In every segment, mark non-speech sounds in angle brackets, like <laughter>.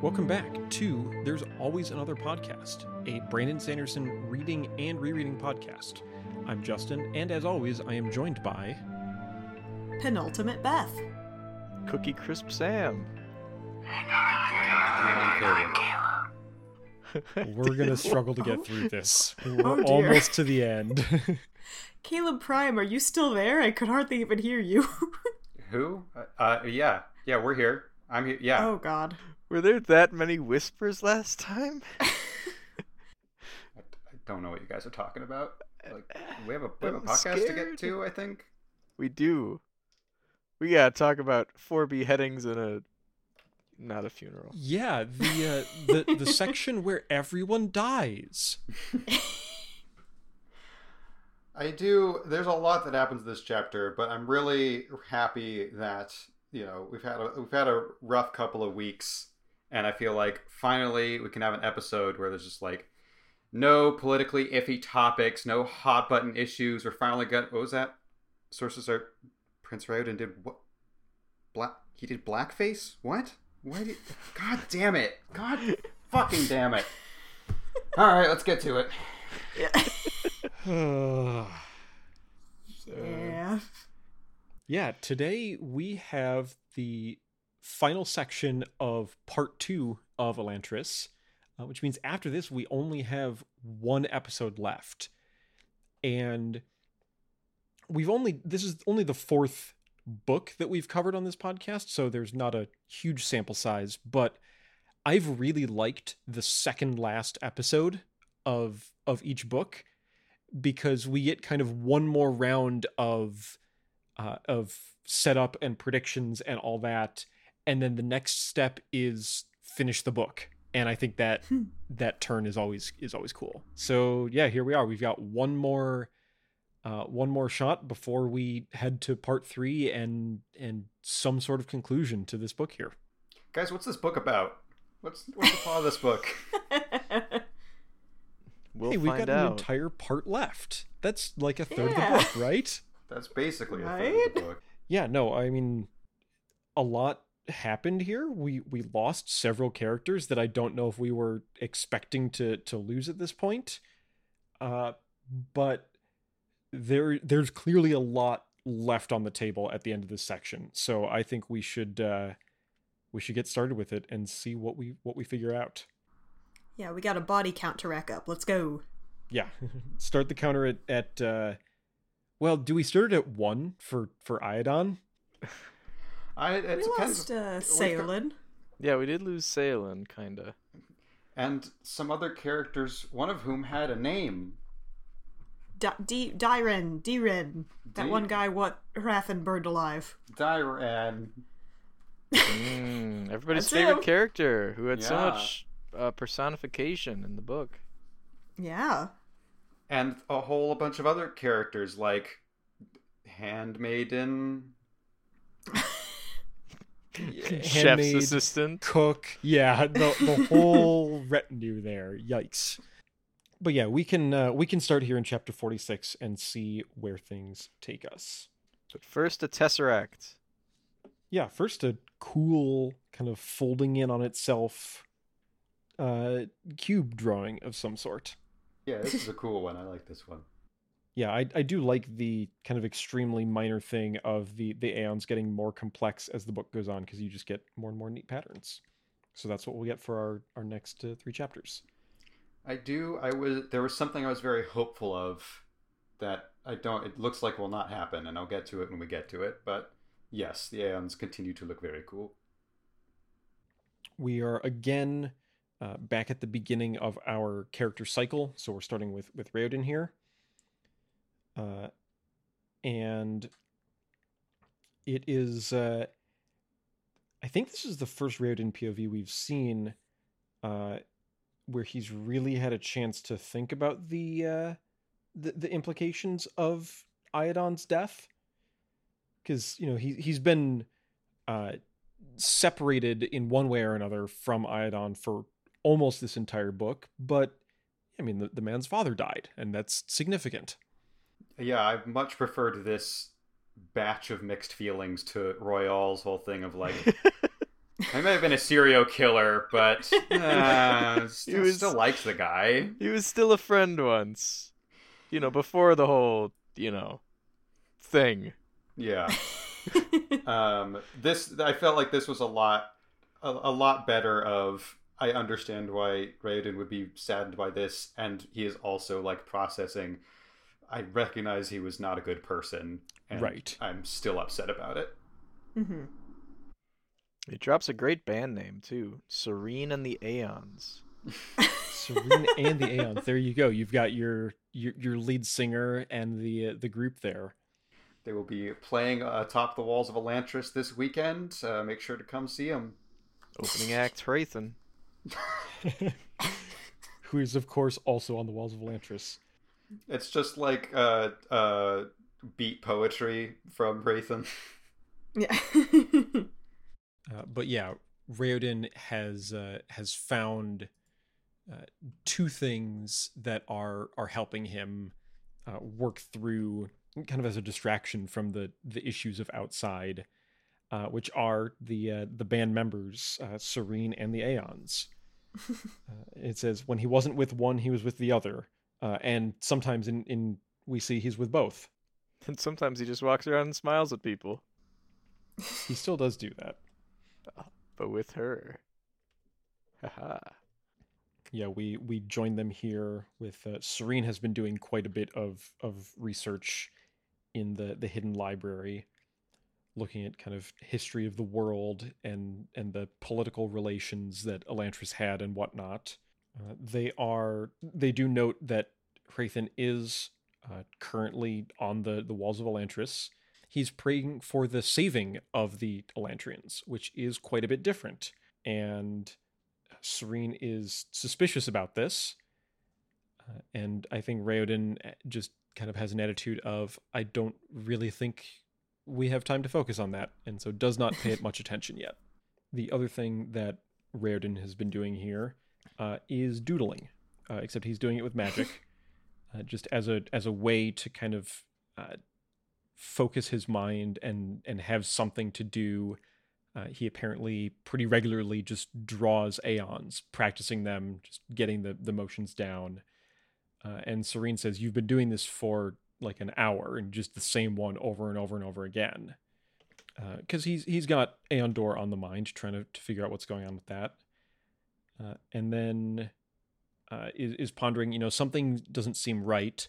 Welcome back to There's Always Another Podcast, a Brandon Sanderson reading and rereading podcast. I'm Justin, and as always, I am joined by. Penultimate Beth. Cookie Crisp Sam. <laughs> We're going to struggle to get <laughs> through this. We're Oh, almost to the end. <laughs> Caleb Prime, are you still there? I could hardly even hear you. Who? Uh, uh, yeah, yeah, we're here. I'm here. Yeah. oh god. Were there that many whispers last time? <laughs> I, I don't know what you guys are talking about. Like, <sighs> we have a, we have a I'm podcast to get to. I think. We do. We gotta talk about four beheadings and a not a funeral. yeah, the, uh, the, the <laughs> section where everyone dies. I do. There's a lot that happens this chapter, but I'm really happy that you know we've had a we've had a rough couple of weeks, and I feel like finally we can have an episode where there's just like no politically iffy topics, no hot button issues. We're finally got what was that? Sources are Prince Raoden did what? Black. He did blackface. What? Why did? God damn it! God fucking damn it! <laughs> All right, let's get to it. Yeah. <sighs> yeah. Yeah, today we have the final section of part two of Elantris, uh, which means after this we only have one episode left. And we've only, this is only the fourth book that we've covered on this podcast, so there's not a huge sample size, but I've really liked the second last episode of of each book because we get kind of one more round of uh, of setup and predictions and all that, and then the next step is finish the book. And I think that Hmm. that turn is always is always cool. So yeah, here we are. We've got one more uh, one more shot before we head to part three and and some sort of conclusion to this book here. Guys, what's this book about? What's what's the plot of this book? <laughs> We'll hey, we've find got an entire part left. That's like a third Yeah. of the book, right? That's basically a third of the book. Yeah, no, I mean a lot happened here. We we lost several characters that I don't know if we were expecting to to lose at this point. Uh but there there's clearly a lot left on the table at the end of this section. So I think we should uh we should get started with it and see what we what we figure out. yeah, we got a body count to rack up. Let's go. Yeah. <laughs> start the counter at at uh well, do we start it at 1 for for Iadon? I it we depends. lost uh, got- Saolin. Yeah, we did lose Salem, kinda. And some other characters, one of whom had a name. D- D- Diren. Diren. That D- one guy what Hrathen burned alive. Diren. Mm, everybody's That's favorite him. character who had so much uh, personification in the book. Yeah. And a whole bunch of other characters like Handmaiden. <laughs> <laughs> Chef's assistant. cook yeah the, the <laughs> whole retinue there yikes but yeah we can uh, we can start here in chapter 46 and see where things take us But first, a tesseract. yeah first a cool kind of folding in on itself uh cube drawing of some sort Yeah, this is a cool one. I like this one. Yeah i, I do like the kind of extremely minor thing of the the aeons getting more complex as the book goes on because you just get more and more neat patterns so that's what we'll get for our our next uh, three chapters I do. I was. There was something I was very hopeful of that I don't. It looks like will not happen, and I'll get to it when we get to it. But yes, the Aeons continue to look very cool. we are again uh, back at the beginning of our character cycle so we're starting with with Raoden here uh, and it is uh, I think this is the first Raoden POV we've seen uh, where he's really had a chance to think about the uh, the, the implications of Iadon's death because you know he he's been uh, separated in one way or another from Iadon for almost this entire book, but I mean the, the man's father died, and that's significant. Yeah, I much preferred this batch of mixed feelings to Roial's whole thing of like <laughs> I may have been a serial killer, but <laughs> uh, still, was- still likes the guy. He was still a friend once. You know, before the whole, you know, thing. Yeah. <laughs> um, this I felt like this was a lot, a, a lot better. Of I understand why Raoden would be saddened by this, and he is also like processing. I recognize he was not a good person, and Right. I'm still upset about it. hmm He drops a great band name too. Sarene and the Aeons. <laughs> Sarene and the Aeons. There you go. You've got your your, your lead singer and the uh, the group there. They will be playing atop the walls of Elantris this weekend. Uh, make sure to come see them. Opening act Hrathen. <laughs> <laughs> Who is of course also on the walls of Elantris. It's just like uh, uh, beat poetry from Hrathen. Yeah. <laughs> Uh, but yeah, Raoden has uh, has found uh, two things that are are helping him uh, work through kind of as a distraction from the the issues of outside, uh, which are the uh, the band members uh, Sarene and the Aeons. <laughs> Uh, it says when he wasn't with one, he was with the other, uh, and sometimes in in we see he's with both. And sometimes he just walks around and smiles at people. He still does do that. But with her. Haha. yeah we we joined them here with uh, serene has been doing quite a bit of of research in the the hidden library looking at kind of history of the world and and the political relations that elantris had and whatnot uh, they are they do note that Hrathen is uh, currently on the the walls of elantris he's praying for the saving of the elantrians which is quite a bit different and Sarene is suspicious about this. Uh, and I think Raoden uh, just kind of has an attitude of, I don't really think we have time to focus on that, and so does not pay it much attention yet. The other thing that Raoden has been doing here uh, is doodling, uh, except he's doing it with magic, <laughs> uh, just as a as a way to kind of uh, focus his mind and and have something to do uh, he apparently pretty regularly just draws aeons, practicing them, just getting the, the motions down. Uh, and Sarene says, You've been doing this for like an hour and just the same one over and over and over again. Because he's he's got AonDor on the mind, trying to, to figure out what's going on with that. Uh, and then uh, is, is pondering, you know, something doesn't seem right.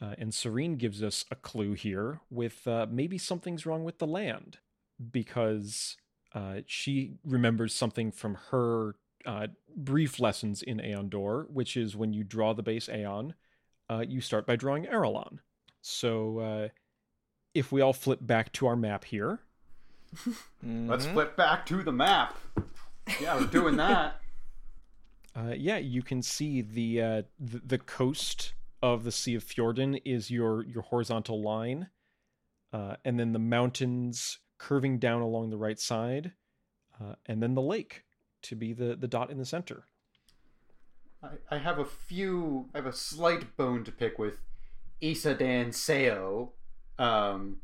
Uh, and Sarene gives us a clue here with uh, maybe something's wrong with the land because uh, she remembers something from her uh, brief lessons in AonDor, which is when you draw the base Aeon, uh, you start by drawing Arelon. So uh, if we all flip back to our map here, <laughs> Let's Mhm. flip back to the map. Yeah, we're doing that. Uh, yeah, you can see the, uh, the the coast of the Sea of Fjorden is your your horizontal line, uh, and then the mountains curving down along the right side, uh, and then the lake to be the the dot in the center. I, I have a few. I have a slight bone to pick with Issa Dan Seo, um,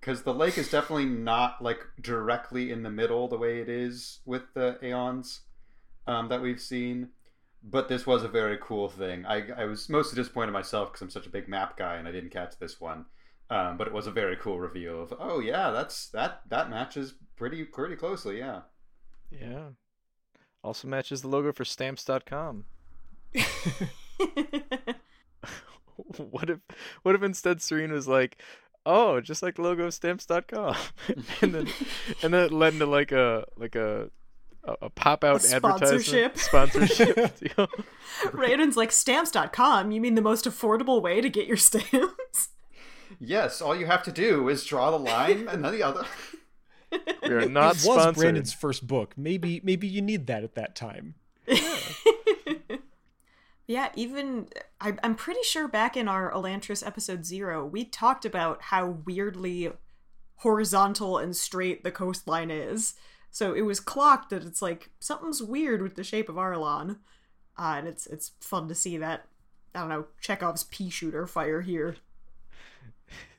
because the lake is definitely not like directly in the middle the way it is with the Aeons um, that we've seen. But this was a very cool thing. I, I was mostly disappointed myself because I'm such a big map guy and I didn't catch this one. Um, but it was a very cool reveal of oh yeah that's that that matches pretty pretty closely yeah. Yeah. Also matches the logo for stamps.com. <laughs> <laughs> what if what if instead Sarene was like, "Oh, just like the logo of stamps.com." <laughs> and then and then it led into like a like a a, a pop out A advertisement sponsorship. sponsorship <laughs> deal. Raoden's like, stamps.com? You mean the most affordable way to get your stamps? Yes, all you have to do is draw the line and then the other. We are not it was. Brandon's first book. Maybe maybe you need that at that time. <laughs> yeah, even I, I'm pretty sure back in our Elantris episode zero, we talked about how weirdly horizontal and straight the coastline is. So it was clocked that it's like something's weird with the shape of Arelon, uh, and it's it's fun to see that. I don't know Chekhov's pea shooter fire here. <laughs>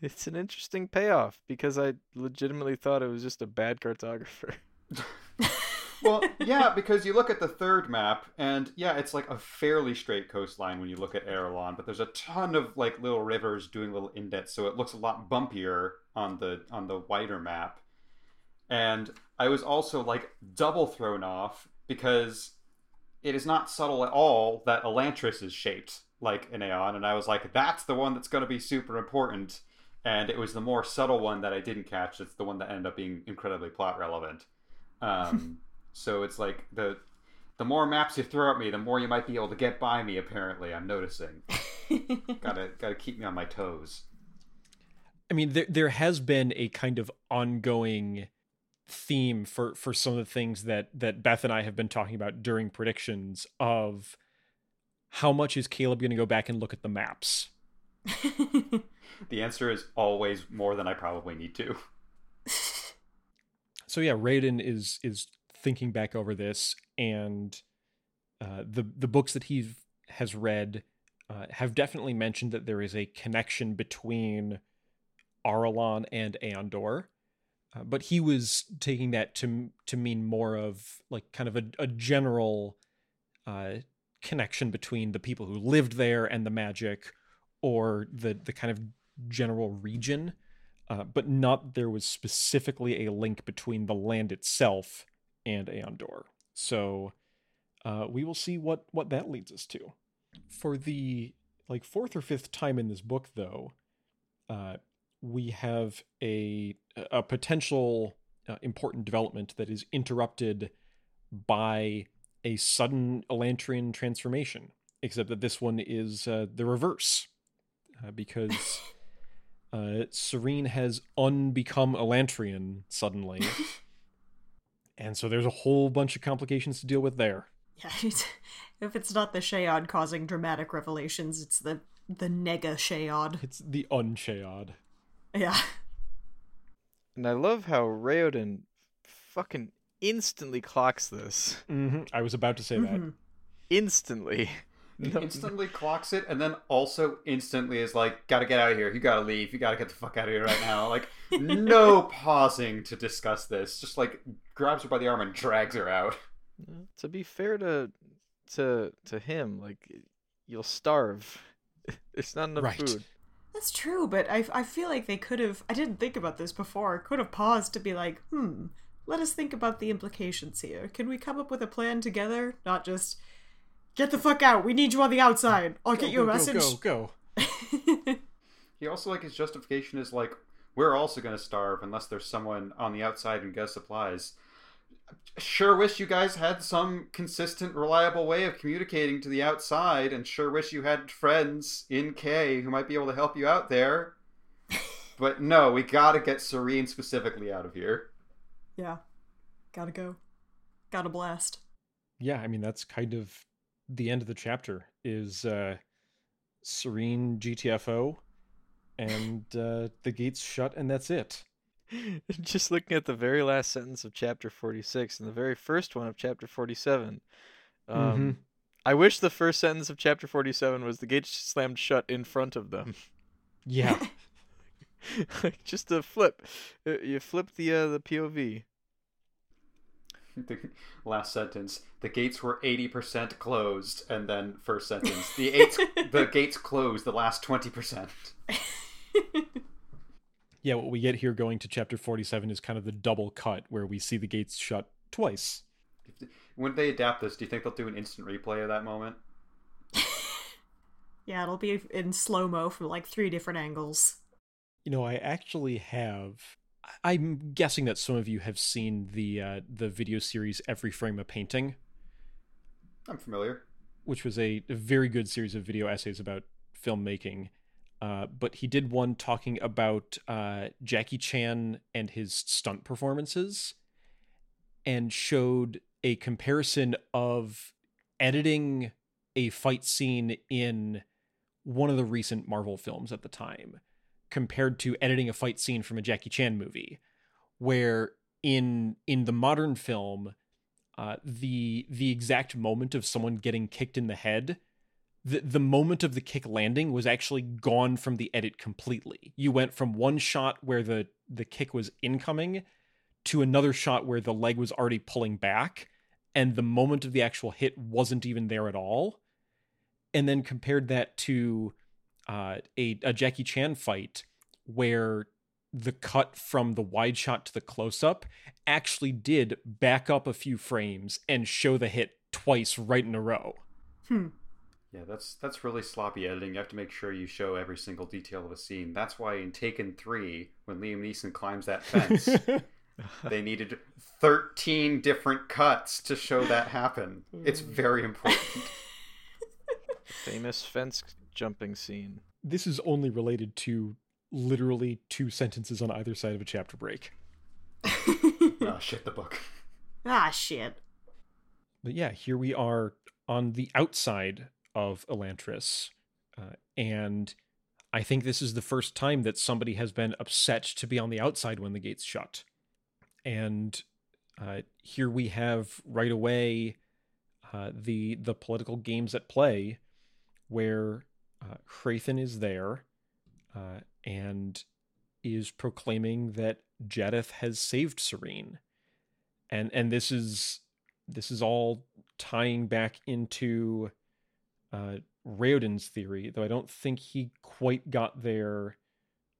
It's an interesting payoff because I legitimately thought it was just a bad cartographer. <laughs> well, <laughs> yeah, because you look at the third map, and yeah, it's like a fairly straight coastline when you look at Arelon, but there's a ton of like little rivers doing little indents, so it looks a lot bumpier on the on the wider map. And I was also like double thrown off because it is not subtle at all that Elantris is shaped like an Aeon, and I was like, that's the one that's going to be super important. And it was the more subtle one that I didn't catch. It's the one that ended up being incredibly plot relevant. Um, <laughs> so it's like the the more maps you throw at me, the more you might be able to get by me. Apparently, I'm noticing. <laughs> gotta gotta keep me on my toes. I mean, there there has been a kind of ongoing theme for for some of the things that that Beth and I have been talking about during predictions of how much is Caleb going to go back and look at the maps? <laughs> the answer is always more than I probably need to. <laughs> so yeah, Raoden is is thinking back over this, and uh, the the books that he has read uh, have definitely mentioned that there is a connection between Arelon and AonDor. Uh, but he was taking that to to mean more of like kind of a, a general uh, connection between the people who lived there and the magic, or the the kind of general region, uh, but not there was specifically a link between the land itself and AonDor. So uh, we will see what what that leads us to. For the like fourth or fifth time in this book, though, uh, we have a a potential uh, important development that is interrupted by a sudden Elantrian transformation, except that this one is uh, the reverse, uh, because <laughs> uh, Sarene has unbecome Elantrian suddenly, <laughs> and so there's a whole bunch of complications to deal with there. Yeah, <laughs> if it's not the Shaod causing dramatic revelations, it's the the nega Shaod. It's the unshaod. Yeah. And I love how Raoden fucking instantly clocks this. Mm-hmm. I was about to say mm-hmm. that. Instantly. <laughs> No. instantly clocks it and then also instantly is like, gotta get out of here. You gotta leave. You gotta get the fuck out of here right now. Like, <laughs> no pausing to discuss this. Just like grabs her by the arm and drags her out. To be fair to to to him, like you'll starve. <laughs> There's not enough right. food. That's true, but I, I feel like they could have. I didn't think about this before. Could have paused to be like, hmm, let us think about the implications here. Can we come up with a plan together? Not just get the fuck out. We need you on the outside. I'll go, get you a message. Go, go, <laughs> go. he also like his justification is like we're also going to starve unless there's someone on the outside who gets supplies. Sure wish you guys had some consistent, reliable way of communicating to the outside, and sure wish you had friends in Kae who might be able to help you out there. <laughs> but no, we gotta get Sarene specifically out of here. Yeah. Gotta go. Gotta blast. Yeah, I mean that's kind of the end of the chapter is uh Sarene GTFO and uh the gates shut and that's it. <laughs> Just looking at the very last sentence of chapter 46 and the very first one of chapter 47. Um mm-hmm. I wish the first sentence of chapter 47 was the gates slammed shut in front of them. Yeah. <laughs> just a flip. Uh, you flip the uh, the POV. The <laughs> last sentence: the gates were eighty percent closed, and then first sentence: the eight the gates closed the last twenty percent. Yeah, what we get here going to chapter forty-seven is kind of the double cut where we see the gates shut twice. When they adapt this, do you think they'll do an instant replay of that moment? <laughs> yeah, it'll be in slow mo from like three different angles. You know, I actually have. I'm guessing that some of you have seen the uh, the video series "Every Frame a Painting." I'm familiar. Which was a, a very good series of video essays about filmmaking. Uh, but he did one talking about uh, Jackie Chan and his stunt performances, and showed a comparison of editing a fight scene in one of the recent Marvel films at the time compared to editing a fight scene from a Jackie Chan movie, where in in the modern film, uh, the the exact moment of someone getting kicked in the head, the the moment of the kick landing was actually gone from the edit completely. You went from one shot where the the kick was incoming to another shot where the leg was already pulling back and the moment of the actual hit wasn't even there at all. And then compared that to uh, a, a Jackie Chan fight where the cut from the wide shot to the close up actually did back up a few frames and show the hit twice right in a row. Hmm. Yeah, that's that's really sloppy editing. You have to make sure you show every single detail of a scene. That's why in Taken 3, when Liam Neeson climbs that fence, <laughs> they needed 13 different cuts to show that happen. It's very important. <laughs> Famous fence jumping scene. This is only related to literally two sentences on either side of a chapter break. oh shit, the book. Ah shit. But yeah, here we are on the outside of Elantris, uh, and I think this is the first time that somebody has been upset to be on the outside when the gates shut. And uh, here we have right away uh, the the political games at play, where uh, Hrathen is there uh, and is proclaiming that Jaddeth has saved Sarene, and and this is this is all tying back into uh, theory, though I don't think he quite got there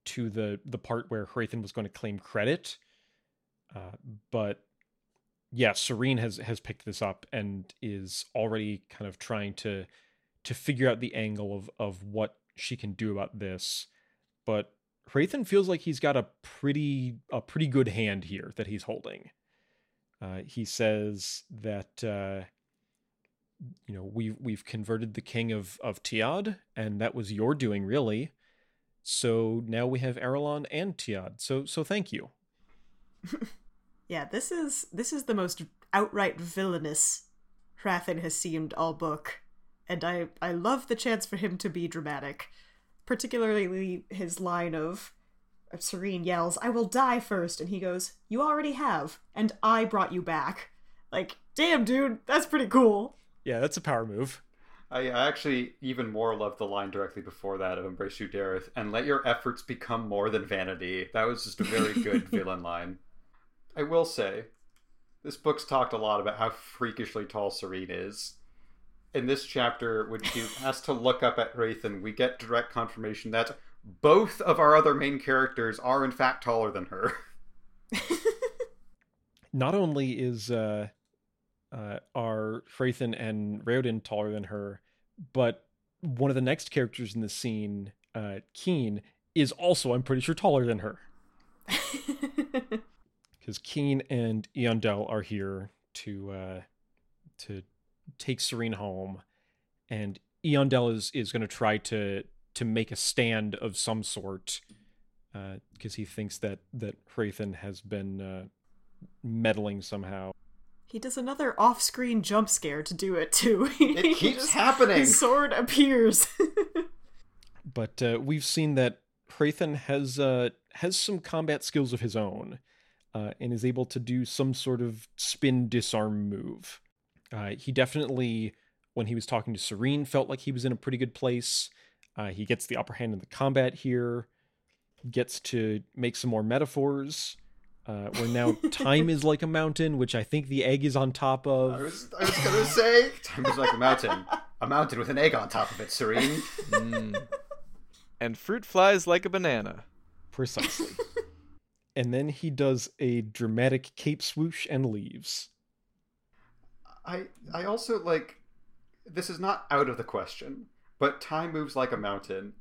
to the the part where Hrathen was going to claim credit. Uh, but yeah, Sarene has has picked this up and is already kind of trying to to figure out the angle of of what she can do about this. But Hrathen feels like he's got a pretty a pretty good hand here that he's holding. Uh, he says that uh, you know we've we've converted the king of of Teod, and that was your doing, really. So now we have Arelon and Teod. So so thank you. <laughs> yeah, this is this is the most outright villainous Hrathen has seemed all book, and I I love the chance for him to be dramatic, particularly his line of. Sarene yells, I will die first. And he goes, You already have. And I brought you back. Like, damn, dude, that's pretty cool. Yeah, that's a power move. I actually even more love the line directly before that of Embrace You Dareth and let your efforts become more than vanity. That was just a very good <laughs> villain line. I will say, this book's talked a lot about how freakishly tall Sarene is. In this chapter, when she <laughs> has to look up at Hrathen, we get direct confirmation that both of our other main characters are in fact taller than her. <laughs> Not only is uh, uh, are Hrathen and Raoden taller than her, but one of the next characters in the scene, uh, Kiin, is also, I'm pretty sure, taller than her. <laughs> Because Kiin and Eondel are here to uh, to take Sarene home, and Eondel is is going to try to to make a stand of some sort because uh, he thinks that that Hrathen has been uh, meddling somehow. He does another off-screen jump scare to do it too. <laughs> It keeps just, happening. His sword appears. <laughs> but uh, we've seen that Hrathen has uh, has some combat skills of his own, uh, and is able to do some sort of spin disarm move. Uh, he definitely, when he was talking to Sarene, felt like he was in a pretty good place. Uh, he gets the upper hand in the combat here, gets to make some more metaphors. Uh, where now time is like a mountain, which I think the egg is on top of. I was, I was gonna say time is like a mountain, a mountain with an egg on top of it, serene. Mm. And fruit flies like a banana. Precisely. and then he does a dramatic cape swoosh and leaves. I I also like this is not out of the question but time moves like a mountain.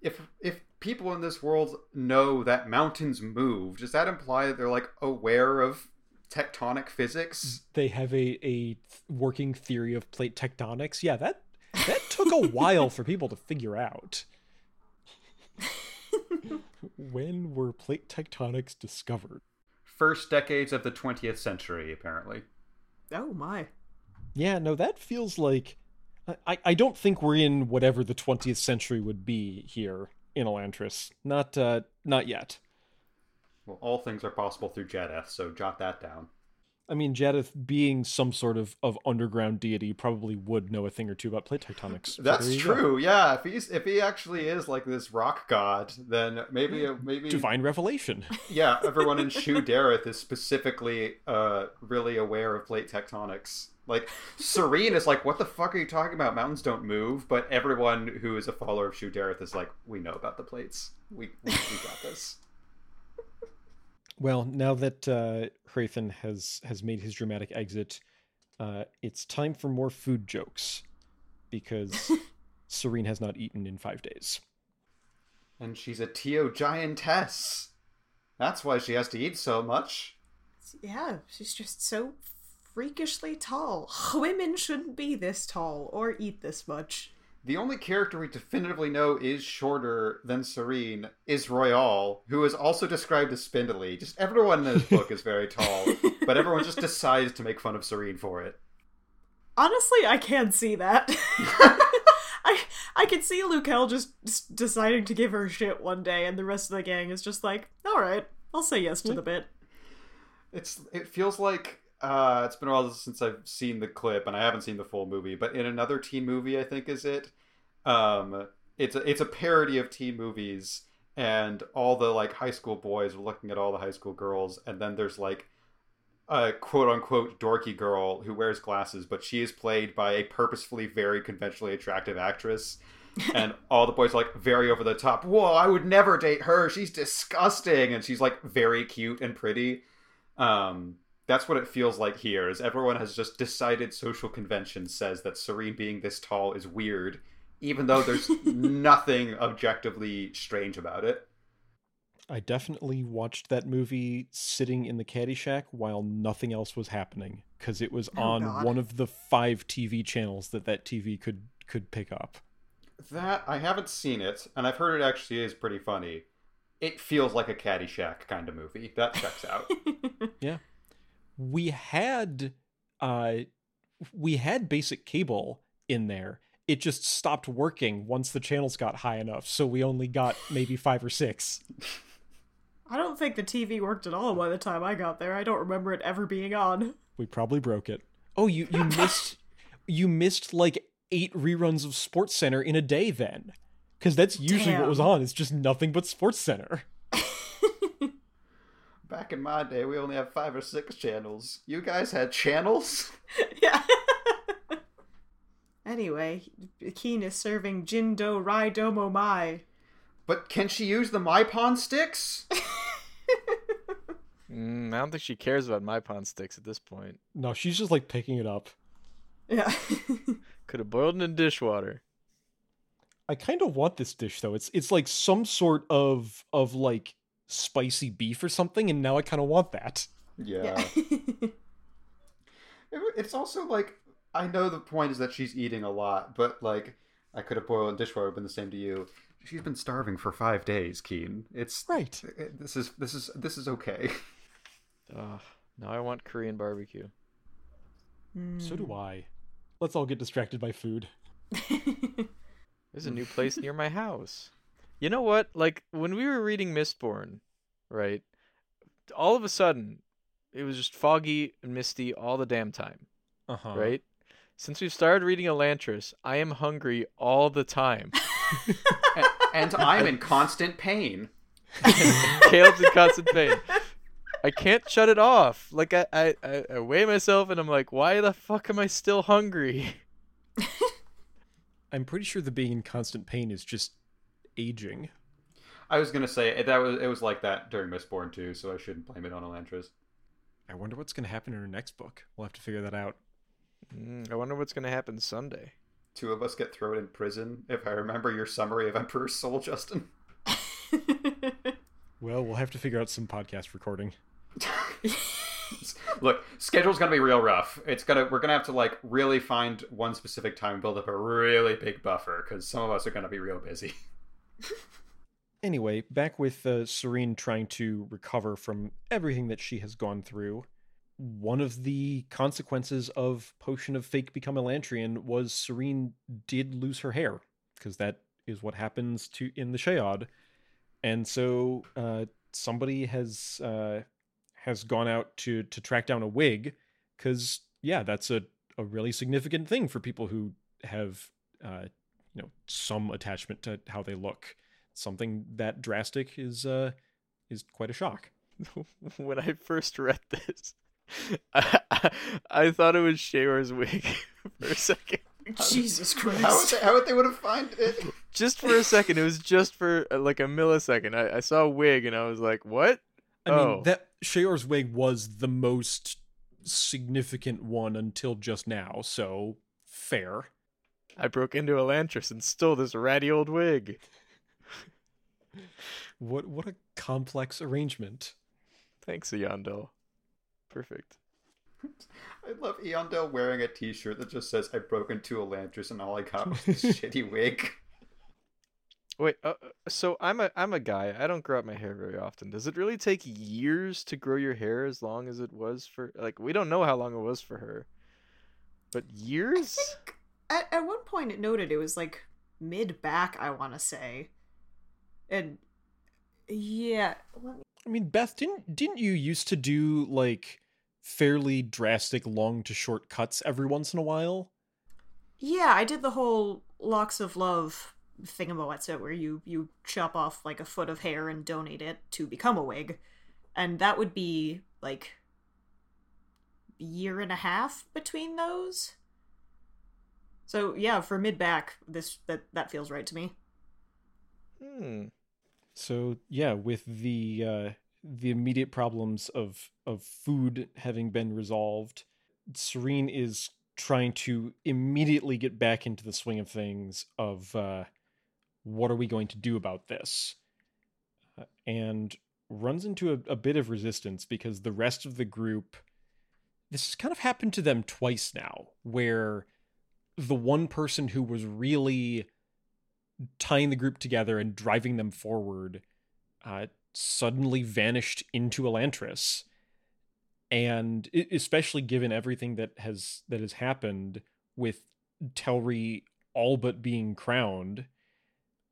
If if people in this world know that mountains move, does that imply that they're like aware of tectonic physics? They have a a working theory of plate tectonics. Yeah, that that took a while for people to figure out. <laughs> when were plate tectonics discovered? First decades of the 20th century, apparently. Oh my. Yeah, no, that feels like I, I don't think we're in whatever the 20th century would be here in Elantris. Not uh, not yet. Well, all things are possible through Jaddeth, so jot that down. I mean, Jaddeth, being some sort of, of underground deity, probably would know a thing or two about plate tectonics. <laughs> That's you go. true. Yeah, if he's if he actually is like this rock god, then maybe maybe Divine revelation. <laughs> yeah, everyone in Shu Dereth is specifically uh really aware of plate tectonics. Like Sarene is like, what the fuck are you talking about? Mountains don't move. But everyone who is a follower of Shu Dereth is like, we know about the plates. We we, we got this. Well, now that uh, Hrathen has has made his dramatic exit, uh, it's time for more food jokes because <laughs> Sarene has not eaten in five days. And she's a Teo giantess. That's why she has to eat so much. Yeah, she's just so freakishly tall. <laughs> Women shouldn't be this tall or eat this much. The only character we definitively know is shorter than Sarene is Roial, who is also described as spindly. Just everyone in this book is very tall, <laughs> but everyone just decides to make fun of Sarene for it. Honestly, I can't see that. <laughs> I I could see Lukel just deciding to give her shit one day, and the rest of the gang is just like, "All right, I'll say yes to hmm. the bit." It's it feels like uh, it's been a while since I've seen the clip, and I haven't seen the full movie. But in another teen movie, I think is it. Um, it's a, it's a parody of teen movies, and all the like high school boys are looking at all the high school girls, and then there's like a quote unquote dorky girl who wears glasses, but she is played by a purposefully very conventionally attractive actress. <laughs> and all the boys are like very over the top. Whoa, I would never date her. She's disgusting. And she's like very cute and pretty. Um, that's what it feels like here. Is everyone has just decided social convention says that Sarene being this tall is weird, even though there's <laughs> nothing objectively strange about it. I definitely watched that movie sitting in the caddy shack while nothing else was happening because it was Oh, on God. one of the five TV channels that that TV could could pick up. That I haven't seen it, and I've heard it actually is pretty funny. It feels like a Caddyshack kind of movie. That checks out. <laughs> We had uh we had basic cable in there. It just stopped working once the channels got high enough, so we only got maybe 5 or 6. I don't think the TV worked at all by the time I got there. I don't remember it ever being on. We probably broke it. Oh, you you <laughs> missed you missed like 8 reruns of Sports Center in a day then. Cuz that's usually what was on. It's just nothing but Sports Center. Back in my day, we only had five or six channels. You guys had channels? <laughs> yeah. anyway, Kiin is serving Jindo Rai Domo Mai. But can she use the My Pawn sticks? <laughs> Mm, I don't think she cares about my pawn sticks at this point. No, she's just like picking it up. Yeah. <laughs> Could have boiled it in dishwater. I kind of want this dish though. It's it's like some sort of of like spicy beef or something, and now I kind of want that. Yeah. <laughs> It- it's also like I know the point is that she's eating a lot, but like I could have boiled in dishwater been the same to you. She's been starving for five days, Kiin. It's Right. it- this is this is this is okay. <laughs> Ugh, now I want Korean barbecue. So do I. Let's all get distracted by food. <laughs> There's a new place near my house. You know what? Like when we were reading Mistborn, right? All of a sudden, it was just foggy and misty all the damn time, Uh-huh. right? Since we've started reading Elantris, I am hungry all the time. <laughs> and, and I'm in constant pain. <laughs> Caleb's in constant pain. I can't shut it off. Like I, I, I, I weigh myself and I'm like, why the fuck am I still hungry? <laughs> I'm pretty sure the being in constant pain is just aging. I was gonna say that was it was like that during Mistborn too, so I shouldn't blame it on Elantris. I wonder what's going to happen in her next book. We'll have to figure that out. Mm, I wonder what's gonna happen Sunday. Two of us get thrown in prison. If I remember your summary of Emperor's Soul, Justin. <laughs> Well, we'll have to figure out some podcast recording. Look, schedule's gonna be real rough. It's gonna we're gonna have to like really find one specific time and build up a really big buffer because some of us are gonna be real busy. <laughs> <laughs> Anyway, back with uh, Sarene trying to recover from everything that she has gone through. One of the consequences of Potion of Fake Become Elantrian was Sarene did lose her hair, because that is what happens to in the Shaod. And so uh, somebody has uh, has gone out to to track down a wig because yeah, that's a a really significant thing for people who have uh, you know some attachment to how they look. Something that drastic is uh, is quite a shock. <laughs> when I first read this, I, <laughs> I, I thought it was Sheor's wig <laughs> for a second. Jesus Christ! How would they, how would they would have find it? Just for a second, it was just for uh, like a millisecond. I, I saw a wig and I was like, "What?" I Oh. mean, that Sheor's wig was the most significant one until just now, so fair. I broke into Elantris and stole this ratty old wig. What what a complex arrangement. Thanks, Eondel. Perfect. <laughs> I love Eondel wearing a T-shirt that just says "I broke into Elantris and all I got was this <laughs> shitty wig." Wait, uh, uh, so I'm a I'm a guy. I don't grow out my hair very often. Does it really take years to grow your hair as long as it was for like we don't know how long it was for her. But years? At, at one point, it noted it was like mid back, I want to say. And yeah, me- I mean, Beth, didn't didn't you used to do like fairly drastic long to short cuts every once in a while? yeah, I did the whole locks of love thingamawetsa where you you chop off like a foot of hair and donate it to become a wig, and that would be like year and a half between those. So yeah, for mid back, this that that feels right to me. Hmm. So yeah, with the uh, the immediate problems of of food having been resolved, Sarene is trying to immediately get back into the swing of things. Of uh, what are we going to do about this? Uh, and runs into a, a bit of resistance because the rest of the group. This has kind of happened to them twice now, where the one person who was really tying the group together and driving them forward uh, suddenly vanished into Elantris. And especially given everything that has that has happened with Telrii all but being crowned,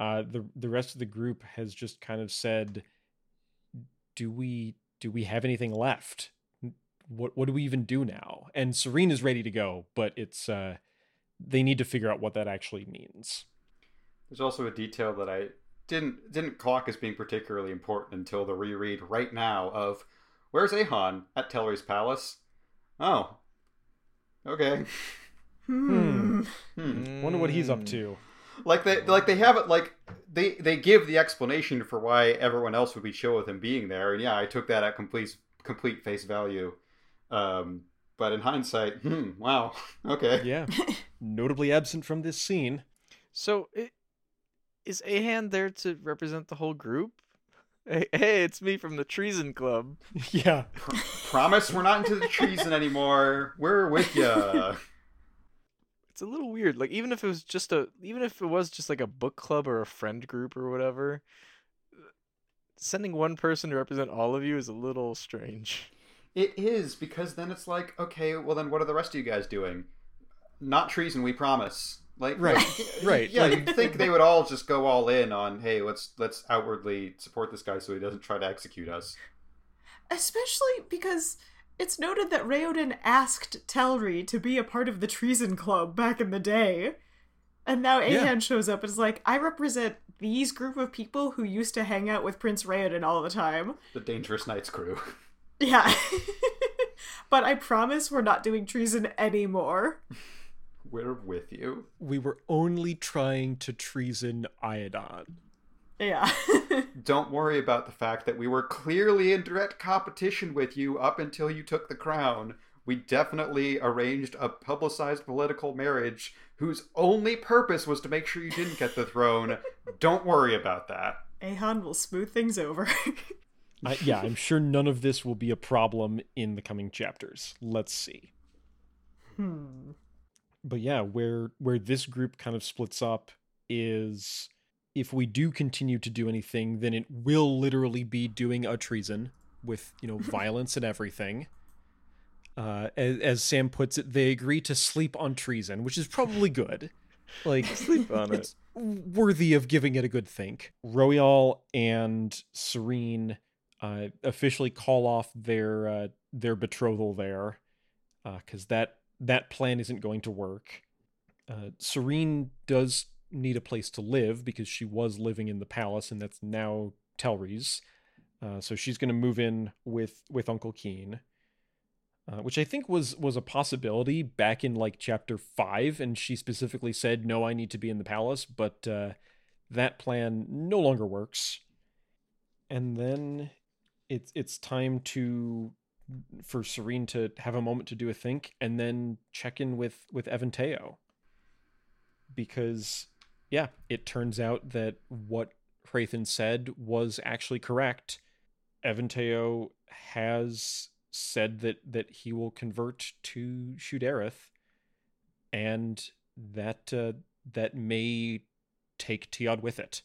uh, the the rest of the group has just kind of said, "Do we do we have anything left? What what do we even do now?" And Sarene is ready to go, but it's uh, they need to figure out what that actually means. There's also a detail that I didn't didn't clock as being particularly important until the reread right now of where's Ahan at Telrii's palace? Oh, okay. Hmm. Hmm. Wonder what he's up to. Like they like they have it like they they give the explanation for why everyone else would be chill with him being there, and yeah, I took that at complete complete face value. Um, but in hindsight, hmm, wow, <laughs> okay. Yeah. <laughs> Notably absent from this scene. So i is Ahan there to represent the whole group? Hey, hey, it's me from the Treason Club. <laughs> yeah. Pr- promise we're not into the treason anymore. We're with ya. It's a little weird. Like even if it was just a even if it was just like a book club or a friend group or whatever, sending one person to represent all of you is a little strange. It is because then it's like, okay, well then what are the rest of you guys doing? Not treason, we promise. Like Right, <laughs> right, Yeah, like- you'd think they would all just go all in on, hey, let's let's outwardly support this guy so he doesn't try to execute us. Especially because it's noted that Raoden asked Telrii to be a part of the Treason Club back in the day. And now Ahan Yeah. shows up and is like, I represent these group of people who used to hang out with Prince Raoden all the time. The Dangerous Knights crew. <laughs> Yeah. <laughs> but I promise we're not doing treason anymore. We're with you. We were only trying to treason Iadon. Yeah. <laughs> Don't worry about the fact that we were clearly in direct competition with you up until you took the crown. We definitely arranged a publicized political marriage whose only purpose was to make sure you didn't get the throne. <laughs> Don't worry about that. Ahan will smooth things over. I, yeah, I'm sure none of this will be a problem in the coming chapters. Let's see. hmm. But yeah, where where this group kind of splits up is if we do continue to do anything, then it will literally be doing a treason with, you know, <laughs> violence and everything. Uh, as, as Sam puts it, they agree to sleep on treason, which is probably good. Like <laughs> Sleep on it. worthy of giving it a good think. Roial and Sarene uh, officially call off their uh, their betrothal there, because uh, that that plan isn't going to work. Uh, Sarene does need a place to live because she was living in the palace, and that's now Telrii's. Uh, so she's going to move in with with Uncle Kiin, uh, which I think was was a possibility back in like chapter five, and she specifically said, "No, I need to be in the palace," but uh, that plan no longer works. And then it's it's time to for Sarene to have a moment to do a think, and then check in with with Eventeo, because yeah, it turns out that what Hrathen said was actually correct. Eventeo has said that that he will convert to Shu-Dereth, and that uh, that may take Teod with it.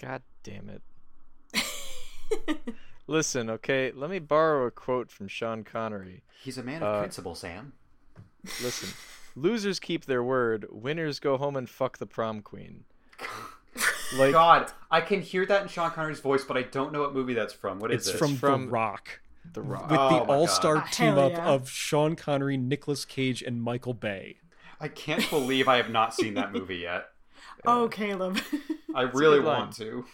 God damn it. <laughs> Listen, okay, let me borrow a quote from Sean Connery. He's a man of uh, principle, Sam. Listen, losers keep their word, winners go home and fuck the prom queen. <laughs> like God, I can hear that in Sean Connery's voice, but I don't know what movie that's from. What is it's it? From, from The Rock. The Rock. With oh the all-star team up yeah. of Sean Connery, Nicolas Cage, and Michael Bay. I can't believe I have not seen that movie yet. <laughs> Oh, Caleb. I really want to.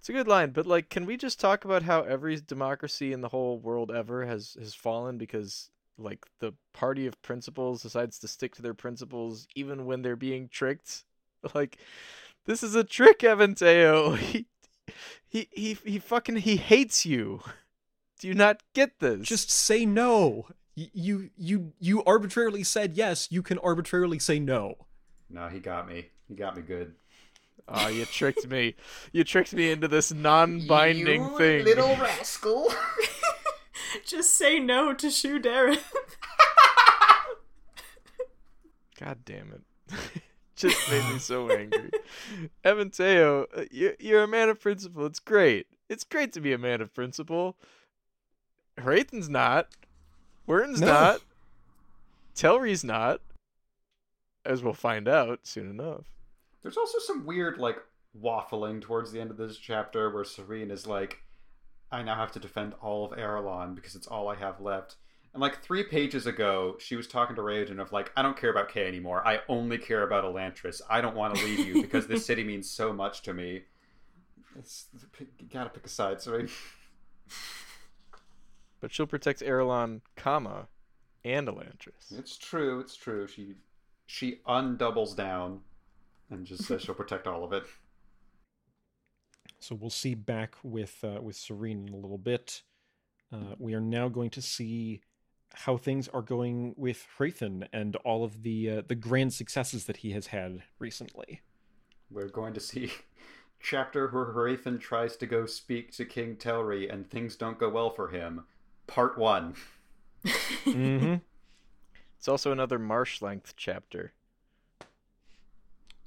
It's a good line, but like, can we just talk about how every democracy in the whole world ever has has fallen because like the party of principles decides to stick to their principles even when they're being tricked? <laughs> Like, this is a trick, Eventeo. <laughs> He, he, he, he fucking he hates you. <laughs> Do you not get this? Just say no. You you you arbitrarily said yes. You can arbitrarily say no. No, he got me. He got me good. Oh, you tricked me. You tricked me into this non-binding you thing. little <laughs> rascal. <laughs> Just say no to Shu-Dereth. God damn it. <laughs> Just made me so angry. Eventeo, uh, you're a man of principle. It's great. It's great to be a man of principle. Hrathen's not. Wyrn's no. not. Telrii's not. As we'll find out soon enough. There's also some weird like waffling towards the end of this chapter where Sarene is like, I now have to defend all of Arelon because it's all I have left. And like three pages ago, she was talking to Raoden of like, I don't care about Kae anymore. I only care about Elantris. I don't want to leave you because this city means so much to me. It's you gotta pick a side, Sarene. But she'll protect Arelon, comma, and Elantris. It's true. It's true. She she undoubles down and just says she'll protect all of it. So we'll see back with uh, with Sarene in a little bit. Uh, we are now going to see how things are going with Hrathen and all of the uh, the grand successes that he has had recently. We're going to see <laughs> chapter where Hrathen tries to go speak to King Telrii and things don't go well for him. Part one. <laughs> mm-hmm. It's also another marsh length chapter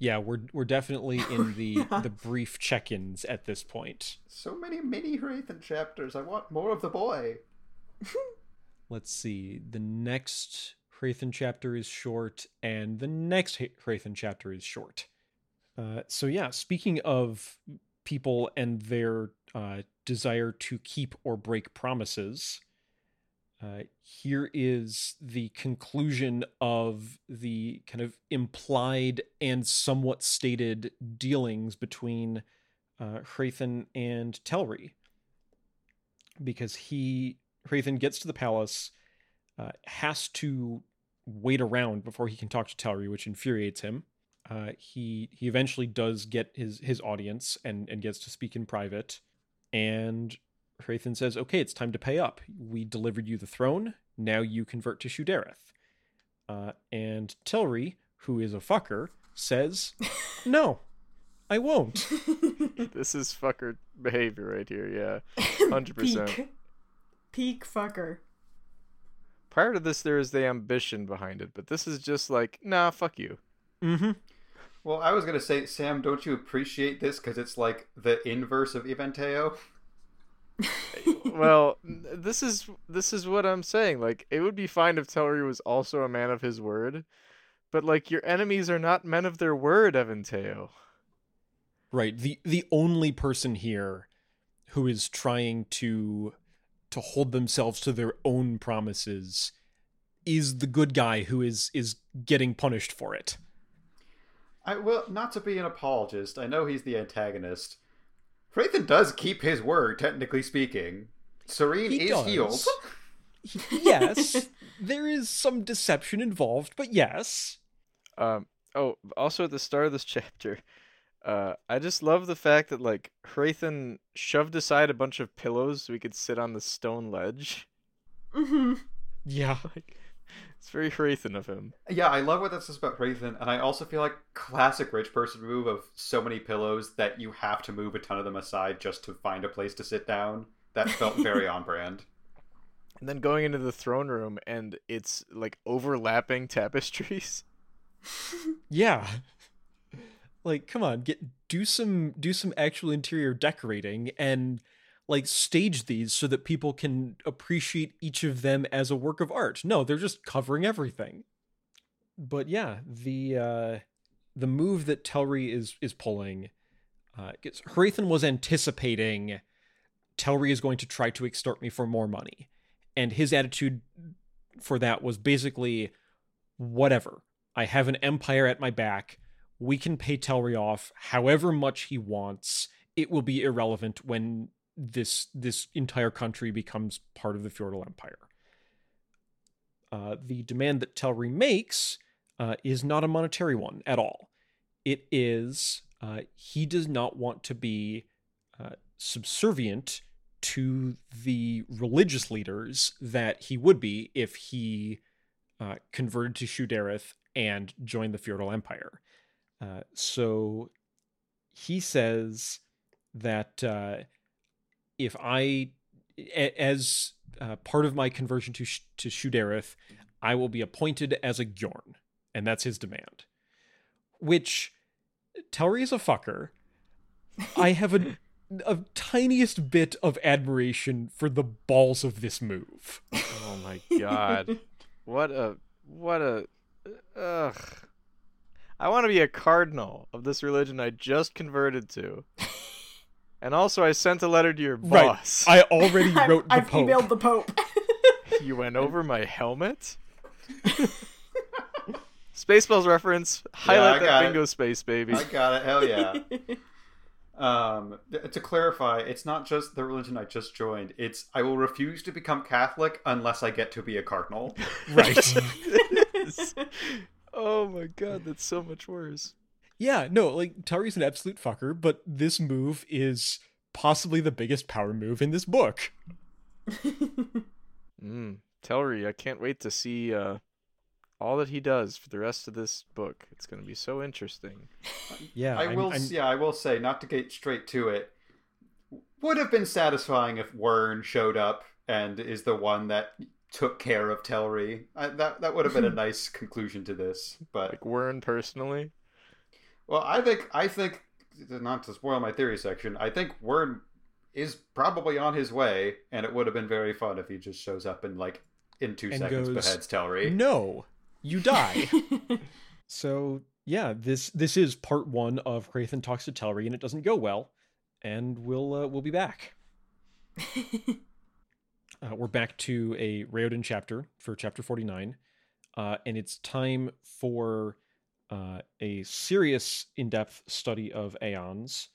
yeah, we're we're definitely <laughs> in the yeah. the brief check-ins at this point. So many mini Hrathen chapters. I want more of the boy. <laughs> Let's see. The next Hrathen chapter is short, and the next Hrathen chapter is short. Uh, so yeah, speaking of people and their uh, desire to keep or break promises, uh, here is the conclusion of the kind of implied and somewhat stated dealings between uh, Hrathen and Telrii. Because he, Hrathen gets to the palace, uh, has to wait around before he can talk to Telrii, which infuriates him. Uh, he he eventually does get his his audience and and gets to speak in private, and Hrathen says, "Okay, it's time to pay up. We delivered you the throne. Now you convert to Shu-Dereth." Uh, and Telrii, who is a fucker, says, <laughs> "No, I won't." <laughs> this is fucker behavior right here. Yeah, <laughs> hundred percent. Peak fucker. Prior to this, there is the ambition behind it, but this is just like, nah, fuck you. Mm-hmm. Well, I was gonna say, Sam, don't you appreciate this because it's like the inverse of Eventeo? <laughs> well, this is this is what I'm saying. Like, it would be fine if Telrii was also a man of his word, but like your enemies are not men of their word, Eventeo. Right. The the only person here who is trying to to hold themselves to their own promises is the good guy who is is getting punished for it. I will not to be an apologist. I know he's the antagonist. Hrathen does keep his word, technically speaking. Sarene He is does. healed. <laughs> yes, there is some deception involved, but yes. Um. Oh, also at the start of this <laughs> chapter, uh, I just love the fact that like Hrathen shoved aside a bunch of pillows so we could sit on the stone ledge. Mm-hmm. Yeah. Like, <laughs> it's very Hrathen of him. Yeah, I love what that says about Hrathen, and I also feel like classic rich person move of so many pillows that you have to move a ton of them aside just to find a place to sit down. That felt very <laughs> on brand. And then going into the throne room and it's like overlapping tapestries. <laughs> Yeah. Like, come on, get do some do some actual interior decorating and like stage these so that people can appreciate each of them as a work of art. No, they're just covering everything. But yeah, the uh the move that Telrii is is pulling uh gets was anticipating Telrii is going to try to extort me for more money. And his attitude for that was basically whatever. I have an empire at my back. We can pay Telrii off however much he wants. It will be irrelevant when this this entire country becomes part of the Fjordell empire. Uh, the demand that Telrii makes uh, is not a monetary one at all. It is uh, he does not want to be uh, subservient to the religious leaders that he would be if he uh, converted to Shu-Dereth and joined the Fjordell empire. Uh, so he says that if I, a- as uh, part of my conversion to Sh- to Shu-Dereth, I will be appointed as a gyorn, and that's his demand. Which Telrii is a fucker. I have a <laughs> a tiniest bit of admiration for the balls of this move. Oh my god. what a what a ugh. I want to be a cardinal of this religion I just converted to. <laughs> And also I sent a letter to your boss. Right. boss. I already <laughs> I've, wrote the I've Pope. emailed the Pope. <laughs> You went over my helmet? <laughs> Spaceballs reference. Highlight I that got it. bingo space, baby. I got it. Hell yeah. Um, th- to clarify, it's not just the religion I just joined. It's I will refuse to become Catholic unless I get to be a cardinal. Right. Oh my god, that's so much worse. Yeah, no, like Tari's an absolute fucker, but this move is possibly the biggest power move in this book. <laughs> Mm. Telrii, I can't wait to see uh, all that he does for the rest of this book. It's going to be so interesting. <laughs> Yeah, I I'm- will. I'm- Yeah, I will say, not to get straight to it, would have been satisfying if Wyrn showed up and is the one that took care of Telrii. I, that that would have been a <laughs> nice conclusion to this. But Like Wyrn personally. Well, I think I think not to spoil my theory section. I think Wyrn is probably on his way, and it would have been very fun if he just shows up and like in two And seconds goes, beheads Telrii. No, you die. <laughs> so yeah, this this is part one of Hrathen talks to Telrii, and it doesn't go well, and we'll uh, we'll be back. <laughs> Uh, we're back to a Raoden chapter for chapter 49. Uh, and it's time for uh, a serious, in depth study of Aeons.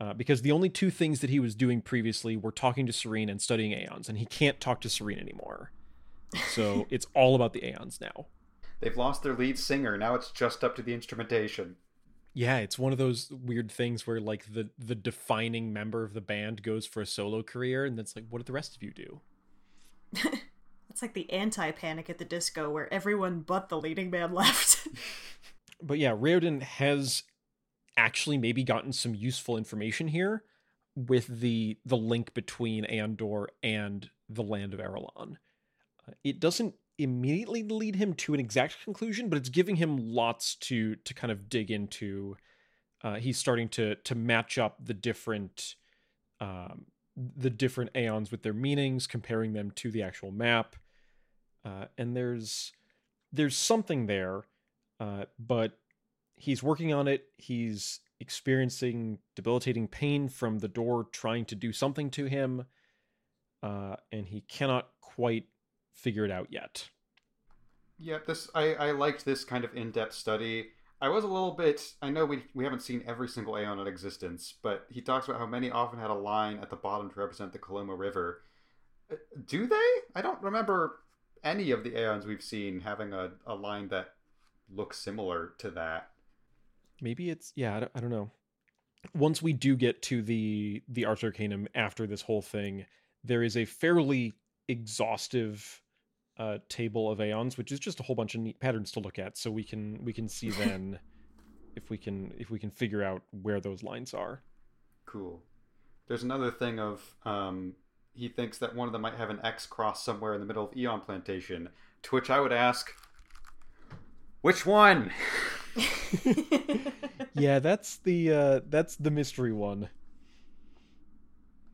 Uh, because the only two things that he was doing previously were talking to Sarene and studying Aeons, and he can't talk to Sarene anymore. So it's all about the Aeons now. They've lost their lead singer. Now it's just up to the instrumentation. Yeah, it's one of those weird things where like the the defining member of the band goes for a solo career, and it's like, what did the rest of you do? <laughs> It's like the anti Panic at the Disco, where everyone but the leading man <laughs> left. but yeah, Raoden has actually maybe gotten some useful information here with the the link between AonDor and the land of Arelon. Uh, it doesn't immediately lead him to an exact conclusion, but it's giving him lots to to kind of dig into. Uh, he's starting to to match up the different um, the different aeons with their meanings, comparing them to the actual map. Uh, and there's there's something there, uh, but he's working on it. He's experiencing debilitating pain from the door trying to do something to him, uh, and he cannot quite figure it out yet. Yeah, this I, I liked this kind of in-depth study. I was a little bit. I know we we haven't seen every single Aeon in existence, but he talks about how many often had a line at the bottom to represent the Coloma River. Uh, do they? I don't remember any of the Aeons we've seen having a, a line that looks similar to that. Maybe it's yeah. I don't, I don't know. Once we do get to the the Ars Arcanum after this whole thing, there is a fairly exhaustive uh, table of aeons, which is just a whole bunch of neat patterns to look at, so we can we can see <laughs> then if we can if we can figure out where those lines are. Cool. There's another thing of um, he thinks that one of them might have an X cross somewhere in the middle of Aeon Plantation. To which I would ask, which one? <laughs> yeah, that's the uh, that's the mystery one.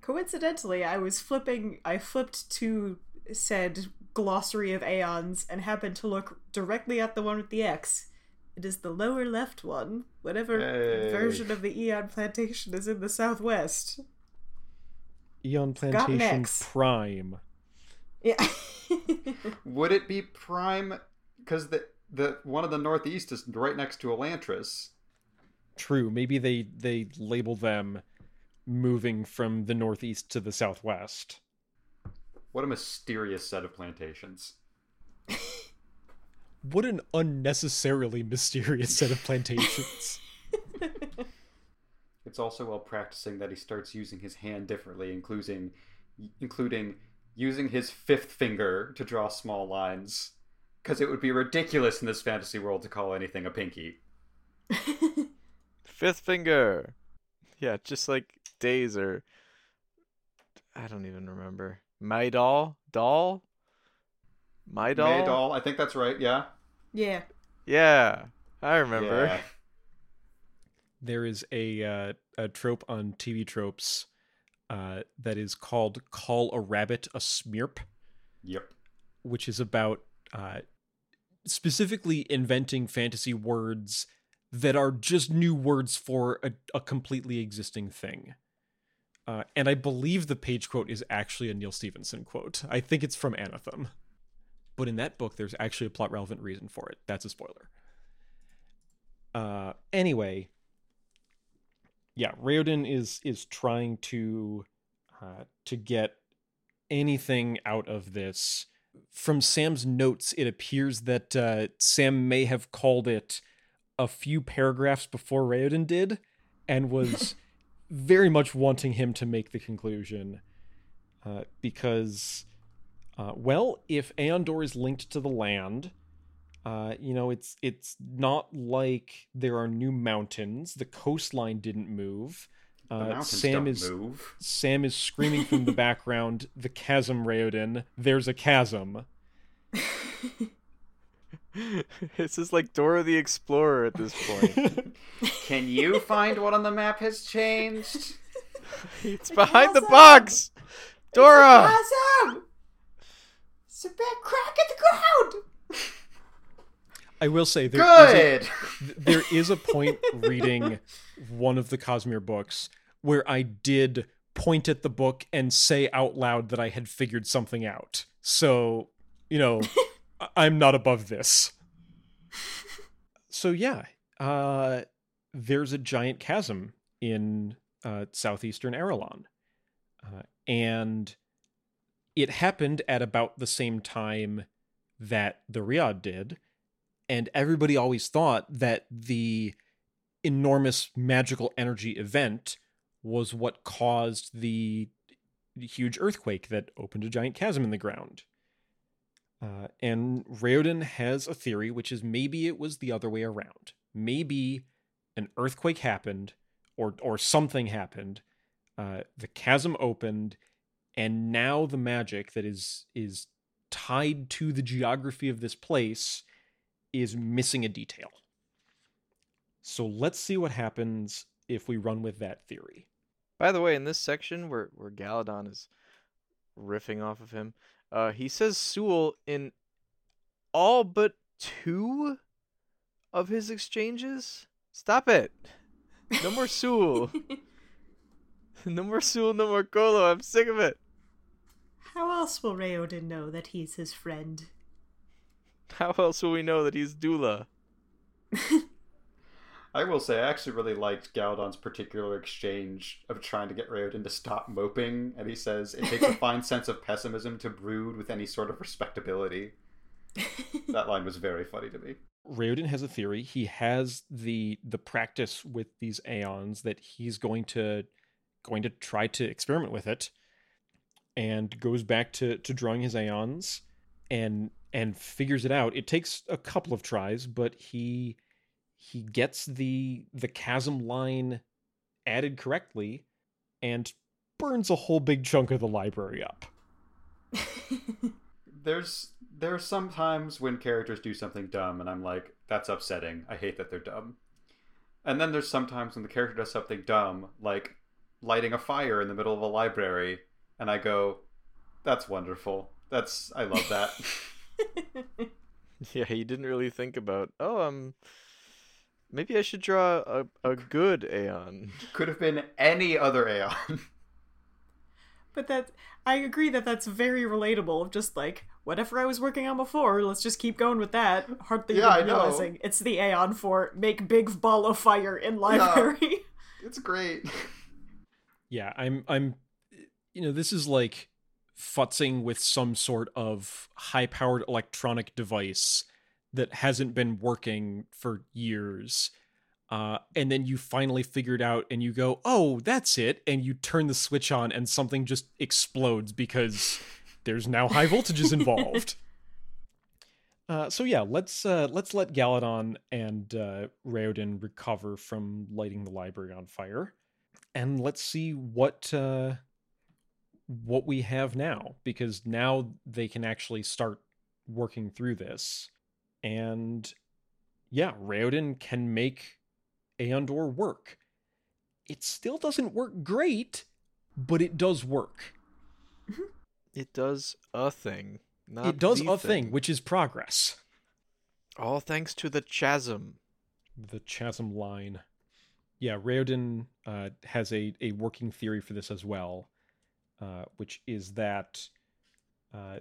Coincidentally, I was flipping. I flipped to said glossary of aeons and happened to look directly at the one with the X. It is the lower left one, whatever Hey. version of the Eon Plantation is in the southwest. Eon Plantation Prime. Yeah. <laughs> Would it be Prime? Because the the one of the Northeast is right next to Elantris. True. Maybe they they label them moving from the northeast to the southwest. What a mysterious set of plantations. What an unnecessarily mysterious set of plantations. <laughs> It's also while practicing that he starts using his hand differently, including including using his fifth finger to draw small lines. Because it would be ridiculous in this fantasy world to call anything a pinky. <laughs> Fifth finger. Yeah, just like days or I don't even remember. My doll? Doll? My doll? My doll. I think that's right. Yeah. yeah. Yeah. I remember. Yeah. <laughs> there is a uh, a trope on TV tropes uh, that is called "Call a Rabbit a Smeerp," Yep. which is about uh, specifically inventing fantasy words that are just new words for a, a completely existing thing. Uh, and I believe the page quote is actually a Neal Stephenson quote. I think it's from Anathem. But in that book, there's actually a plot relevant reason for it. That's a spoiler. Uh, anyway, yeah, Raoden is is trying to uh, to get anything out of this. From Sam's notes, it appears that uh, Sam may have called it a few paragraphs before Raoden did, and was <laughs> very much wanting him to make the conclusion, uh, because, uh, well, if AonDor is linked to the land, uh, you know, it's it's not like there are new mountains. The coastline didn't move. Uh, mountains Sam don't is move. Sam is screaming from the <laughs> background, "The chasm, Raoden. There's a chasm!" <laughs> this is like Dora the Explorer at this point. <laughs> Can you find what on the map has changed? it's behind the box. Dora. Awesome! It's a big crack in the ground! I will say there is a- Good. th- there is a point reading one of the Cosmere books where I did point at the book and say out loud that I had figured something out. So, you know, <laughs> I'm not above this. So yeah, uh there's a giant chasm in uh southeastern Arelon. Uh, and it happened at about the same time that the Reod did and everybody always thought that the enormous magical energy event was what caused the huge earthquake that opened a giant chasm in the ground. Uh, and Raoden has a theory, which is maybe it was the other way around. Maybe an earthquake happened, or or something happened. Uh, the chasm opened, and now the magic that is is tied to the geography of this place is missing a detail. So let's see what happens if we run with that theory. By the way, in this section where where Galladon is riffing off of him, uh, he says sule in all but two of his exchanges. Stop it. No more <laughs> sule. <laughs> no more sule, no more kolo. I'm sick of it. How else will Raoden know that he's his friend? <laughs> How else will we know that he's Dula? <laughs> I will say, I actually really liked Galladon's particular exchange of trying to get Raoden to stop moping, and he says it takes a <laughs> fine sense of pessimism to brood with any sort of respectability. that line was very funny to me. Raoden has a theory. He has the the practice with these aeons that he's going to going to try to experiment with it, and goes back to to drawing his aeons, and and figures it out. It takes a couple of tries, but he he gets the the chasm line added correctly, and burns a whole big chunk of the library up. <laughs> There's there are some times when characters do something dumb, and I'm like, that's upsetting. I hate that they're dumb. And then there's sometimes when the character does something dumb, like lighting a fire in the middle of a library, and I go, that's wonderful. That's I love that. <laughs> <laughs> yeah, he didn't really think about. Oh, um, maybe I should draw a a good Aeon. <laughs> Could have been any other Aeon. <laughs> but that I agree that that's very relatable. of Just like whatever I was working on before, let's just keep going with that. Hardly Yeah, even I know. realizing it's the Aeon for make big ball of fire in library. it's great. Yeah, I'm I'm you know, this is like futzing with some sort of high-powered electronic device that hasn't been working for years. Uh, and then you finally figure it out and you go, oh, that's it. And you turn the switch on and something just explodes because <laughs> there's now high voltages involved. <laughs> Uh, so yeah, let's uh, let's let Galladon and uh, Raoden recover from lighting the library on fire, and let's see what uh, what we have now because now they can actually start working through this, and yeah, Raoden can make AonDor work. It still doesn't work great, but it does work. It does a thing. Not it does the a thing, which is progress. all thanks to the chasm. The chasm line. Yeah, Raoden uh, has a, a working theory for this as well, uh, which is that uh,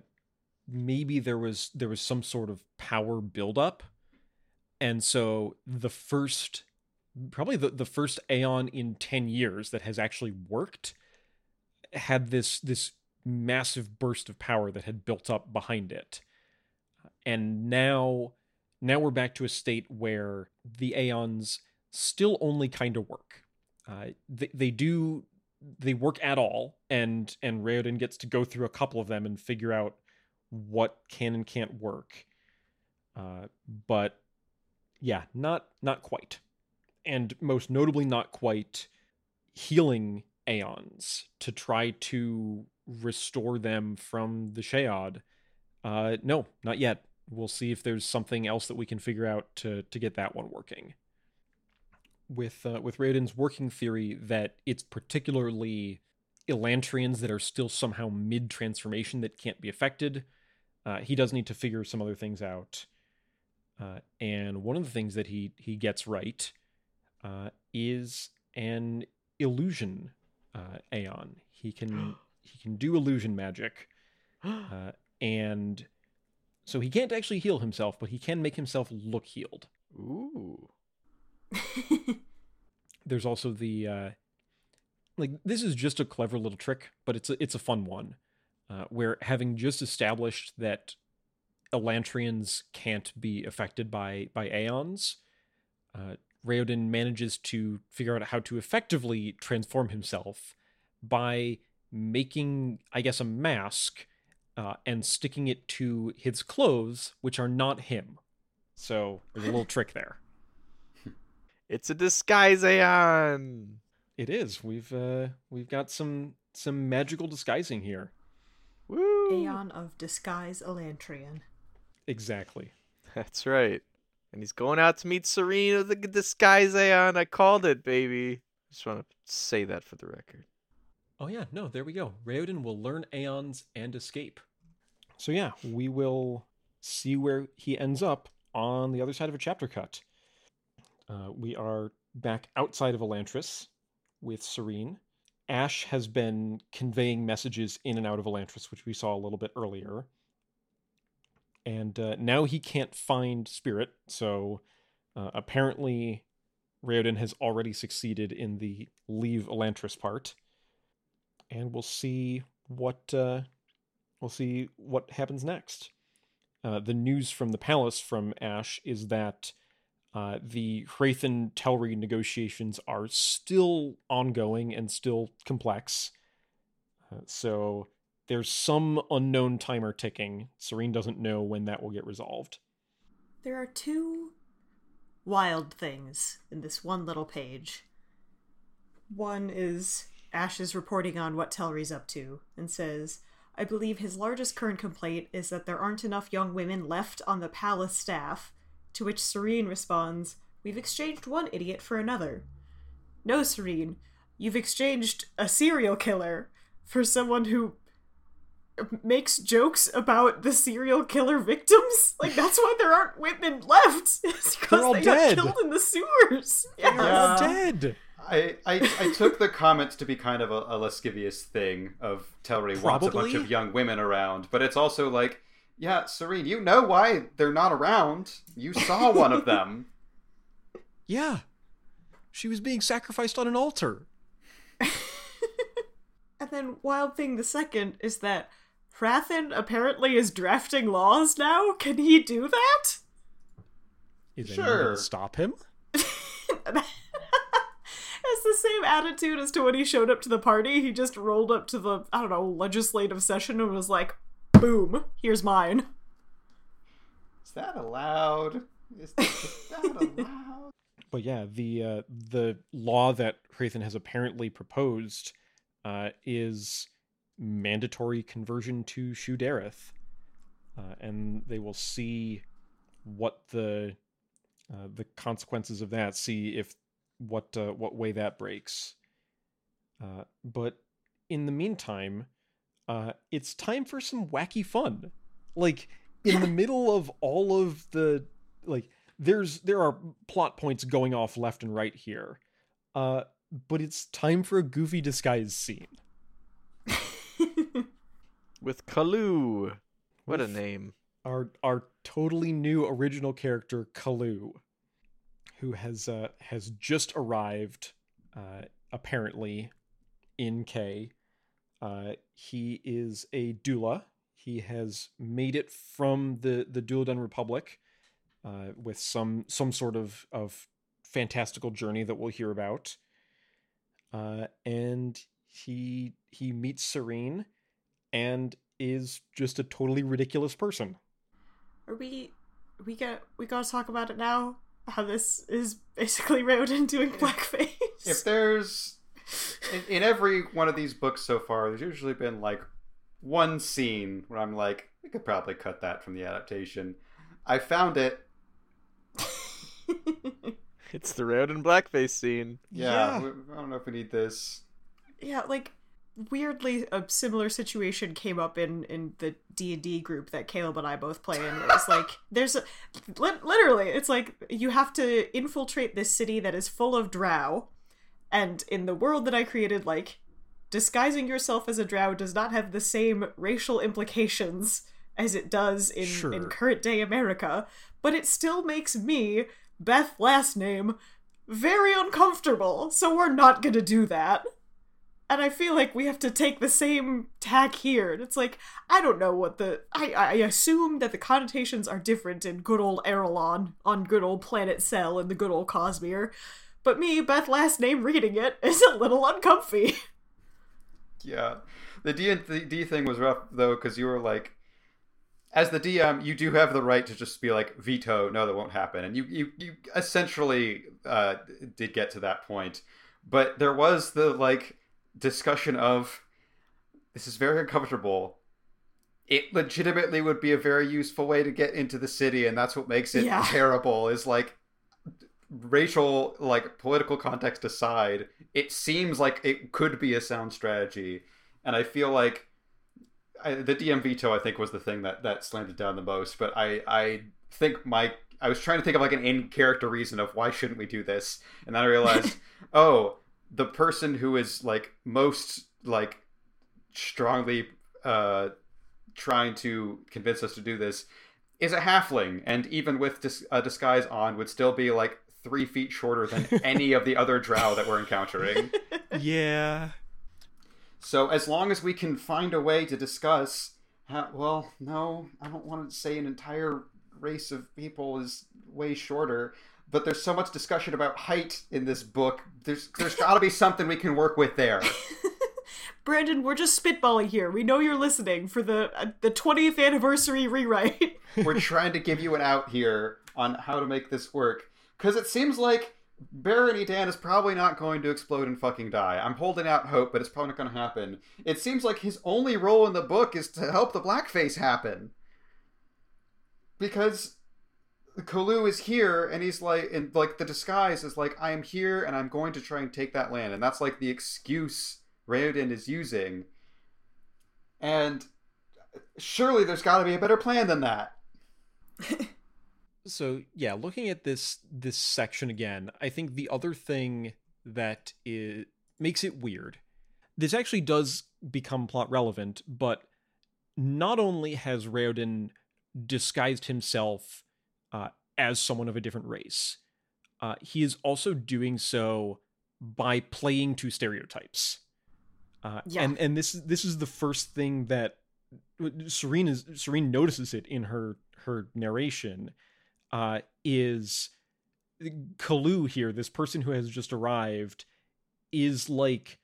maybe there was there was some sort of power buildup, and so the first, probably the, the first Aeon in ten years that has actually worked, had this this massive burst of power that had built up behind it, and now now we're back to a state where the Aeons still only kind of work. Uh, they, they do they work at all, and and Raoden gets to go through a couple of them and figure out what can and can't work. Uh, but yeah, not not quite, and most notably not quite healing Aeons to try to restore them from the Shaod. Uh, no, not yet. We'll see if there's something else that we can figure out to to get that one working. With uh, with Raoden's working theory that it's particularly Elantrians that are still somehow mid transformation that can't be affected. Uh, he does need to figure some other things out. Uh, and one of the things that he he gets right uh, is an illusion uh, Aeon. He can <gasps> he can do illusion magic, <gasps> uh, and so he can't actually heal himself, but he can make himself look healed. Ooh. <laughs> There's also the uh, like this is just a clever little trick, but it's a, it's a fun one. Uh, where having just established that Elantrians can't be affected by by Aeons, uh, Raoden manages to figure out how to effectively transform himself by making, I guess, a mask uh, and sticking it to his clothes, which are not him. So there's a little trick there. It's a disguise Aeon. It is. We've uh, we've got some some magical disguising here. Woo. Aeon of Disguise Elantrian. Exactly. That's right. And he's going out to meet Sarene of the disguise Aeon. I called it, baby. Just want to say that for the record. Oh yeah, no, there we go. Raoden will learn Aeons and escape. So yeah, we will see where he ends up on the other side of a chapter cut. Uh, we are back outside of Elantris with Sarene. Ash has been conveying messages in and out of Elantris, which we saw a little bit earlier. And uh, now he can't find Spirit, so uh, apparently Raoden has already succeeded in the leave Elantris part. And we'll see what uh, we'll see what happens next. Uh, the news from the palace from Ash is that uh, the Hrathen Telrii negotiations are still ongoing and still complex. Uh, so there's some unknown timer ticking. Sarene doesn't know when that will get resolved. There are two wild things in this one little page. One is Ash is reporting on what Telrii's up to and says, I believe his largest current complaint is that there aren't enough young women left on the palace staff, to which Sarene responds, We've exchanged one idiot for another. No, Sarene, you've exchanged a serial killer for someone who makes jokes about the serial killer victims. <laughs> Like that's why there aren't women left. <laughs> It's because they dead. got killed in the sewers. Yeah. <laughs> They're all dead. I, I, I took the comments to be kind of a, a lascivious thing of Telrii wants a bunch of young women around, but it's also like, yeah, Sarene, you know why they're not around. You saw one of them. <laughs> Yeah. She was being sacrificed on an altar. <laughs> and then Wild Thing the second is that Hrathen apparently is drafting laws now. Can he do that? Is sure. stop him? <laughs> has the same attitude as to when he showed up to the party. He just rolled up to the, I don't know, legislative session and was like, boom, here's mine. Is that allowed? Is that, is that allowed? <laughs> But yeah, the uh, the law that Hrathen has apparently proposed uh, is mandatory conversion to Shu-Dereth. Uh, and they will see what the uh, the consequences of that. See if what uh, what way that breaks. Uh, but in the meantime, uh, it's time for some wacky fun. Like in the middle of all of the like, there's there are plot points going off left and right here, uh, but it's time for a goofy disguise scene. <laughs> With Kalu. what With a name! Our our totally new original character Kalu who has uh, has just arrived, uh, apparently, in Kae. Uh, he is a Dula. He has made it from the the Duladel Republic uh, with some some sort of of fantastical journey that we'll hear about. Uh, and he he meets Sarene, and is just a totally ridiculous person. Are we we got we gotta talk about it now? how this is basically <laughs> Raoden doing blackface. If there's in, in, every one of these books so far, there's usually been like one scene where I'm like, we could probably cut that from the adaptation. I found it. <laughs> it's the Raoden blackface scene. Yeah, yeah. I don't know if we need this. Yeah, like weirdly a similar situation came up in in the d&d group that caleb and i both play in it's like <laughs> there's a, li- literally it's like you have to infiltrate this city that is full of drow and in the world that i created like disguising yourself as a drow does not have the same racial implications as it does in sure. in current day america but it still makes me beth last name very uncomfortable so we're not gonna do that and I feel like we have to take the same tack here. And it's like, I don't know what the. I, I assume that the connotations are different in good old Arelon, on good old Planet Sel, and the good old Cosmere. But me, Beth last name reading it, is a little uncomfy. Yeah. The D and D thing was rough, though, because you were like, as the DM, you do have the right to just be like, veto, no, that won't happen. And you, you, you essentially uh, did get to that point. But there was the, like, discussion of this is very uncomfortable. It legitimately would be a very useful way to get into the city, and that's what makes it yeah. terrible. Is like racial, like political context aside, it seems like it could be a sound strategy, and I feel like I, the DM veto I think was the thing that that slammed it down the most. But I I think my I was trying to think of like an in character reason of why shouldn't we do this, and then I realized, <laughs> oh, the person who is like most like strongly uh trying to convince us to do this is a halfling, and even with dis- a disguise on, would still be like three feet shorter than <laughs> any of the other drow that we're encountering. <laughs> Yeah. So as long as we can find a way to discuss, how, well, no, I don't want to say an entire race of people is way shorter, but there's so much discussion about height in this book. There's there's <laughs> got to be something we can work with there. Brandon, we're just spitballing here. We know you're listening for the uh, the 20th anniversary rewrite. We're trying to give you an out here on how to make this work because it seems like Baron Edan is probably not going to explode and fucking die. I'm holding out hope, but it's probably not going to happen. It seems like his only role in the book is to help the blackface happen. Because Kalu is here and he's like and like the disguise is like I am here and I'm going to try and take that land and that's like the excuse Raoden is using. And surely there's got to be a better plan than that. <laughs> so yeah, looking at this this section again, I think the other thing that is makes it weird. This actually does become plot relevant, but not only has Raoden disguised himself uh, as someone of a different race, uh, he is also doing so by playing to stereotypes. Uh, yeah. And and this this is the first thing that Sarene is Sarene notices it in her her narration uh, is Kalu here, this person who has just arrived, is like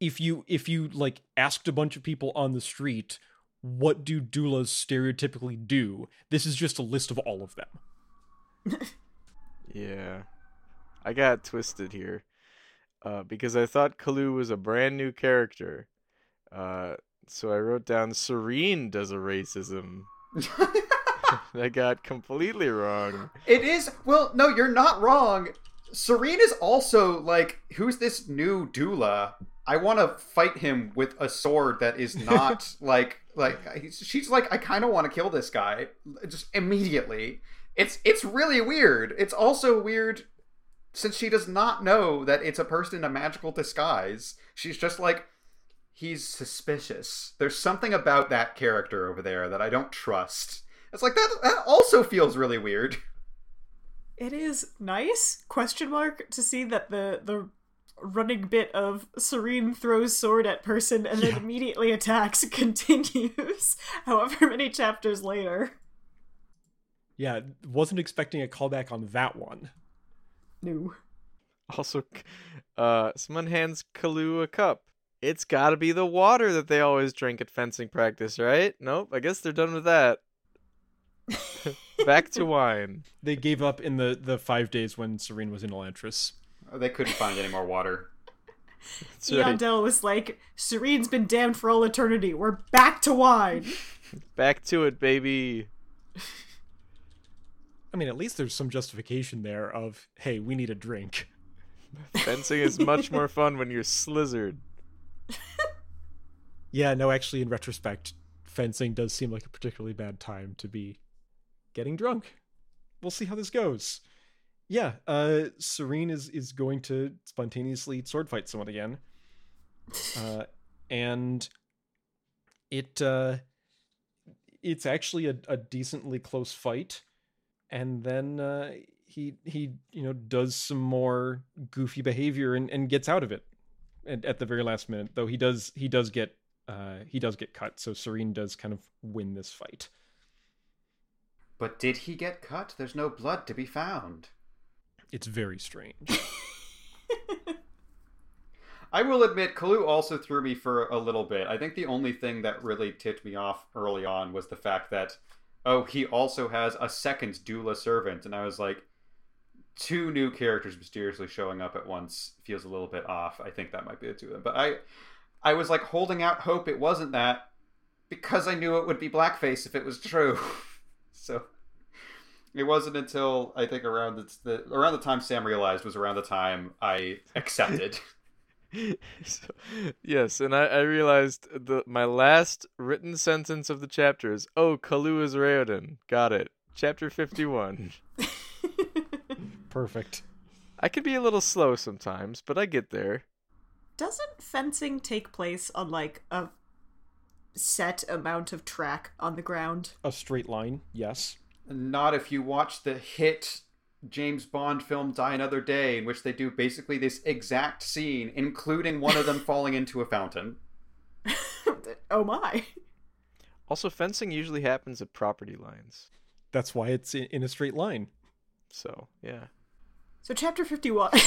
if you if you like asked a bunch of people on the street what do Dulas stereotypically do, this is just a list of all of them. <laughs> yeah. I got twisted here. Uh, because I thought Kalu was a brand new character. Uh, so I wrote down Sarene does a racism. <laughs> <laughs> I got completely wrong. It is well, no, you're not wrong. Sarene is also like, who's this new Dula? I want to fight him with a sword that is not <laughs> like like she's like I kind of want to kill this guy just immediately. It's it's really weird. It's also weird since she does not know that it's a person in a magical disguise. She's just like he's suspicious. There's something about that character over there that I don't trust. It's like that that also feels really weird. <laughs> It is nice question mark to see that the the running bit of Sarene throws sword at person and yeah. then immediately attacks <laughs> continues however many chapters later. Yeah, wasn't expecting a callback on that one. No. Also, uh, someone hands Kalu a cup. It's got to be the water that they always drink at fencing practice, right? Nope. I guess they're done with that. <laughs> Back to wine. They gave up in the the five days when Sarene was in Elantris. Oh, they couldn't find any more water. Eondel was like, Sarene's been damned for all eternity. We're back to wine. <laughs> back to it, baby. I mean, at least there's some justification there of, hey, we need a drink. Fencing is much more fun when you're slizzard. <laughs> yeah, no, actually, in retrospect, fencing does seem like a particularly bad time to be getting drunk. We'll see how this goes. Yeah, uh, Sarene is is going to spontaneously sword fight someone again, <laughs> uh, and it uh, it's actually a, a decently close fight and then uh, he he you know does some more goofy behavior and, and gets out of it at, at the very last minute. Though he does he does get uh, he does get cut, so Sarene does kind of win this fight. But did he get cut? There's no blood to be found. It's very strange. <laughs> I will admit, Kalu also threw me for a little bit. I think the only thing that really tipped me off early on was the fact that oh, he also has a second Dula servant. And I was like, two new characters mysteriously showing up at once feels a little bit off. I think that might be the two of them. But I, I was like holding out hope it wasn't that because I knew it would be blackface if it was true. <laughs> so it wasn't until I think around the, the around the time Sam realized was around the time I accepted. <laughs> so, yes, and I, I realized the my last written sentence of the chapter is, "Oh, Kalu is Raoden." Got it. chapter 51. <laughs> Perfect. I can be a little slow sometimes, but I get there. Doesn't fencing take place on like a set amount of track on the ground? A straight line, yes. Not if you watch the hit James Bond film Die Another Day, in which they do basically this exact scene, including one of them <laughs> falling into a fountain. <laughs> oh my. Also, fencing usually happens at property lines. That's why it's in, in a straight line. So, yeah. So, chapter 51. <laughs>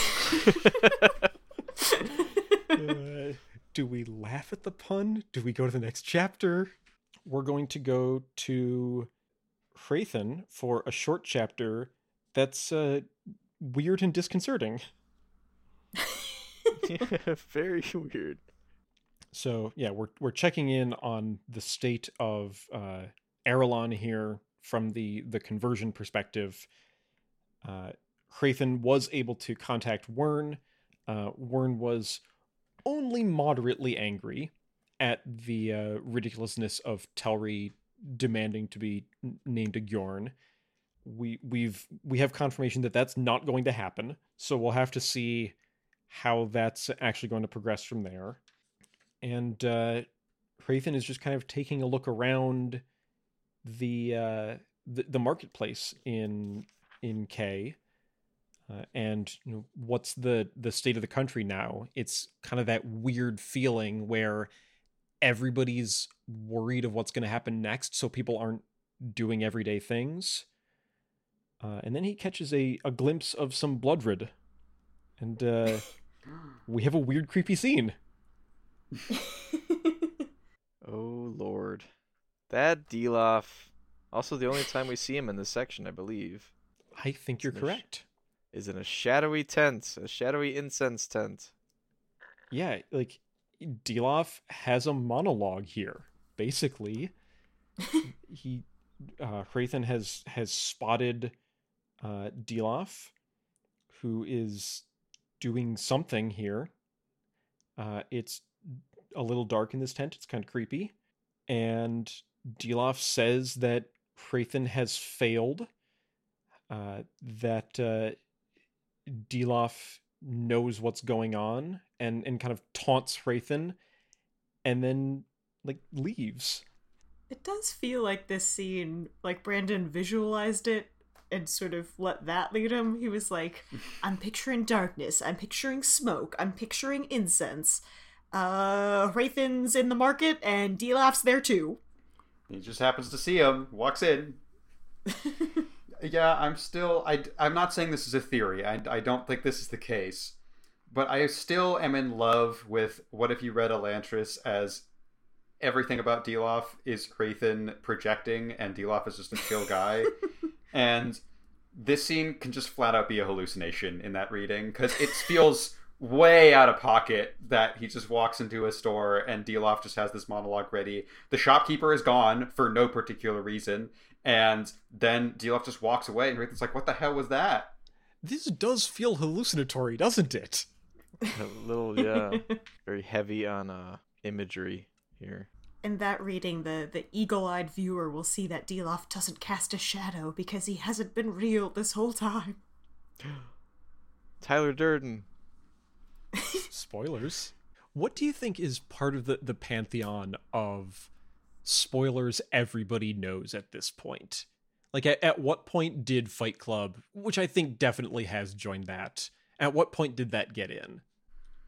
Uh, do we laugh at the pun? Do we go to the next chapter? We're going to go to Hrathen for a short chapter that's uh, weird and disconcerting. yeah, <laughs> <laughs> very weird. So yeah, we're we're checking in on the state of uh, Arelon here from the the conversion perspective. Uh, Hrathen was able to contact Wyrn. Uh, Wyrn was only moderately angry at the uh, ridiculousness of Telrii demanding to be named a gyorn. We we've we have confirmation that that's not going to happen, so we'll have to see how that's actually going to progress from there. And uh, Hrathen is just kind of taking a look around the uh, the, the marketplace in in Kae. Uh, and you know, what's the the state of the country now? It's kind of that weird feeling where everybody's worried of what's going to happen next, so people aren't doing everyday things. Uh, and then he catches a, a glimpse of some Bloodred, and uh, <laughs> we have a weird, creepy scene. <laughs> oh lord, that Dilaf. Also, the only time we see him in this section, I believe. I think you're correct is in a shadowy tent, a shadowy incense tent. Yeah, like Dilaf has a monologue here. Basically, <laughs> he uh Hrathen has has spotted uh Dilaf, who is doing something here. Uh it's a little dark in this tent, it's kind of creepy. And Dilaf says that Hrathen has failed. Uh, that uh, Dilaf knows what's going on and and kind of taunts Hrathen and then like leaves. It does feel like this scene like Brandon visualized it and sort of let that lead him. He was like, <laughs> I'm picturing darkness, I'm picturing smoke, I'm picturing incense. Uh Hrathen's in the market and Dilaf's there too. He just happens to see him, walks in. <laughs> yeah, I'm still. I, I'm not saying this is a theory. I, I don't think this is the case. But I still am in love with what if you read Elantris as everything about Dilaf is Hrathen projecting and Dilaf is just a chill guy. <laughs> and this scene can just flat out be a hallucination in that reading because it feels way out of pocket that he just walks into a store and Dilaf just has this monologue ready. The shopkeeper is gone for no particular reason, and then Dilaf just walks away, and Hrathen's like, "What the hell was that?" This does feel hallucinatory, doesn't it? a little, yeah, <laughs> very heavy on uh, imagery here. In that reading, the, the eagle eyed viewer will see that Dilaf doesn't cast a shadow because he hasn't been real this whole time. <gasps> Tyler Durden. <laughs> Spoilers. What do you think is part of the, the pantheon of spoilers everybody knows at this point. Like, at, at what point did Fight Club, which I think definitely has joined that, at what point did that get in?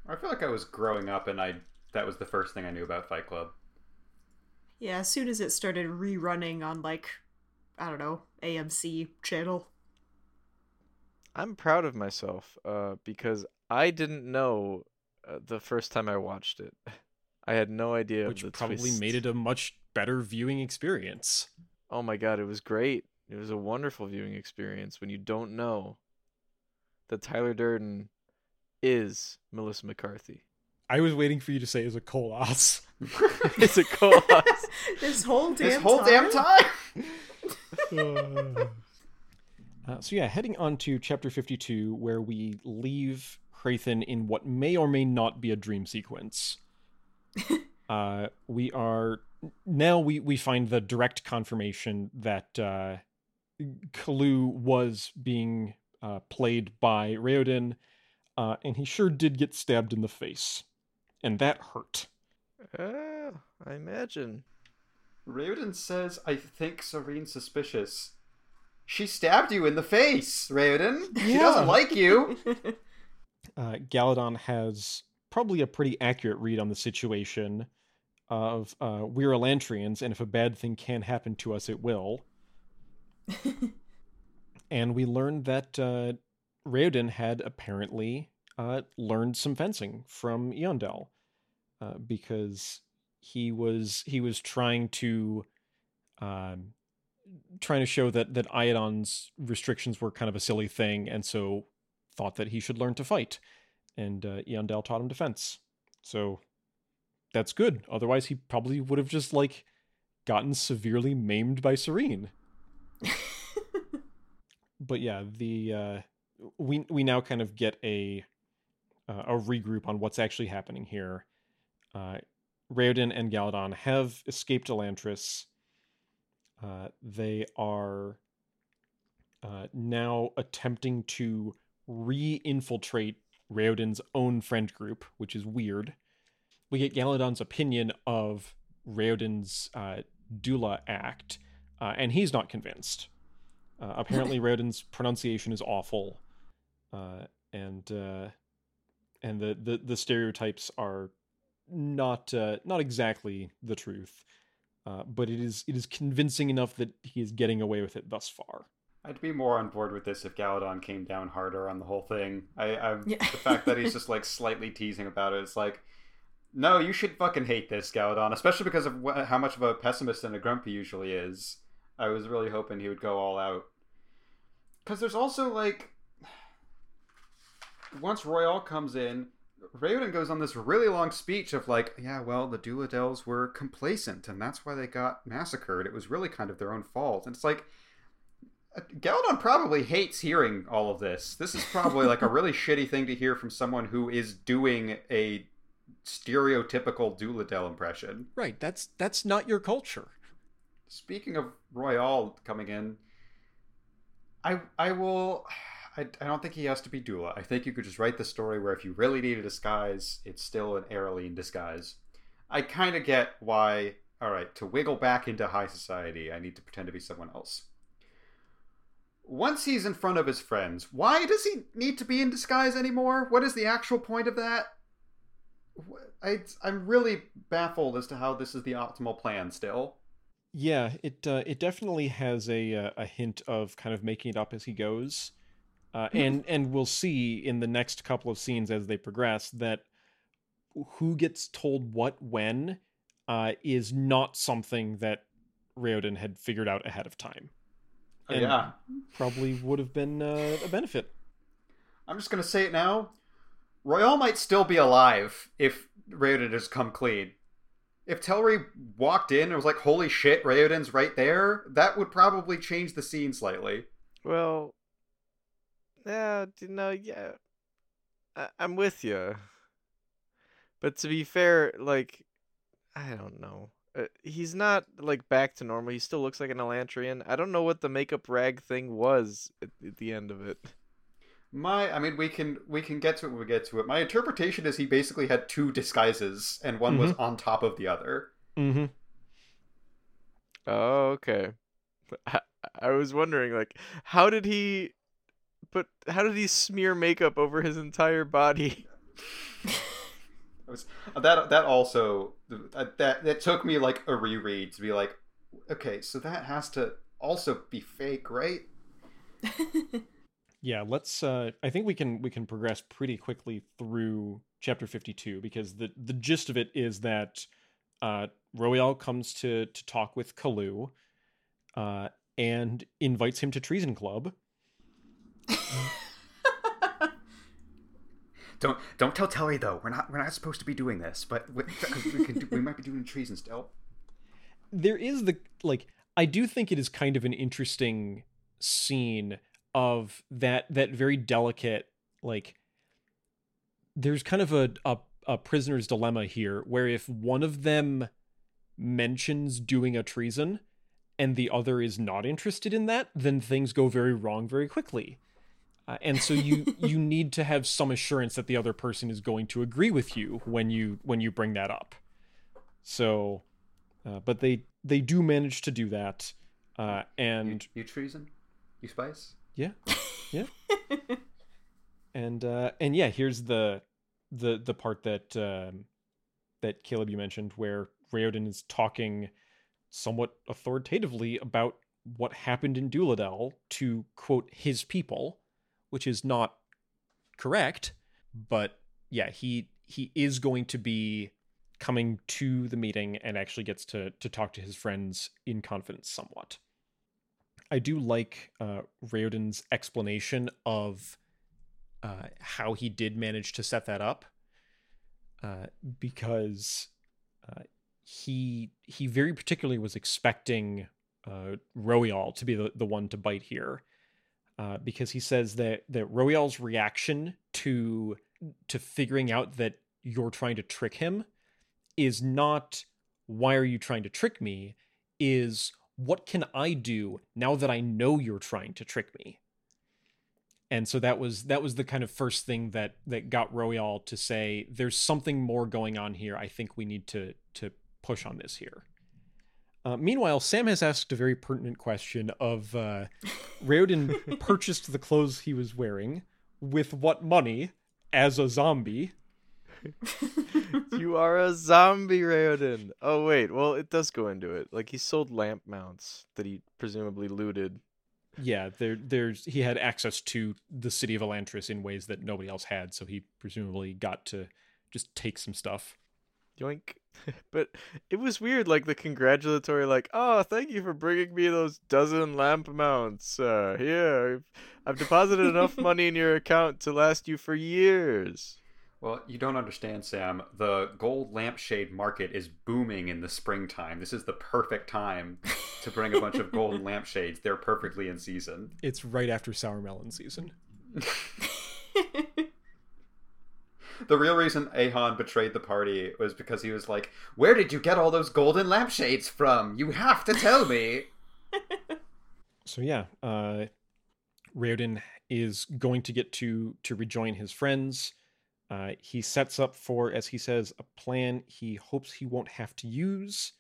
I feel like I was growing up and I that was the first thing I knew about Fight Club. Yeah, as soon as it started rerunning on like I don't know, AMC channel. I'm proud of myself uh, because I didn't know uh, the first time I watched it. <laughs> I had no idea. Which probably twist. made it a much better viewing experience. Oh my god, it was great. It was a wonderful viewing experience when you don't know that Tyler Durden is Melissa McCarthy. I was waiting for you to say it's a Koloss. it's a Koloss. this whole damn this whole time? damn time. <laughs> <laughs> uh, so yeah, heading on to chapter fifty-two, where we leave Hrathen in what may or may not be a dream sequence. <laughs> uh, we are now we we find the direct confirmation that uh, Kaloo was being uh, played by Raoden, uh, and he sure did get stabbed in the face, and that hurt. Uh, I imagine. Raoden says, I think Sarene suspicious. She stabbed you in the face, Raoden. She Yeah. doesn't like you. <laughs> uh, Galladon has probably a pretty accurate read on the situation of uh, we're Elantrians, and if a bad thing can happen to us, it will. <laughs> and we learned that uh, Raoden had apparently uh, learned some fencing from Eondel uh, because he was he was trying to um, trying to show that that Iadon's restrictions were kind of a silly thing, and so thought that he should learn to fight. And uh, Eondel taught him defense, so that's good. Otherwise, he probably would have just like gotten severely maimed by Sarene. <laughs> but yeah, the uh, we we now kind of get a uh, a regroup on what's actually happening here. Uh, Raoden and Galladon have escaped Elantris. Uh, they are uh, now attempting to re-infiltrate Raoden's own friend group, which is weird. We get Galladon's opinion of Raoden's uh, Dula act, uh, and he's not convinced. Uh, apparently, <laughs> Raoden's pronunciation is awful, uh, and uh, and the, the the stereotypes are not uh, not exactly the truth, uh, but it is it is convincing enough that he is getting away with it thus far. I'd be more on board with this if Galladon came down harder on the whole thing. I, I Yeah. the fact that he's <laughs> just like slightly teasing about it. It's like, no, you should fucking hate this Galladon, especially because of wh- how much of a pessimist and a grump he usually is. I was really hoping he would go all out. Because there's also like, once Roial comes in, Raoden goes on this really long speech of like, yeah, well, the Duladels were complacent, and that's why they got massacred. It was really kind of their own fault. And it's like, uh, Galladon probably hates hearing all of this. This is probably like a really <laughs> shitty thing to hear from someone who is doing a stereotypical Duladel impression. Right. That's that's not your culture. Speaking of Roial coming in, I I will. I, I don't think he has to be Dula. I think you could just write the story where if you really need a disguise, it's still an Arelene disguise. I kind of get why. All right, to wiggle back into high society, I need to pretend to be someone else. Once he's in front of his friends, why does he need to be in disguise anymore? What is the actual point of that? I, I'm really baffled as to how this is the optimal plan still. Yeah, it uh, it definitely has a uh, a hint of kind of making it up as he goes, uh, and and we'll see in the next couple of scenes as they progress that who gets told what when uh, is not something that Raoden had figured out ahead of time. Oh, And- yeah. Probably would have been uh, a benefit. I'm just gonna say it now. Roial might still be alive if Raoden has come clean. If Telrii walked in and was like, "Holy shit, Raoden's right there," that would probably change the scene slightly. Well, yeah, you know, yeah, I- I'm with you. But to be fair, like, I don't know. Uh, he's not like back to normal. He still looks like an Elantrian. I don't know what the makeup rag thing was at, at the end of it. My, I mean, we can we can get to it when we get to it. My interpretation is he basically had two disguises, and one was on top of the other. Mm-hmm. Oh, okay. <laughs> I, I was wondering, like, how did he? But how did he smear makeup over his entire body? <laughs> Was that that also that that, that took me like a reread to be like, okay, so that has to also be fake, right? <laughs> Yeah, let's. Uh, I think we can we can progress pretty quickly through chapter fifty two because the the gist of it is that uh, Roial comes to to talk with Kaloo, uh, and invites him to Treason Club. <laughs> Don't don't tell Telly though. We're not we're not supposed to be doing this, but we, we, do, we might be doing treason still. There is the like. I do think it is kind of an interesting scene of that that very delicate like. There's kind of a a, a prisoner's dilemma here, where if one of them mentions doing a treason and the other is not interested in that, then things go very wrong very quickly. Uh, and so you <laughs> you need to have some assurance that the other person is going to agree with you when you when you bring that up. So, uh, but they they do manage to do that, uh, and you, you treason, you spice. Yeah, yeah. <laughs> and uh, and yeah, here's the the the part that um, that Caleb you mentioned where Raoden is talking somewhat authoritatively about what happened in Duladel to quote his people, which is not correct, but yeah, he he is going to be coming to the meeting and actually gets to to talk to his friends in confidence somewhat. I do like uh, explanation of uh, how he did manage to set that up, uh, because uh, he he very particularly was expecting uh, to be the, the one to bite here, uh, because he says that that Roial's reaction to to figuring out that you're trying to trick him is not why are you trying to trick me? is what can I do now that I know you're trying to trick me? And so that was that was the kind of first thing that that got Roial to say there's something more going on here. I think we need to to push on this here. Uh, meanwhile, Sam has asked a very pertinent question of uh, <laughs> Raoden purchased the clothes he was wearing with what money as a zombie? <laughs> you are a zombie, Raoden. Oh wait, well it does go into it. Like he sold lamp mounts that he presumably looted. Yeah, there, there's he had access to the city of Elantris in ways that nobody else had, so he presumably got to just take some stuff. Yoink. <laughs> but it was weird, like the congratulatory, like, "Oh, thank you for bringing me those dozen lamp mounts. Uh, here, I've deposited enough <laughs> money in your account to last you for years." Well, you don't understand, Sam. The gold lampshade market is booming in the springtime. This is the perfect time to bring a bunch of golden <laughs> lampshades. They're perfectly in season. It's right after sour melon season. <laughs> the real reason Ahon betrayed the party was because he was like, "Where did you get all those golden lampshades from? You have to tell me." <laughs> so yeah, uh Raoden is going to get to to rejoin his friends uh, he sets up for, as he says, a plan he hopes he won't have to use.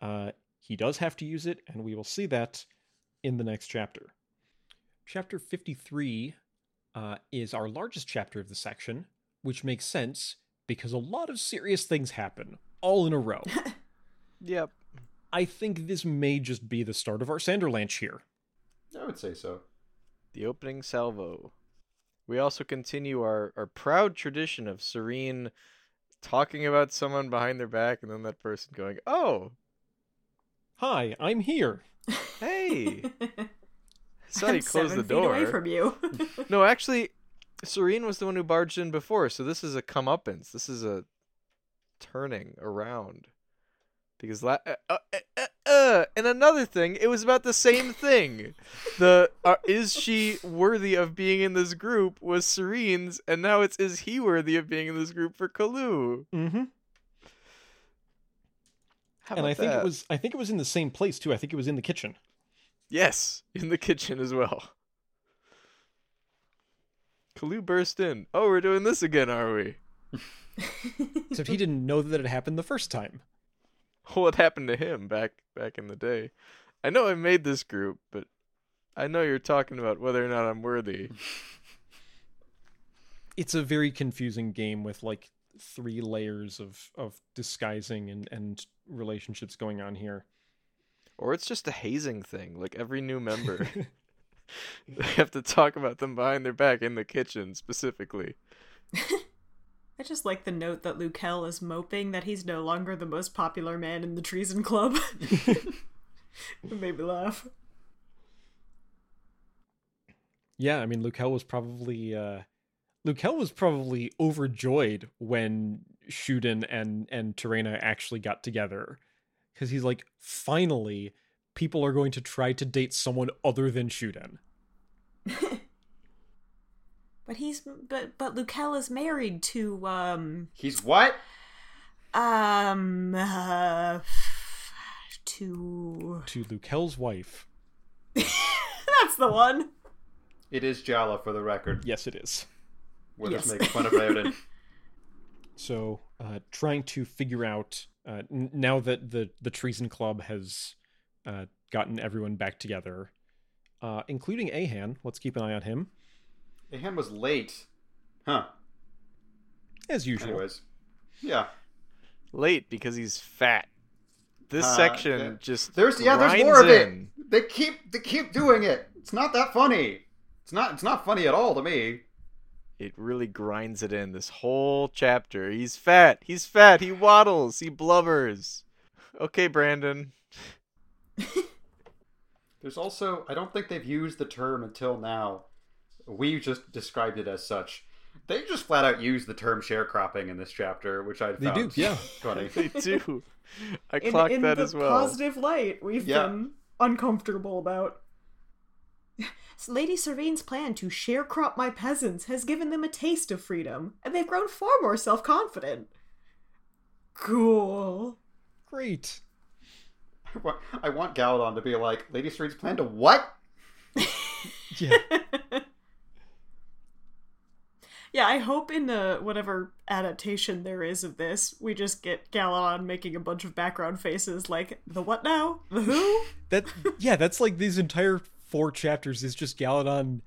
Uh, he does have to use it, and we will see that in the next chapter. Chapter 53 uh, is our largest chapter of the section, which makes sense because a lot of serious things happen all in a row. <laughs> yep. I think this may just be the start of our Sanderlanche here. I would say so. The opening salvo we also continue our, our proud tradition of Sarene talking about someone behind their back and then that person going, Oh, hi, I'm here. Hey. Saw you close the door. away from you. <laughs> no, actually, Sarene was the one who barged in before, so this is a comeuppance. This is a turning around. Because la- uh, uh, uh, uh, and another thing, it was about the same thing. The uh, is she worthy of being in this group was Sarene's, and now it's is he worthy of being in this group for Kaloo. Mm-hmm. and I think that? it was I think it was in the same place too. I think it was in the kitchen. Yes, in the kitchen as well. Kaloo burst in. Oh, we're doing this again, are we? <laughs> Except he didn't know that it happened the first time. <laughs> what happened to him back back in the day. I know I made this group, but I know you're talking about whether or not I'm worthy. <laughs> it's a very confusing game with like three layers of of disguising and and relationships going on here. Or it's just a hazing thing. Like every new member <laughs> they have to talk about them behind their back in the kitchen specifically. I just like the note that Lukel is moping that he's no longer the most popular man in the Treason Club. <laughs> <laughs> it made me laugh. Yeah, I mean, Lukel was probably uh, Lukel was probably overjoyed when Shuden and and Torena actually got together because he's like, finally, people are going to try to date someone other than Shuden. <laughs> But he's but but Lukel is married to um He's what? Um uh, to to Lukel's wife. <laughs> That's the one. It is Jalla for the record. Yes, it is. We're Yes. just making fun of Raoden. <laughs> So, uh, trying to figure out uh, n- now that the the treason club has uh, gotten everyone back together, uh, including Ahan. Let's keep an eye on him Ahan was late. Huh. as usual. Anyways. Yeah. Late because he's fat. This Uh, section yeah. just There's yeah, there's grinds more of it. in. They keep they keep doing it. It's not that funny. It's not it's not funny at all to me. It really grinds it in this whole chapter. He's fat. He's fat. He waddles. He blubbers. Okay, Brandon. <laughs> There's also I don't think they've used the term until now. We just described it as such. They just flat out use the term sharecropping in this chapter, which I They found do, yeah. <laughs> funny. They do. <laughs> I In, clocked in that the as well. positive light we've Yeah. been uncomfortable about. Lady Sarene's plan to sharecrop my peasants has given them a taste of freedom, and they've grown far more self confident. Cool. Great. I want- I want Galladon to be like, Lady Sarene's plan to what? <laughs> Yeah. Yeah, I hope in the whatever adaptation there is of this, we just get Galladon making a bunch of background faces like the what now? The who? <laughs> That yeah, that's like these entire four chapters is just Galladon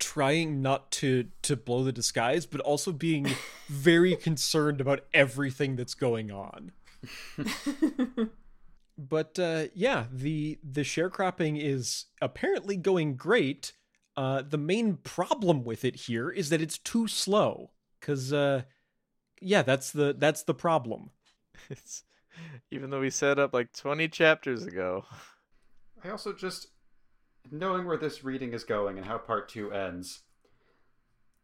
trying not to to blow the disguise, but also being <laughs> very concerned about everything that's going on. <laughs> but uh, yeah, the the sharecropping is apparently going great. Uh, the main problem with it here is that it's too slow. Cause uh, yeah, that's the that's the problem. <laughs> It's, even though we set up like 20 chapters ago. <laughs> I also just knowing where this reading is going and how part two ends.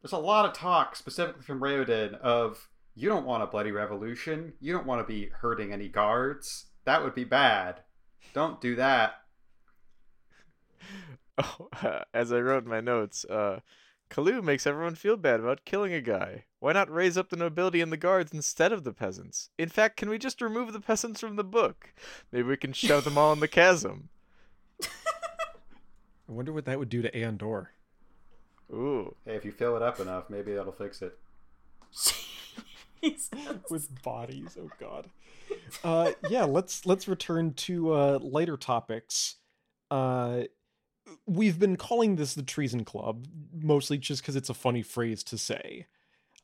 There's a lot of talk, specifically from Raoden, of you don't want a bloody revolution. You don't want to be hurting any guards. That would be bad. Don't do that. <laughs> Oh, <laughs> as I wrote in my notes, uh, Kaloo makes everyone feel bad about killing a guy. Why not raise up the nobility and the guards instead of the peasants? In fact, can we just remove the peasants from the book? Maybe we can shove them all in the chasm. <laughs> I wonder what that would do to AonDor. Ooh. Hey, if you fill it up enough, maybe that'll fix it. <laughs> Jesus. with bodies. Oh god. Uh yeah, let's let's return to uh lighter topics. Uh we've been calling this the treason club mostly just cuz it's a funny phrase to say.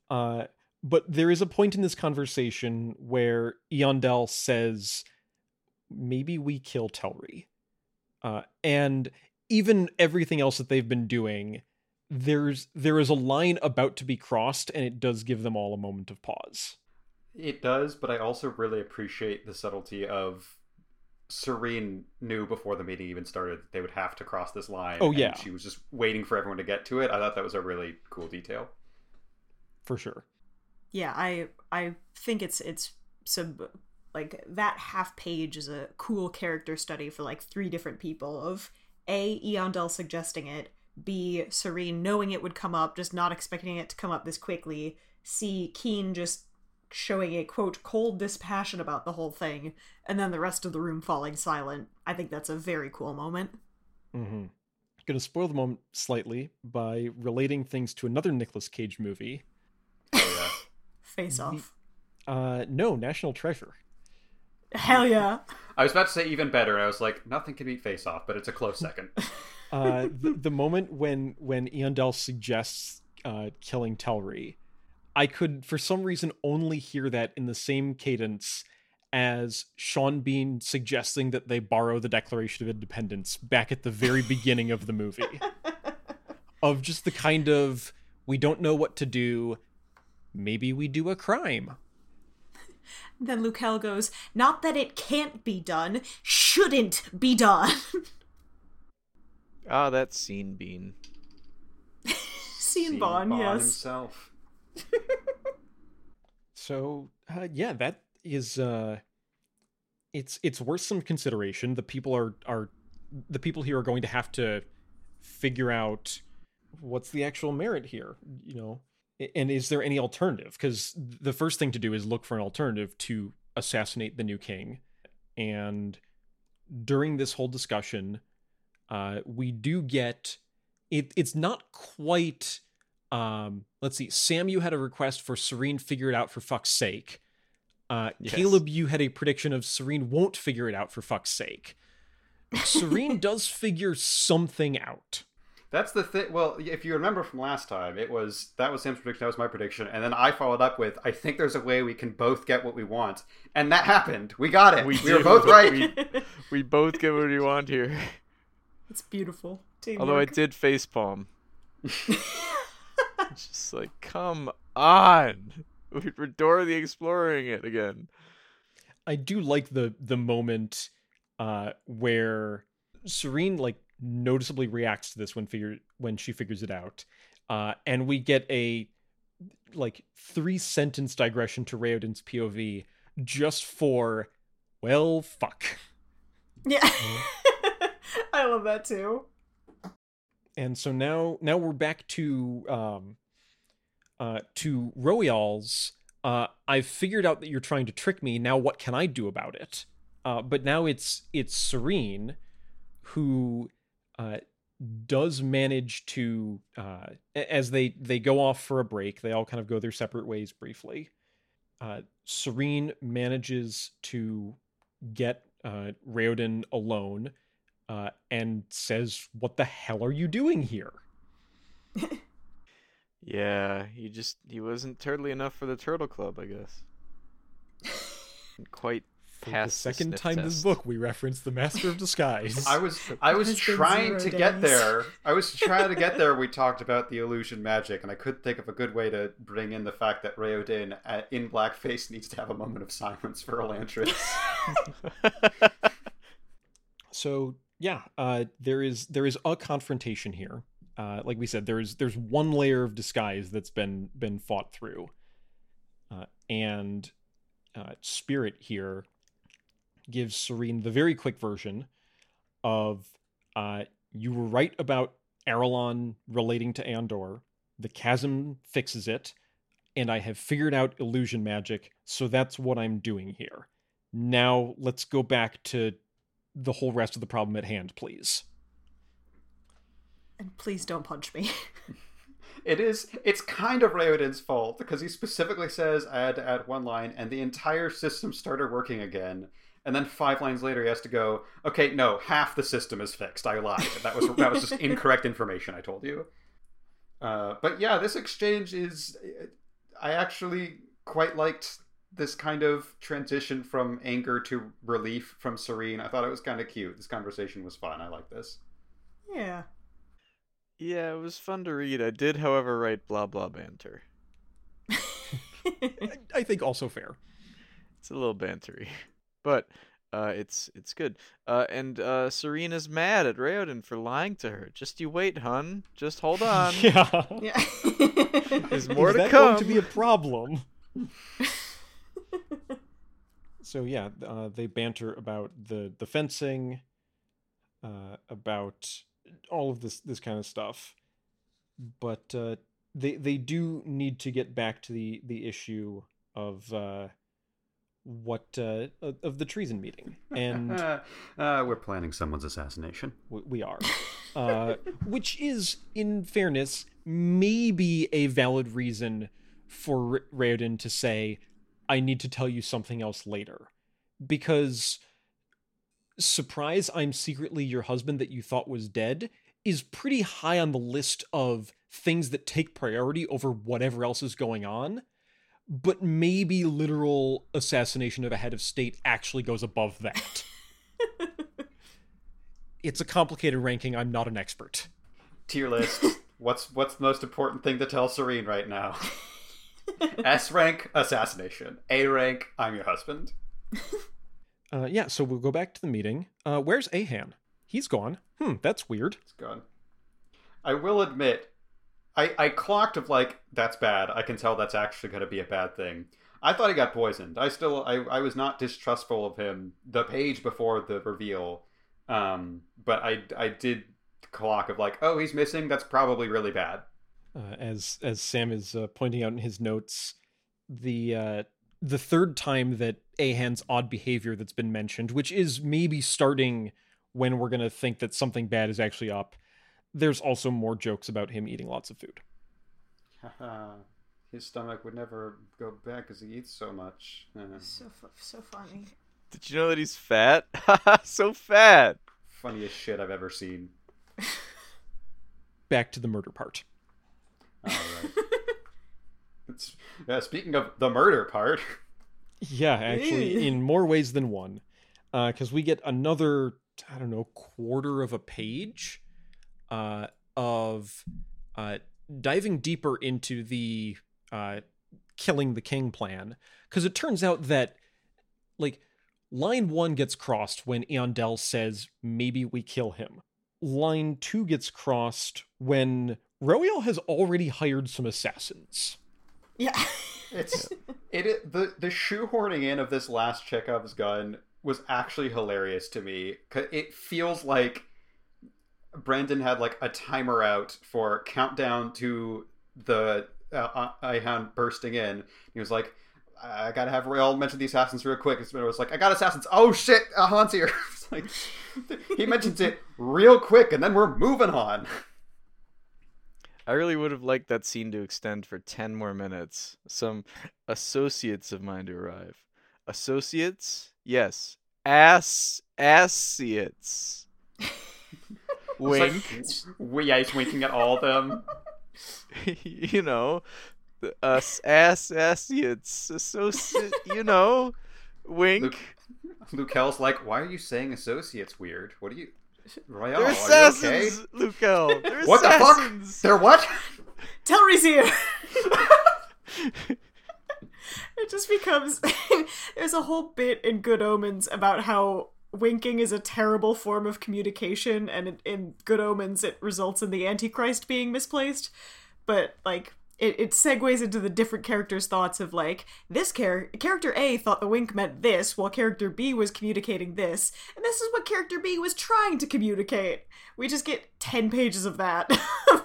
Uh but there is a point in this conversation where Eondel says maybe we kill Telrii. Uh and even everything else that they've been doing there's there is a line about to be crossed and it does give them all a moment of pause It does, but I also really appreciate the subtlety of Sarene knew before the meeting even started that they would have to cross this line. Oh, and yeah. she was just waiting for everyone to get to it. I thought that was a really cool detail. for sure Yeah, I I think it's it's some like that half page is a cool character study for like three different people of A Eondel suggesting it, B Sarene knowing it would come up, just not expecting it to come up this quickly, C Kiin just showing a quote cold dispassion about the whole thing, and then the rest of the room falling silent. I think that's a very cool moment. mm-hmm. gonna spoil the moment slightly by relating things to another Nicolas Cage movie Oh, <laughs> Face off. uh no National Treasure Hell yeah. I was about to say even better, I was like, nothing can beat Face Off, but it's a close second. <laughs> uh the, the moment when when Eondel suggests uh killing Telrii I could for some reason only hear that in the same cadence as Sean Bean suggesting that they borrow the Declaration of Independence back at the very beginning of the movie. <laughs> of just the kind of we don't know what to do. Maybe we do a crime. <laughs> Then Lukel goes, Not that it can't be done, shouldn't be done. Ah, that scene bean. <laughs> Scene Scene Bond, yes. himself. <laughs> So uh, yeah, that is uh, it's it's worth some consideration. The people are are the people here are going to have to figure out what's the actual merit here. You know, and is there any alternative? Because the first thing to do is look for an alternative to assassinate the new king, and during this whole discussion, uh, we do get it. It's not quite. Um, let's see. Sam, you had a request for Sarene figure it out for fuck's sake. Uh, Yes. Caleb, you had a prediction of Sarene won't figure it out for fuck's sake. Sarene <laughs> does figure something out. That's the thing. Well, if you remember from last time, it was that was Sam's prediction, that was my prediction, and then I followed up with, "I think there's a way we can both get what we want," and that happened. We got it. We, were both right. We, we both get what we want here. it's beautiful. Teamwork. Although I did facepalm. <laughs> It's <laughs> just like, come on. <laughs> We're Dora the Exploring it again. I do like the the moment uh where Sarene like noticeably reacts to this when figure when she figures it out. Uh and we get a like three sentence digression to Raoden's POV just for well fuck. Yeah. <laughs> I love that too. And so now now we're back to um uh to Roial's. Uh I've figured out that you're trying to trick me. Now what can I do about it? Uh but now it's it's Sarene who uh does manage to uh as they they go off for a break, they all kind of go their separate ways briefly. Sarene manages to get uh Raoden alone and says, "What the hell are you doing here?" <laughs> Yeah, he just he wasn't turtly enough for the Turtle Club, I guess. <laughs> Quite For the past the second sniff time this test. book, we reference the Master of Disguise. <laughs> I was I was trying zero to get there. I was <laughs> trying to get there. We talked about the illusion magic, and I couldn't think of a good way to bring in the fact that Raoden uh, in blackface needs to have a moment of silence for Elantris. so yeah, uh, there is there is a confrontation here. Uh, like we said, there's there's one layer of disguise that's been been fought through, uh, and uh, Spirit here gives Sarene the very quick version of uh, you were right about Arelon relating to AonDor. The chasm fixes it, and I have figured out illusion magic, so that's what I'm doing here. Now let's go back to the whole rest of the problem at hand, please. And please don't punch me. It is. It's kind of Raoden's fault because he specifically says I had to add one line, and the entire system started working again. And then five lines later, he has to go. Okay, no, half the system is fixed. I lied. That was that was just <laughs> incorrect information. I told you. Uh, but yeah, this exchange is. I actually quite liked this kind of transition from anger to relief from Sarene. I thought it was kind of cute. This conversation was fun. I like this. yeah. Yeah, it was fun to read. I did, however, write blah blah banter. I, I think also fair. It's a little bantery, <laughs> but uh, it's it's good. Uh, and uh, Sarene's mad at Raoden for lying to her. Just you wait, hun. Just hold <laughs> on. yeah. yeah. <laughs> There's more is to that come. going to be a problem? so yeah, uh, they banter about the the fencing, uh, about all of this this kind of stuff, but uh, they they do need to get back to the the issue of uh, what uh, of the treason meeting, and <laughs> uh, we're planning someone's assassination. w- we are, uh, <laughs> which is, in fairness, maybe a valid reason for R- Raoden to say, "I need to tell you something else later," because surprise, I'm secretly your husband that you thought was dead is pretty high on the list of things that take priority over whatever else is going on. But maybe literal assassination of a head of state actually goes above that. <laughs> it's a complicated ranking. I'm not an expert. Tier list. <laughs> what's what's the most important thing to tell Sarene right now? S rank assassination. A rank I'm your husband. <laughs> Uh, yeah, so we'll go back to the meeting. Uh, where's Ahan? He's gone. Hmm, that's weird. It's gone. I will admit, I I clocked of like that's bad. I can tell that's actually going to be a bad thing. I thought he got poisoned. I still I I was not distrustful of him the page before the reveal. Um, but I I did clock of like oh he's missing. That's probably really bad. Uh, as as Sam is uh, pointing out in his notes, the uh, the third time that Ahan's odd behavior that's been mentioned, which is maybe starting when we're going to think that something bad is actually up. There's also more jokes about him eating lots of food. <laughs> His stomach would never go back because he eats so much. <laughs> So fu- so funny. Did you know that he's fat? <laughs> so fat. funniest shit I've ever seen. Back to the murder part. All right. it's, uh, speaking of the murder part, Yeah, actually, in more ways than one. Because we get another, I don't know, quarter of a page uh, of uh, diving deeper into the uh, killing the king plan. Because it turns out that, like, line one gets crossed when Eondel says, maybe we kill him. Line two gets crossed when Roial has already hired some assassins. Yeah. it's <laughs> it, it the the shoehorning in of this last Chekhov's gun was actually hilarious to me. It feels like Brandon had like a timer out for countdown to the uh, Ahan bursting in. He was like, "I gotta have Roial mention the assassins real quick." And it was like, "I got assassins." Oh shit, Ahan's <laughs> here. Like <laughs> he mentions it real quick, and then we're moving on. I really would have liked that scene to extend for 10 more minutes. Some associates of mine to arrive. Associates? Yes. Ass associates. <laughs> Wink. It's like, yeah, he's winking at all of them. <laughs> you know, us ass associates. Associate, you know, wink. Luke, Luke Hell's like, why are you saying associates weird? What are you, Roial? They're assassins, okay? Lukel. They're <laughs> What the fuck? assassins. They're what? Telrii's here. <laughs> it just becomes <laughs> there's a whole bit in Good Omens about how winking is a terrible form of communication, and in, in Good Omens it results in the Antichrist being misplaced. But like it, it segues into the different characters' thoughts of like this char- character A thought the wink meant this, while character B was communicating this, and this is what character B was trying to communicate. We just get ten pages of that, <laughs> of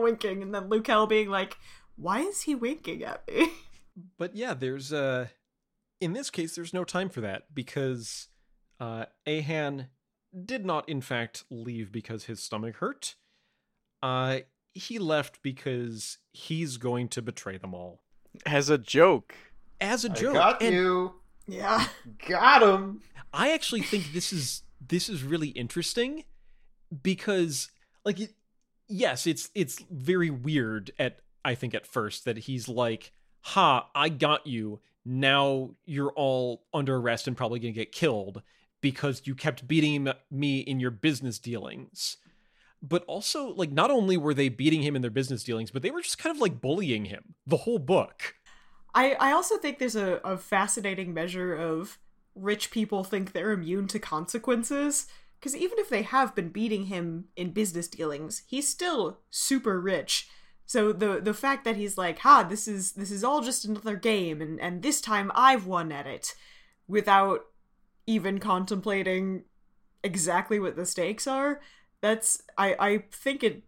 winking, and then Lukel being like, "Why is he winking at me?" but yeah there's uh in this case there's no time for that because uh ahan did not in fact leave because his stomach hurt uh he left because he's going to betray them all As a joke. as a I joke got and you. Yeah. Got him. i actually think this is this is really interesting because like it, yes it's it's very weird at i think at first that he's like ha i got you now you're all under arrest and probably gonna get killed because you kept beating me in your business dealings but also like not only were they beating him in their business dealings but they were just kind of like bullying him the whole book I, I also think there's a, a fascinating measure of rich people think they're immune to consequences. Because even if they have been beating him in business dealings, he's still super rich. So the the fact that he's like, ha, this is this is all just another game, and, and this time I've won at it, without even contemplating exactly what the stakes are, that's I, I think it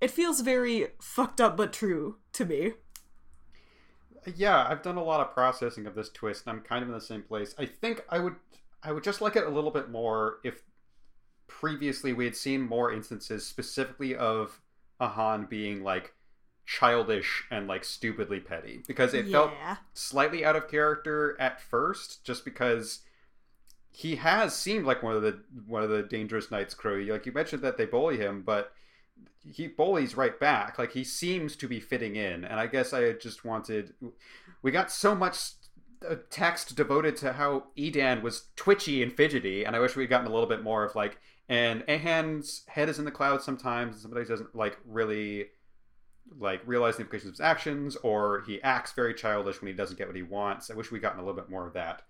it feels very fucked up but true to me. Yeah, I've done a lot of processing of this twist, and I'm kind of in the same place. I think I would, I would just like it a little bit more if previously we had seen more instances, specifically of Ahan being like childish and like stupidly petty, because it felt slightly out of character at first, just because he has seemed like one of the one of the dangerous knights crew. Like you mentioned that they bully him, but he bullies right back. Like he seems to be fitting in, and I guess I just wanted. We got so much uh, text devoted to how Edan was twitchy and fidgety, and I wish we'd gotten a little bit more of like. And Ahan's head is in the clouds sometimes, and somebody doesn't like really like realize the implications of his actions, or he acts very childish when he doesn't get what he wants. I wish we'd gotten a little bit more of that.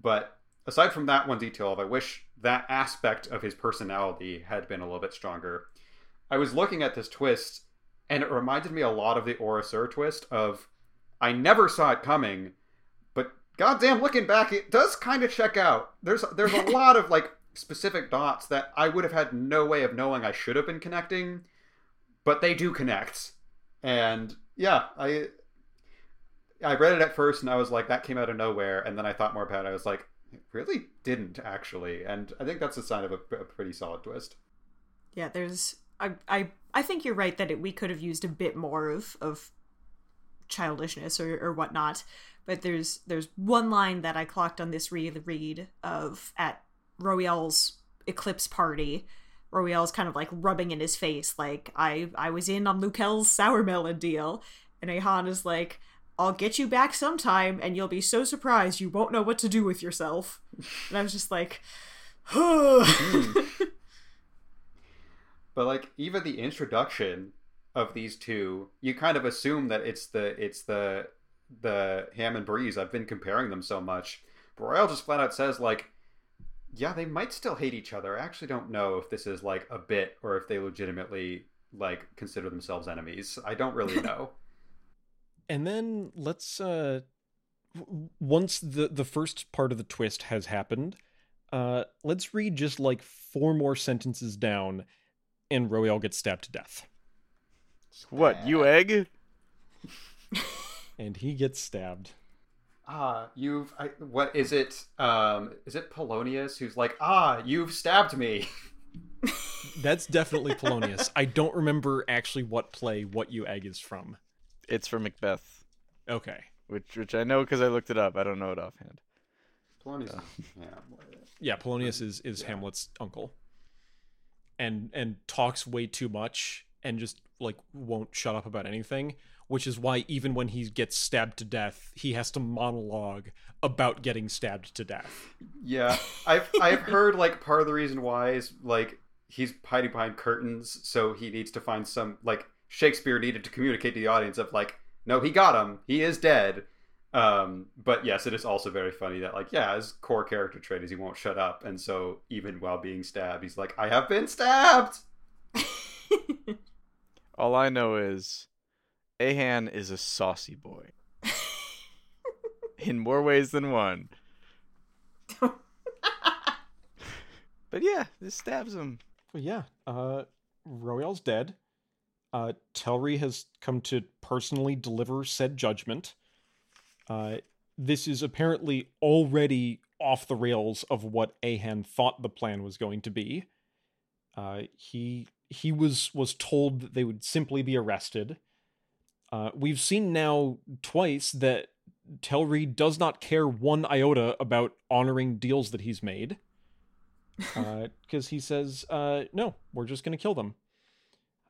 But aside from that one detail, I wish that aspect of his personality had been a little bit stronger. I was looking at this twist, and it reminded me a lot of the Orasur twist of I never saw it coming, but goddamn, looking back, it does kind of check out. There's there's a <laughs> lot of like specific dots that I would have had no way of knowing I should have been connecting, but they do connect. And yeah, I I read it at first and I was like, that came out of nowhere. And then I thought more about it. I was like, it really didn't actually. And I think that's a sign of a, a pretty solid twist. Yeah, there's. I, I, I think you're right that it, we could have used a bit more of, of childishness or, or whatnot. But there's there's one line that I clocked on this read read of at Roial's eclipse party. Roial's kind of like rubbing in his face, like I I was in on Lukel's sour melon deal, and Ahan is like, I'll get you back sometime, and you'll be so surprised you won't know what to do with yourself. And I was just like, hmm. <laughs> but like even the introduction of these two, you kind of assume that it's the it's the the Ham and Breeze. I've been comparing them so much. But Roial just flat out says like, yeah, they might still hate each other. I actually don't know if this is like a bit or if they legitimately like consider themselves enemies. I don't really <laughs> know. And then let's uh once the the first part of the twist has happened, uh let's read just like four more sentences down and Roial gets stabbed to death. What, you egg? and he gets stabbed. Ah, you've I, what is it? Um, is it Polonius who's like, ah, you've stabbed me? That's definitely Polonius. I don't remember actually what play what you egg is from. It's from Macbeth. Okay. Which which I know because I looked it up. I don't know it offhand. Polonius. Uh, yeah. Yeah, Polonius is is yeah. Hamlet's uncle. And and talks way too much and just like won't shut up about anything, which is why even when he gets stabbed to death, he has to monologue about getting stabbed to death. Yeah, I've I've heard like part of the reason why is like he's hiding behind curtains, so he needs to find some like Shakespeare needed to communicate to the audience of like, no, he got him, he is dead. Um, but yes, it is also very funny that like yeah, his core character trait is he won't shut up, and so even while being stabbed, he's like, I have been stabbed. <laughs> All I know is Ahan is a saucy boy. <laughs> In more ways than one. <laughs> but yeah, this stabs him. Well, yeah, uh, Roial's dead. Uh, Telrii has come to personally deliver said judgment. Uh, this is apparently already off the rails of what Ahan thought the plan was going to be. Uh, he he was was told that they would simply be arrested. Uh, we've seen now twice that Telrii does not care one iota about honoring deals that he's made. Because <laughs> uh, he says, uh, no, we're just going to kill them.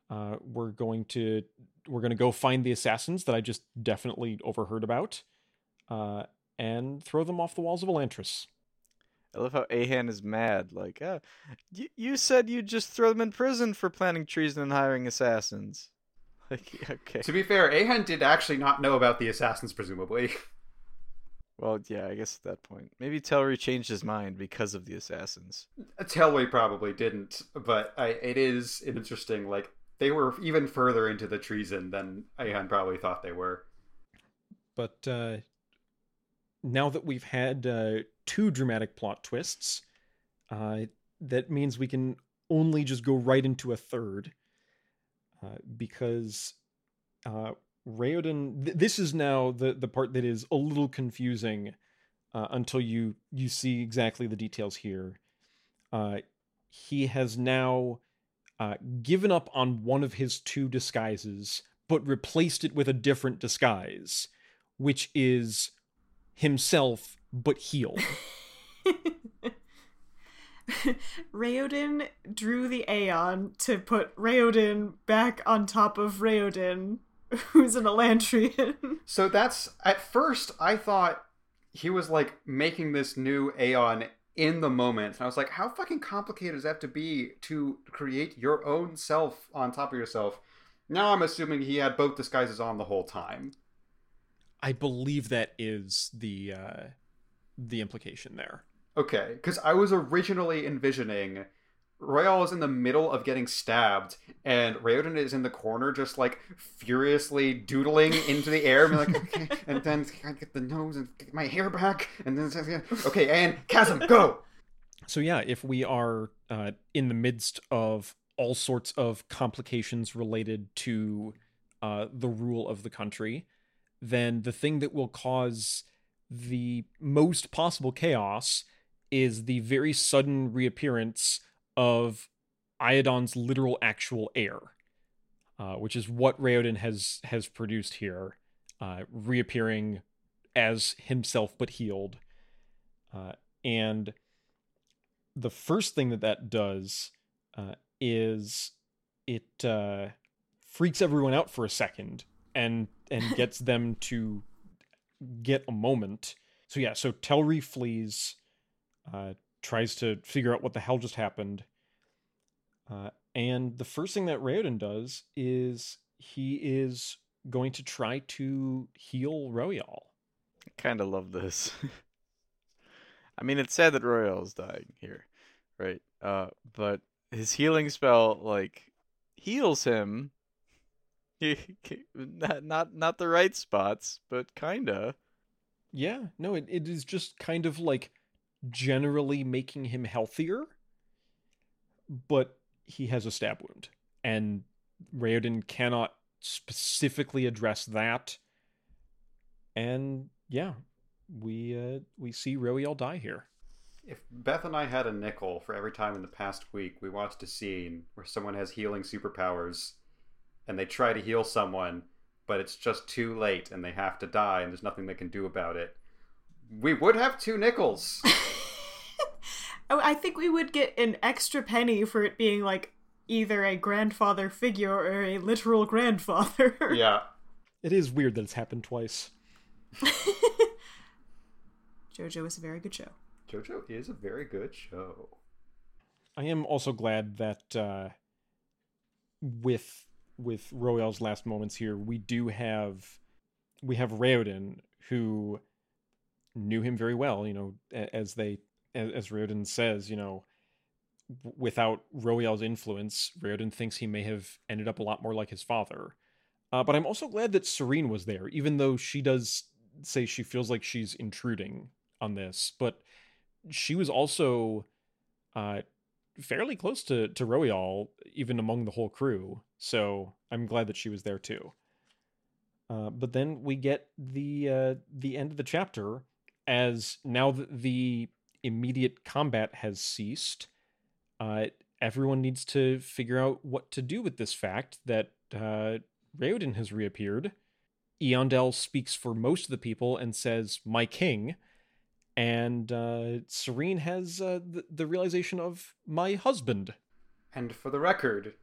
Uh, we're going to we're going to go find the assassins that I just definitely overheard about, uh, and throw them off the walls of Elantris. I love how Ahan is mad. Like, uh, you, you said you'd just throw them in prison for planning treason and hiring assassins. <laughs> Like, okay. To be fair, Ahan did actually not know about the assassins, presumably. <laughs> Well, yeah, I guess at that point. Maybe Telrii changed his mind because of the assassins. Telrii probably didn't, but I, it is interesting. Like, they were even further into the treason than Ahan probably thought they were. But uh, now that we've had uh, two dramatic plot twists, uh, that means we can only just go right into a third. Uh, because uh, Raoden, th- this is now the, the part that is a little confusing uh, until you, you see exactly the details here. Uh, he has now uh, given up on one of his two disguises, but replaced it with a different disguise, which is himself but healed. <laughs> Raoden drew the Aeon to put Raoden back on top of Raoden, <laughs> who's an Elantrian. So that's at first I thought he was like making this new Aeon in the moment. And I was like, how fucking complicated does that have to be to create your own self on top of yourself? Now I'm assuming he had both disguises on the whole time. I believe that is the uh, the implication there. Okay, because I was originally envisioning Roial is in the middle of getting stabbed, and Raoden is in the corner, just like furiously doodling into the air, and like, okay, <laughs> and then I get the nose and get my hair back, and then okay, and chasm, go. So yeah, if we are uh, in the midst of all sorts of complications related to uh, the rule of the country, then the thing that will cause the most possible chaos is the very sudden reappearance of Iadon's literal actual heir, uh, which is what Raoden has has produced here, uh, reappearing as himself but healed. Uh, and the first thing that that does uh, is it uh, freaks everyone out for a second and and <laughs> gets them to get a moment. So yeah, so Telrii flees, uh, tries to figure out what the hell just happened, uh, and the first thing that Raoden does is he is going to try to heal Roial. I kind of love this. <laughs> I mean, it's sad that Roial is dying here, right? Uh, but his healing spell like heals him. <laughs> not not not the right spots, but kinda. Yeah, no, it, it is just kind of like generally making him healthier, but he has a stab wound, and Raoden cannot specifically address that. And yeah, we uh, we see Roial die here. If Beth and I had a nickel for every time in the past week we watched a scene where someone has healing superpowers and they try to heal someone, but it's just too late and they have to die and there's nothing they can do about it, we would have two nickels. <laughs> oh, I think we would get an extra penny for it being like either a grandfather figure or a literal grandfather. <laughs> yeah. It is weird that it's happened twice. <laughs> JoJo is a very good show. JoJo is a very good show. I am also glad that uh, with with Roial's last moments here, we do have we have Raoden who knew him very well. You know, as they as, as Raoden says, you know, without Roial's influence, Raoden thinks he may have ended up a lot more like his father. Uh, but I'm also glad that Sarene was there, even though she does say she feels like she's intruding on this. But she was also uh, fairly close to to Roial, even among the whole crew. So I'm glad that she was there too. Uh, but then we get the uh, the end of the chapter as now that the immediate combat has ceased. Uh, everyone needs to figure out what to do with this fact that uh, Raoden has reappeared. Eondel speaks for most of the people and says, "My king," and uh, Sarene has uh, the, the realization of my husband. And for the record,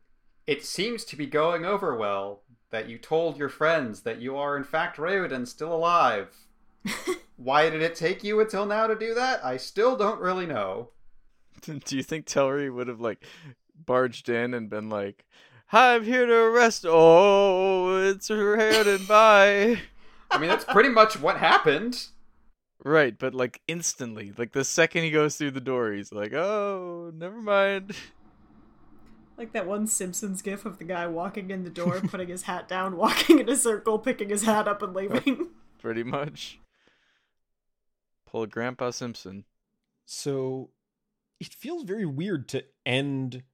it seems to be going over well that you told your friends that you are in fact Raoden still alive. <laughs> Why did it take you until now to do that? I still don't really know. <laughs> do you think Telrii would have like barged in and been like, "I'm here to arrest"? Oh, it's Raoden. Bye. I mean, that's pretty much what happened. Right, but like instantly, like the second he goes through the door, he's like, "Oh, never mind." Like that one Simpsons gif of the guy walking in the door, putting his hat down, walking in a circle, picking his hat up, and leaving. <laughs> Pretty much. Pull Grandpa Simpson. So, it feels very weird to end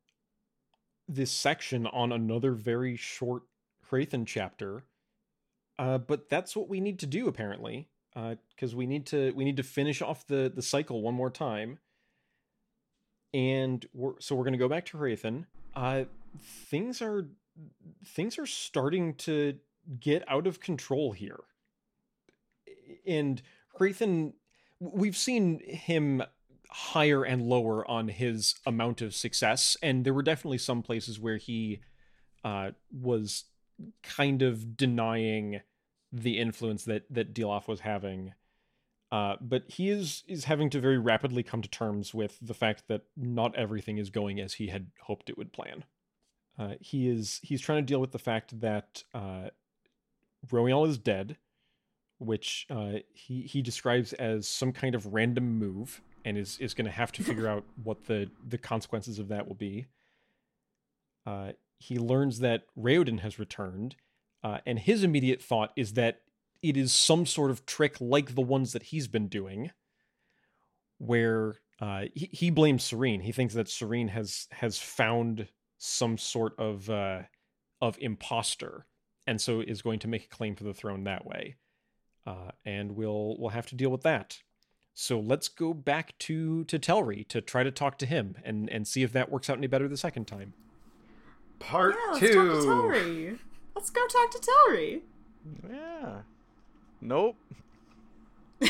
this section on another very short Hrathen chapter. Uh, but that's what we need to do apparently because uh, we need to we need to finish off the the cycle one more time. And we're so we're gonna go back to Hrathen. Uh, things are things are starting to get out of control here, and Hrathen. We've seen him higher and lower on his amount of success, and there were definitely some places where he uh, was kind of denying the influence that that Dilaf was having. Uh, but he is is having to very rapidly come to terms with the fact that not everything is going as he had hoped it would plan. Uh, he is he's trying to deal with the fact that uh, is dead, which uh, he he describes as some kind of random move, and is is going to have to figure <laughs> out what the the consequences of that will be. Uh, he learns that Raoden has returned, uh, and his immediate thought is that it is some sort of trick like the ones that he's been doing, where uh, he, he blames Sarene. He thinks that Sarene has has found some sort of uh, of imposter, and so is going to make a claim for the throne that way. Uh, and we'll we'll have to deal with that. So let's go back to to Telrii to try to talk to him and and see if that works out any better the second time. Part Yeah, let's two. talk to Telrii. Let's go talk to Telrii. Yeah. Nope. <laughs>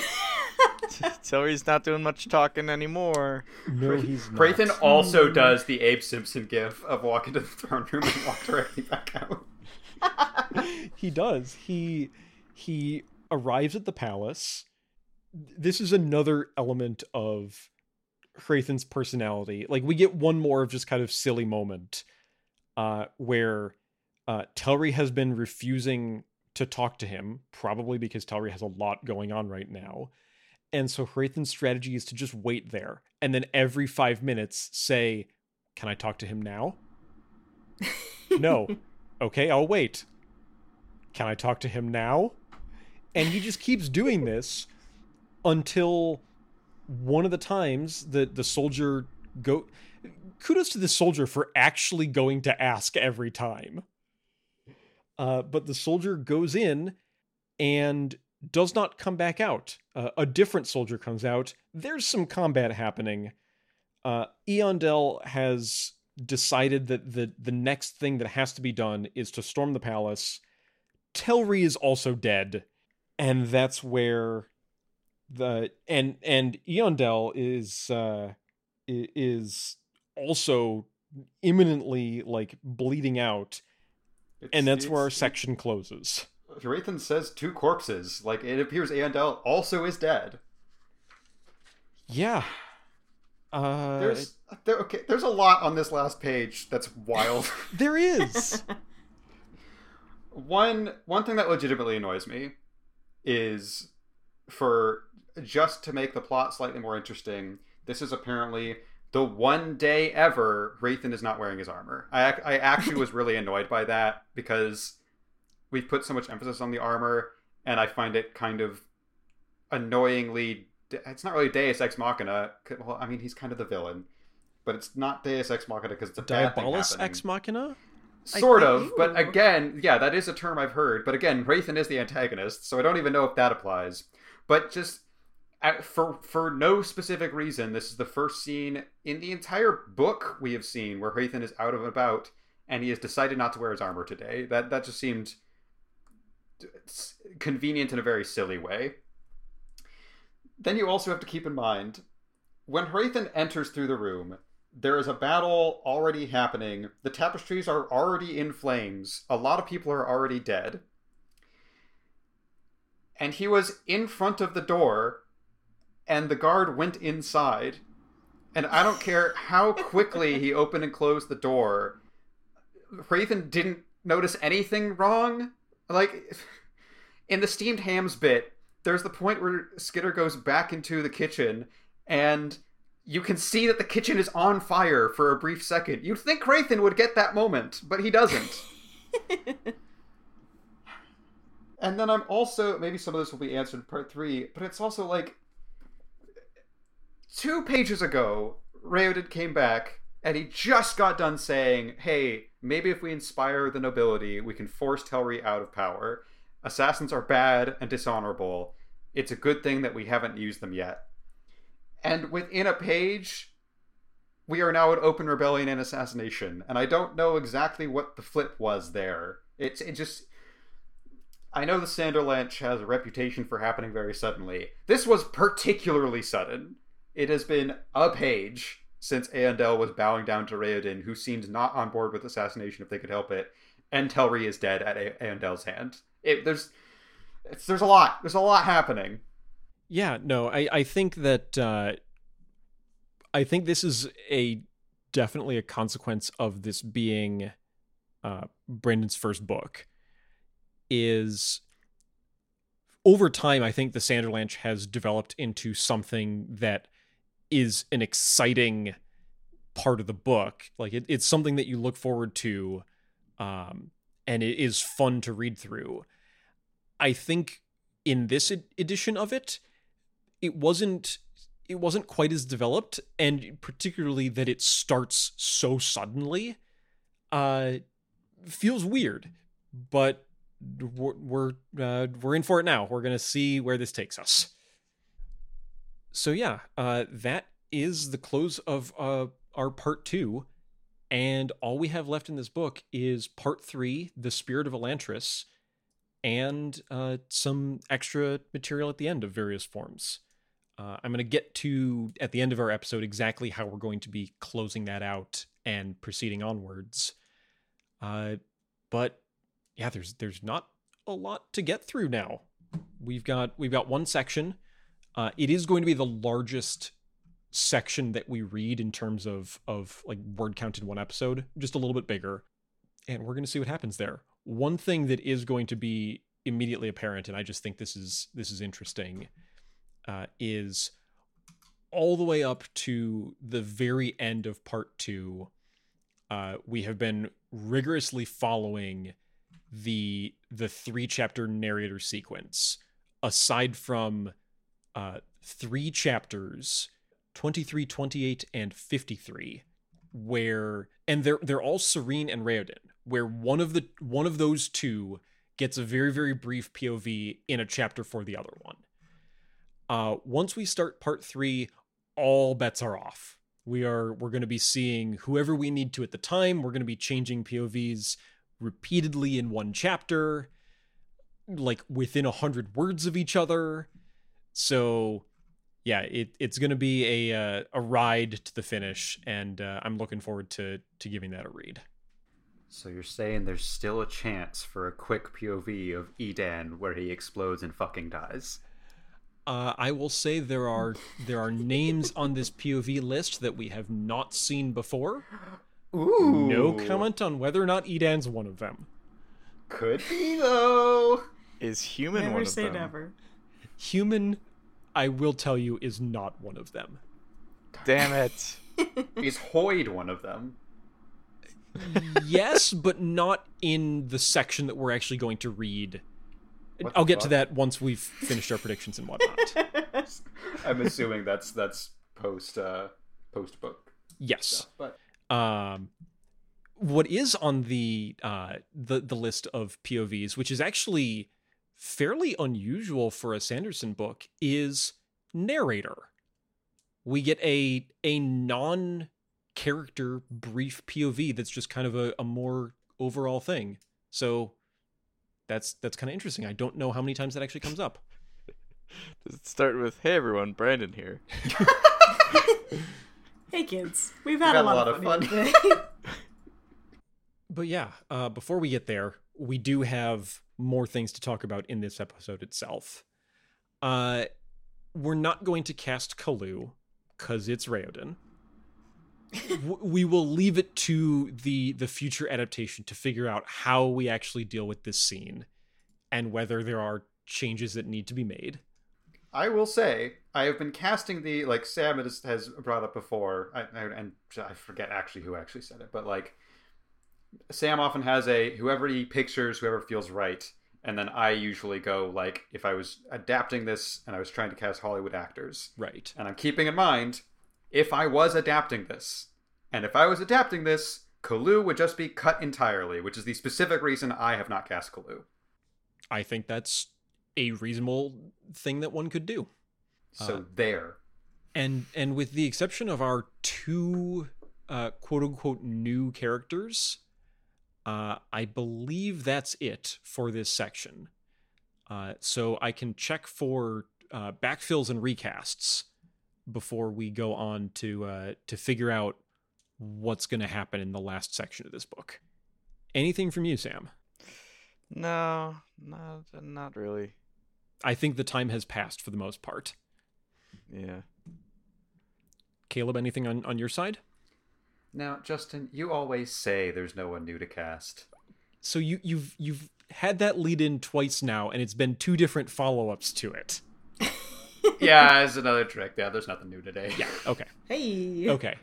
<laughs> Telrii's not doing much talking anymore. No, he's not. Hrathen also does the Abe Simpson gif of walking to the throne room and walk directly back out. <laughs> he does. He he arrives at the palace. This is another element of Hrathen's personality. Like we get one more of just kind of silly moment uh where uh Telrii has been refusing to talk to him, probably because Telrii has a lot going on right now. And so Hrathen's strategy is to just wait there and then every 5 minutes say, "Can I talk to him now?" <laughs> no. Okay, I'll wait. Can I talk to him now? And he just keeps doing this until one of the times that the soldier go kudos to the soldier for actually going to ask every time. Uh, but the soldier goes in and does not come back out. Uh, a different soldier comes out. There's some combat happening. Uh, Eondel has decided that the the next thing that has to be done is to storm the palace. Telrii is also dead, and that's where the and and Eondel is uh is also imminently like bleeding out, and that's where our section closes. Hrathen says two corpses. Like it appears Eondel also is dead. Yeah. Uh, There's there, okay. There's a lot on this last page that's wild. there is. <laughs> one one thing that legitimately annoys me is for just to make the plot slightly more interesting. This is apparently the one day ever Hrathen is not wearing his armor. I I actually was really annoyed by that because we've put so much emphasis on the armor, and I find it kind of annoyingly. It's not really Deus Ex Machina. Well, I mean, he's kind of the villain, but it's not Deus Ex Machina because it's a Diabolus ex machina. Sort of, but again, yeah, that is a term I've heard. But again, Hrathen is the antagonist, so I don't even know if that applies. But just uh, for for no specific reason, this is the first scene in the entire book we have seen where Hrathen is out and about, and he has decided not to wear his armor today. That that just seemed convenient in a very silly way. Then you also have to keep in mind when Hrathen enters through the room, there is a battle already happening. The tapestries are already in flames. A lot of people are already dead. And he was in front of the door, and the guard went inside. And I don't care how quickly he opened and closed the door, Hrathen didn't notice anything wrong. Like, in the steamed hams bit, there's the point where Skinner goes back into the kitchen and you can see that the kitchen is on fire for a brief second. You'd think Hrathen would get that moment, but he doesn't. <laughs> and then I'm also maybe some of this will be answered in part three, but it's also like two pages ago, Raoden came back and he just got done saying, "Hey, maybe if we inspire the nobility, we can force Telrii out of power. Assassins are bad and dishonorable. It's a good thing that we haven't used them yet." And within a page, we are now at open rebellion and assassination, and I don't know exactly what the flip was there. It's it just. I know the Sanderlanche has a reputation for happening very suddenly. This was particularly sudden. It has been a page since Eondel was bowing down to Raoden, who seemed not on board with assassination if they could help it, and Telrii is dead at A- Eondel's hand. It, there's, there's a lot. There's a lot happening. Yeah, no, I I think that uh, I think this is a definitely a consequence of this being uh, Brandon's first book. Is over time, I think the Sanderlanche has developed into something that is an exciting part of the book. Like it, it's something that you look forward to, um, and it is fun to read through. I think in this ed- edition of it, it wasn't it wasn't quite as developed and particularly that it starts so suddenly uh feels weird but we're we're, uh, we're in for it now. We're gonna see where this takes us. So yeah, uh, that is the close of uh, our part two, and all we have left in this book is part three, the Spirit of Elantris, and uh, some extra material at the end of various forms. Uh, I'm going to get to at the end of our episode exactly how we're going to be closing that out and proceeding onwards. Uh, but yeah, there's there's not a lot to get through now. We've got we've got one section. Uh, it is going to be the largest section that we read in terms of of like word count in one episode, just a little bit bigger, and we're going to see what happens there. One thing that is going to be immediately apparent, and I just think this is this is interesting, uh, is all the way up to the very end of part two. Uh, we have been rigorously following the the three chapter narrator sequence aside from uh three chapters 23 28 and 53 where and they're they're all Serene and Raoden where one of the one of those two gets a very very brief POV in a chapter for the other one uh once we start part 3 all bets are off. We are we're going to be seeing whoever we need to at the time. We're going to be changing povs repeatedly in one chapter like within a hundred words of each other. So yeah it, it's going to be a uh, a ride to the finish and uh, i'm looking forward to to giving that a read. So you're saying there's still a chance for a quick pov of edan where he explodes and fucking dies uh, I will say there are there are names on this POV list that we have not seen before. Ooh. No comment on whether or not Edan's one of them. Could be though. Is human Never one of say them? never. Human, I will tell you, is not one of them. Damn it! <laughs> Is Hoid one of them? yes, but not in the section that we're actually going to read. What I'll the get to that once we've finished our predictions and whatnot. <laughs> I'm assuming that's that's post uh post book Yes. stuff. But um what is on the uh the the list of povs which is actually fairly unusual for a sanderson book is narrator we get a a non character brief pov that's just kind of a, a more overall thing so that's that's kind of interesting i don't know how many times that actually comes up Does it start with "Hey everyone, Brandon here"? <laughs> Hey kids, we've had, had a lot, of fun. today. <laughs> but yeah, uh, before we get there, we do have more things to talk about in this episode itself. Uh, we're not going to cast Kaloo because it's Raoden. W- we will leave it to the the future adaptation to figure out how we actually deal with this scene and whether there are changes that need to be made. I will say I have been casting the like Sam has, has brought up before, I, I, and I forget actually who actually said it, but like Sam often has a whoever he pictures, whoever feels right, and then I usually go like if I was adapting this and I was trying to cast Hollywood actors, Right. and I'm keeping in mind if I was adapting this, and if I was adapting this, Kaloo would just be cut entirely, which is the specific reason I have not cast Kaloo. I think that's a reasonable thing that one could do. So Uh, there. and and with the exception of our two uh, quote unquote new characters, uh, I believe that's it for this section. Uh, so I can check for uh, backfills and recasts before we go on to uh, to figure out what's going to happen in the last section of this book. Anything from you, Sam? No, not not really. I think the time has passed for the most part. Yeah. Caleb, anything on, on your side? Now, Justin, you always say there's no one new to cast. so you you've you've had that lead in twice now and it's been two different follow-ups to it <laughs> <laughs> yeah, it's another trick. Yeah, there's nothing new today. yeah okay hey. okay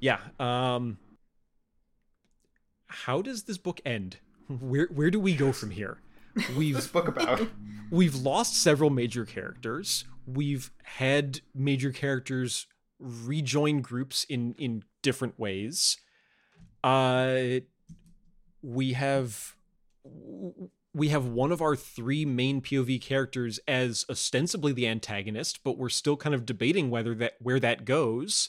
yeah um how does this book end where where do we go from here this we've book about. <laughs> we've lost several major characters we've had major characters rejoin groups in in different ways uh we have we have one of our three main POV characters as ostensibly the antagonist, but we're still kind of debating whether that where that goes.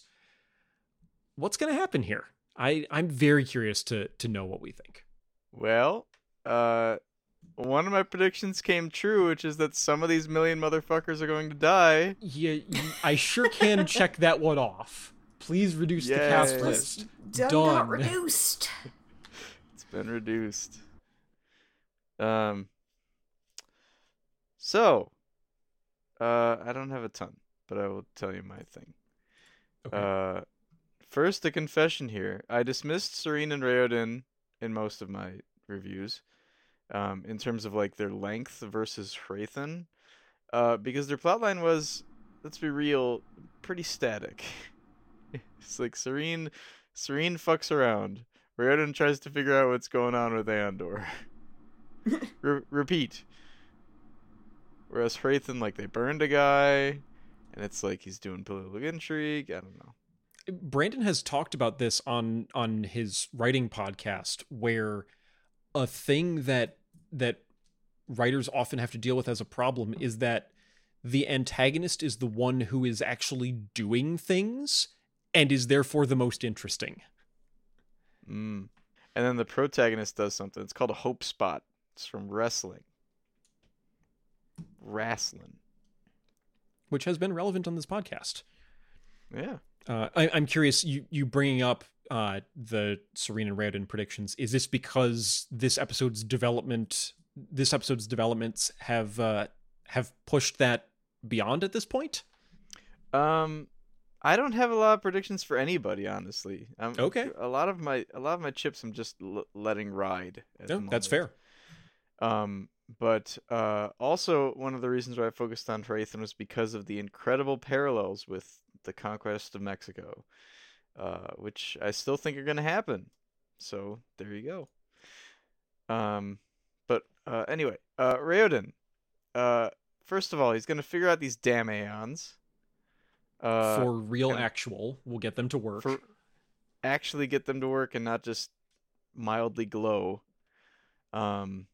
What's going to happen here? I I'm very curious to to know what we think. Well, uh one of my predictions came true, which is that some of these million motherfuckers are going to die. Yeah, I sure can <laughs> check that one off. Please reduce the cast list. Done, Done. reduced. it's been reduced. Um. So, uh, I don't have a ton, but I will tell you my thing. Okay. Uh, first, a confession here. I dismissed Serene and Raoden in most of my reviews, um, in terms of like their length versus Hrathen, uh, because their plotline was, let's be real, pretty static. <laughs> it's like Serene, Sarene fucks around. Raoden tries to figure out what's going on with AonDor. <laughs> <laughs> Re- repeat. Whereas Hrathen, like, they burned a guy, and it's like he's doing political intrigue. I don't know. Brandon has talked about this on on his writing podcast, where a thing that that writers often have to deal with as a problem is that the antagonist is the one who is actually doing things and is therefore the most interesting. Mm. And then the protagonist does something. It's called a hope spot. It's from wrestling. Wrestling. Which has been relevant on this podcast. Yeah. Uh, I, am curious, you, you bringing up uh, the Sarene and Raoden predictions, is this because this episode's development, this episode's developments have uh, have pushed that beyond at this point? Um, I don't have a lot of predictions for anybody, honestly. Okay. A lot of my a lot of my chips I'm just l- letting ride. No, that's fair. Um, but uh, also one of the reasons why I focused on Hrathen was because of the incredible parallels with the conquest of Mexico, uh, which I still think are going to happen. So there you go. Um, but uh, anyway, uh, Raoden. Uh, first of all, he's going to figure out these damn aeons. Uh, for real, actual, we'll get them to work. For actually get them to work and not just mildly glow. Um,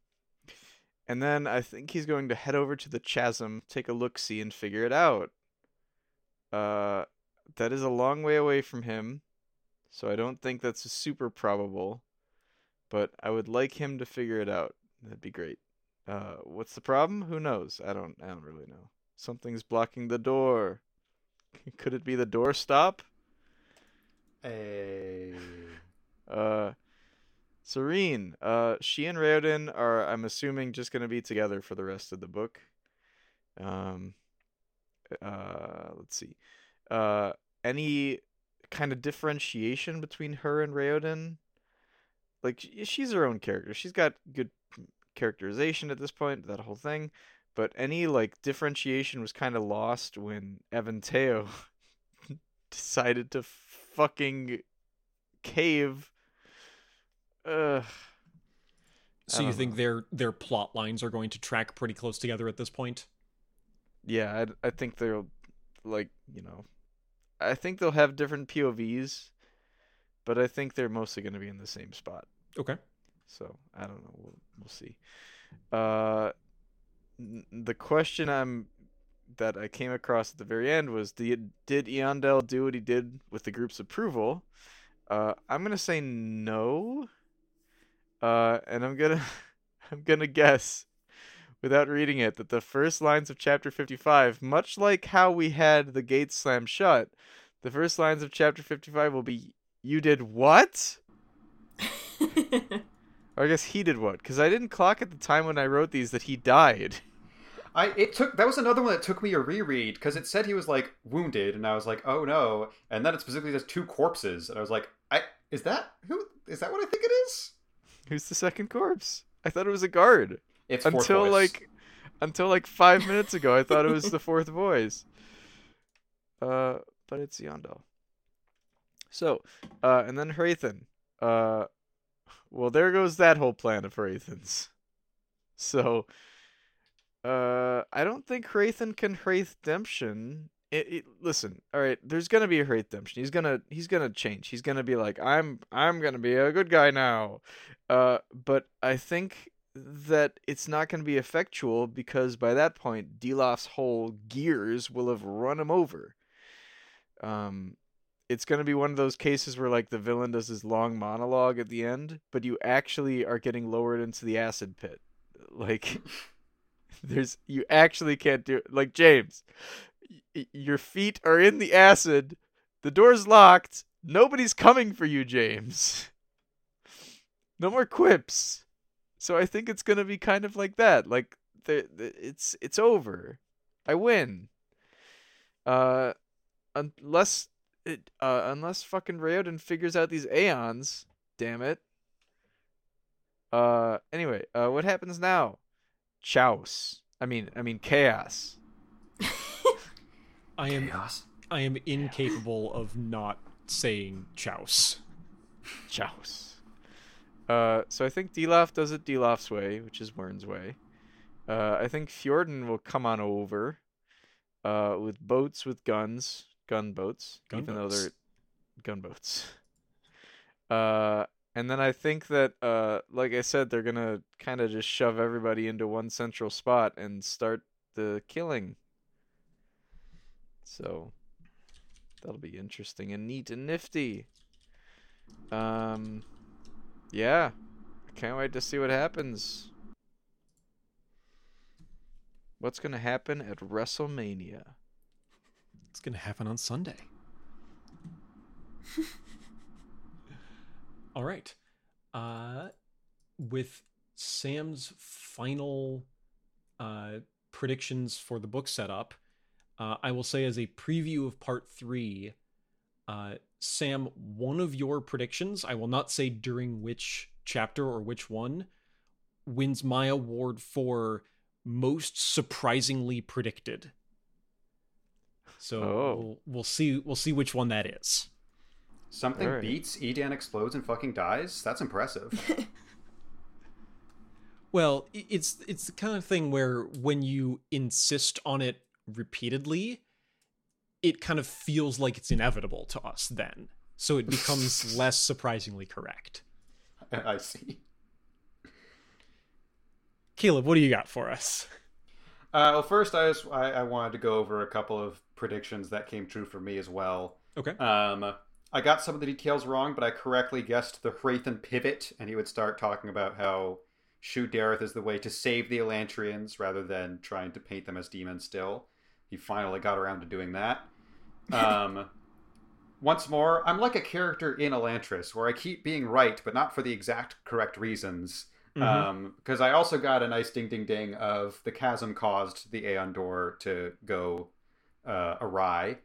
and then I think he's going to head over to the chasm, take a look see, and figure it out. Uh, that is a long way away from him, so I don't think that's super probable. But I would like him to figure it out. That'd be great. Uh, what's the problem? Who knows? I don't. I don't really know. Something's blocking the door. <laughs> Could it be the door stop? Hey. Uh, Sarene, uh, she and Raoden are, I'm assuming, just going to be together for the rest of the book. Um, uh, let's see. Uh, any kind of differentiation between her and Raoden? Like, she's her own character. She's got good characterization at this point, that whole thing. But any, like, differentiation was kind of lost when Eventeo <laughs> decided to fucking cave Ugh. So you think their their plot lines are going to track pretty close together at this point? Yeah, I, I think they'll like you know, I think they'll have different POVs, but I think they're mostly going to be in the same spot. Okay. So I don't know. We'll we'll see. Uh, the question I'm that I came across at the very end was did did Eondel do what he did with the group's approval? Uh, I'm gonna say no. Uh, and I'm gonna <laughs> I'm gonna guess without reading it that the first lines of chapter 55, much like how we had the gates slam shut, the first lines of chapter 55 will be you did what? <laughs> or I guess he did what? Because I didn't clock at the time when I wrote these that he died. <laughs> I it took that was another one that took me a reread because it said he was like wounded and I was like oh no and then it specifically says two corpses and I was like I is that who is that what I think it is Who's the second corpse? I thought it was a guard. It's until like until like five minutes ago. I thought it was the fourth voice. Uh, but it's Eondel. So, uh, and then Hrathen. Uh, well, there goes that whole plan of Hrathen's. So, uh, I don't think Hrathen can Hraith Demption it, it, listen, all right. There's gonna be a redemption. He's gonna he's gonna change. He's gonna be like, I'm I'm gonna be a good guy now. Uh, but I think that it's not to be effectual because by that point, Dilaf's whole gears will have run him over. Um, it's to be one of those cases where like the villain does his long monologue at the end, but you actually are getting lowered into the acid pit. Like <laughs> there's you actually can't do it. Like James, your feet are in the acid. The door's locked. Nobody's coming for you, James. <laughs> No more quips. So I think it's to be kind of like that. Like the, the it's it's over. I win. Uh unless it, uh, unless fucking Raoden figures out these aeons, damn it. Uh, anyway, uh, what happens now? Chaos. I mean, I mean chaos. I am chaos. I am incapable of not saying chouse. Chouse. Uh, so I think Dilaf does it Dilaf's way, which is Wyrn's way. Uh, I think Fjorden will come on over, uh, with boats with guns, gunboats, gun even boats. though they're gunboats. <laughs> Uh, and then I think that, uh, like I said, they're gonna kind of just shove everybody into one central spot and start the killing. So that'll be interesting and neat and nifty. Um, yeah, I can't wait to see what happens. What's gonna happen at WrestleMania? It's going to happen on Sunday. <laughs> All right. Uh, with Sam's final uh, predictions for the book setup, uh, I will say as a preview of part three, uh, Sam, one of your predictions, I will not say during which chapter or which one, wins my award for most surprisingly predicted. So oh. we'll, we'll see we'll see which one that is. Something right. beats Edan explodes and fucking dies. That's impressive. <laughs> well, it's it's the kind of thing where when you insist on it repeatedly, it kind of feels like it's inevitable to us then. So it becomes <laughs> less surprisingly correct. <laughs> I see. Caleb, what do you got for us? Uh, well, first, I, just, I, I wanted to go over a couple of predictions that came true for me as well. Okay. Um, I got some of the details wrong, but I correctly guessed the Hrathen pivot, and he would start talking about how Shu Dereth is the way to save the Elantrians rather than trying to paint them as demons still. He finally got around to doing that. Um, <laughs> once more, I'm like a character in Elantris where I keep being right, but not for the exact correct reasons. Because mm-hmm. um, I also got a nice ding ding ding of the chasm caused the Aeon door to go uh, awry.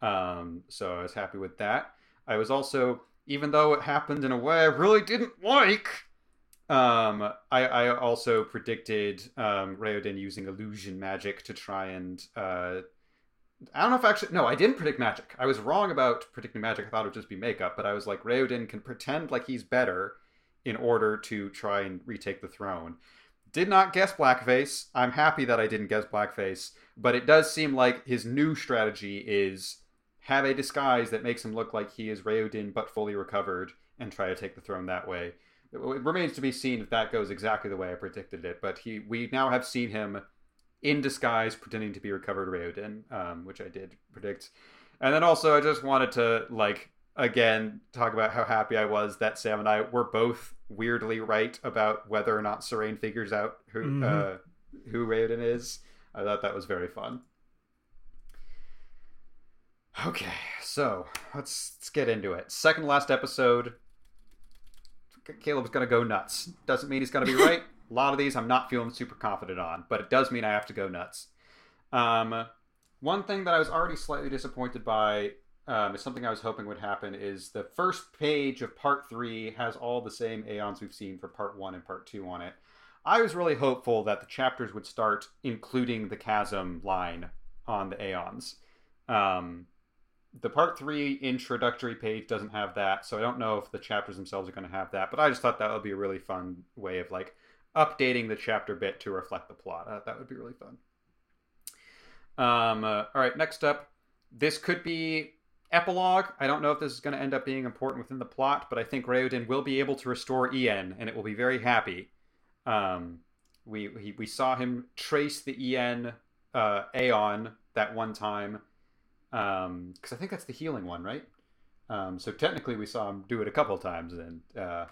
Um, so I was happy with that. I was also, even though it happened in a way I really didn't like, um, I, I also predicted um, Raoden using illusion magic to try and. Uh, I don't know if actually. No, I didn't predict magic. I was wrong about predicting magic. I thought it would just be makeup, but I was like, Raoden can pretend like he's better in order to try and retake the throne. Did not guess blackface. I'm happy that I didn't guess blackface, but it does seem like his new strategy is have a disguise that makes him look like he is Raoden but fully recovered and try to take the throne that way. It remains to be seen if that goes exactly the way I predicted it, but he we now have seen him in disguise pretending to be recovered Raoden, um, which I did predict. And then also I just wanted to like again talk about how happy I was that Sam and I were both weirdly right about whether or not Sarene figures out who mm-hmm. uh, who Raoden is. I thought that was very fun. Okay, so let's let's get into it. Second last episode. Caleb's gonna go nuts. Doesn't mean he's gonna be right. <laughs> A lot of these I'm not feeling super confident on, but it does mean I have to go nuts. Um, one thing that I was already slightly disappointed by um, is something I was hoping would happen is the first page of part three has all the same aeons we've seen for part one and part two on it. I was really hopeful that the chapters would start including the chasm line on the aeons. Um, the part three introductory page doesn't have that, so I don't know if the chapters themselves are going to have that. But I just thought that would be a really fun way of like updating the chapter bit to reflect the plot. Uh, that would be really fun. Um, uh, all right, next up, this could be epilogue. I don't know if this is going to end up being important within the plot, but I think Raoden will be able to restore En, and it will be very happy. Um, we he, we saw him trace the En uh, Aeon that one time, because um, I think that's the healing one, right? Um, so technically, we saw him do it a couple times and uh,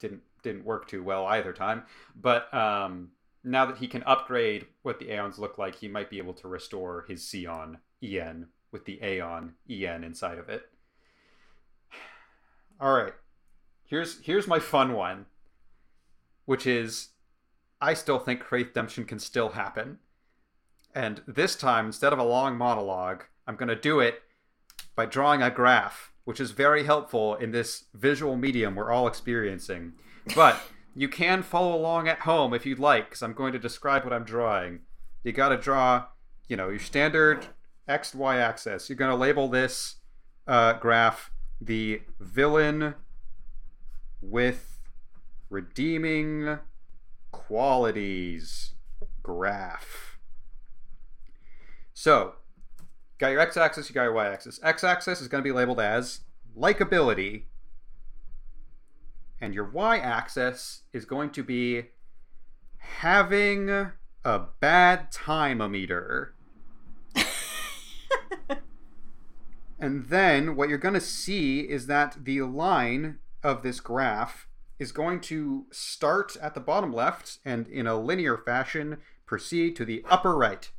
didn't didn't work too well either time. But um, now that he can upgrade what the Aeons look like, he might be able to restore his Seon En with the Aeon En inside of it. <sighs> All right, here's here's my fun one, which is I still think Redemption can still happen. And this time, instead of a long monologue, I'm going to do it by drawing a graph, which is very helpful in this visual medium we're all experiencing. But you can follow along at home if you'd like, because I'm going to describe what I'm drawing. You got to draw, you know, your standard X Y axis. You're going to label this uh, graph the villain with redeeming qualities graph. So, got your x axis, you got your y axis. X axis is going to be labeled as likability, and your y axis is going to be having a bad time meter. <laughs> and then what you're going to see is that the line of this graph is going to start at the bottom left and in a linear fashion proceed to the upper right.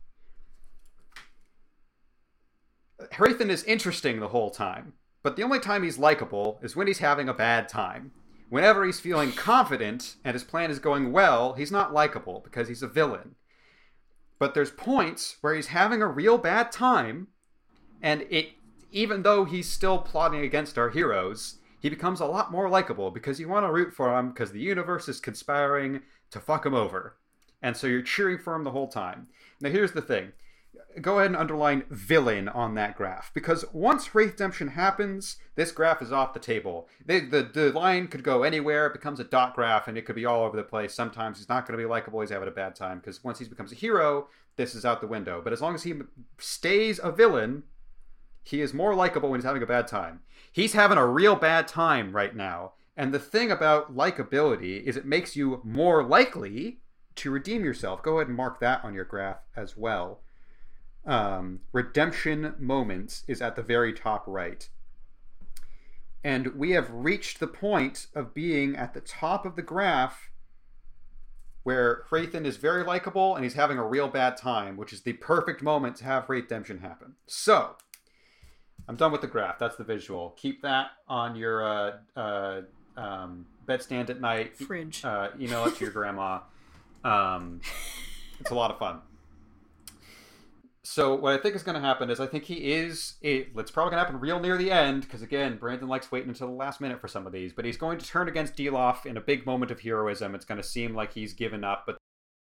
Hrathen is interesting the whole time, but the only time he's likable is when he's having a bad time. Whenever he's feeling <sighs> confident and his plan is going well, he's not likable because he's a villain. But there's points where he's having a real bad time, and it even though he's still plotting against our heroes, he becomes a lot more likable because you want to root for him because the universe is conspiring to fuck him over. And so you're cheering for him the whole time. Now, here's the thing go ahead and underline villain on that graph because once Wraith Redemption happens, this graph is off the table. The, the, the line could go anywhere, it becomes a dot graph, and it could be all over the place. Sometimes he's not going to be likable, he's having a bad time because once he becomes a hero, this is out the window. But as long as he stays a villain, he is more likable when he's having a bad time. He's having a real bad time right now. And the thing about likability is it makes you more likely to redeem yourself. Go ahead and mark that on your graph as well. Um, redemption moments is at the very top right. And we have reached the point of being at the top of the graph where Hrathen is very likable and he's having a real bad time, which is the perfect moment to have redemption happen. So, I'm done with the graph. That's the visual. Keep that on your uh, uh, um, bedstand at night. Fridge. Uh, email it to your grandma. Um, it's a lot of fun. So what I think is going to happen is I think he is. It, it's probably going to happen real near the end because again, Brandon likes waiting until the last minute for some of these. But he's going to turn against Dilaf in a big moment of heroism. It's going to seem like he's given up, but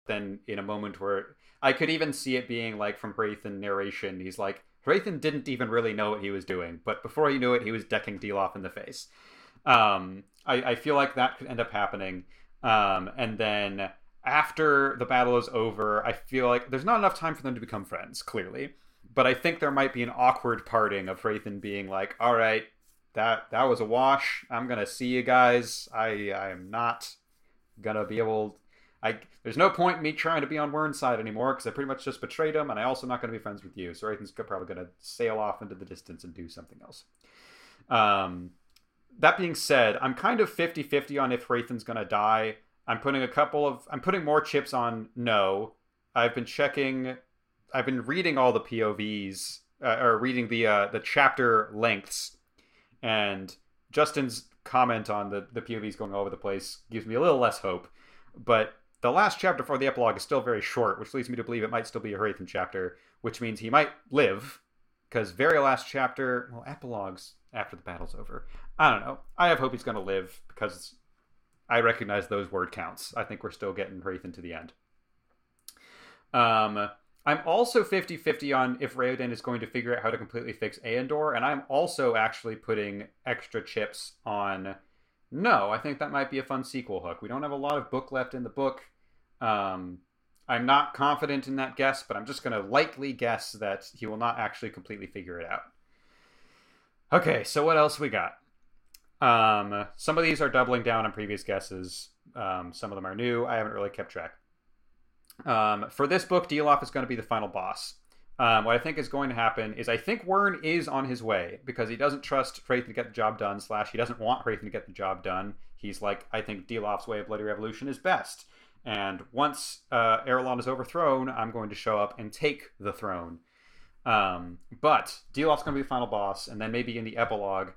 then in a moment where I could even see it being like from Hrathen narration, he's like, Hrathen didn't even really know what he was doing, but before he knew it, he was decking Dilaf in the face. Um, I, I, feel like that could end up happening. Um, and then after the battle is over, I feel like there's not enough time for them to become friends, clearly. But I think there might be an awkward parting of Hrathen being like, all right, that that was a wash. I'm gonna see you guys. I I am not gonna be able I there's no point in me trying to be on Wyrn's side anymore because I pretty much just betrayed him, and I also not going to be friends with you. So Hrathen's probably going to sail off into the distance and do something else. Um, that being said, I'm kind of 50-50 on if Hrathen's going to die. I'm putting a couple of I'm putting more chips on no. I've been checking. I've been reading all the POVs uh, or reading the uh, the chapter lengths, and Justin's comment on the the POVs going all over the place gives me a little less hope. But the last chapter for the epilogue is still very short, which leads me to believe it might still be a Hrathen chapter, which means he might live, because very last chapter, well, epilogues after the battle's over. I don't know. I have hope he's going to live because I recognize those word counts. I think we're still getting Hrathen to the end. Um, I'm also 50 50 on if Raoden is going to figure out how to completely fix AonDor, and I'm also actually putting extra chips on. No, I think that might be a fun sequel hook. We don't have a lot of book left in the book. Um, I'm not confident in that guess, but I'm just going to lightly guess that he will not actually completely figure it out. Okay, so what else we got? Um, some of these are doubling down on previous guesses. Um, some of them are new. I haven't really kept track. Um, for this book, Dilaf is going to be the final boss. Um, what I think is going to happen is I think Wyrn is on his way because he doesn't trust Hrathen to get the job done. Slash, he doesn't want Hrathen to get the job done. He's like, I think Dilaf's way of bloody revolution is best. And once uh, Arelon is overthrown, I'm going to show up and take the throne. Um, but Dilaf's going to be the final boss, and then maybe in the epilogue,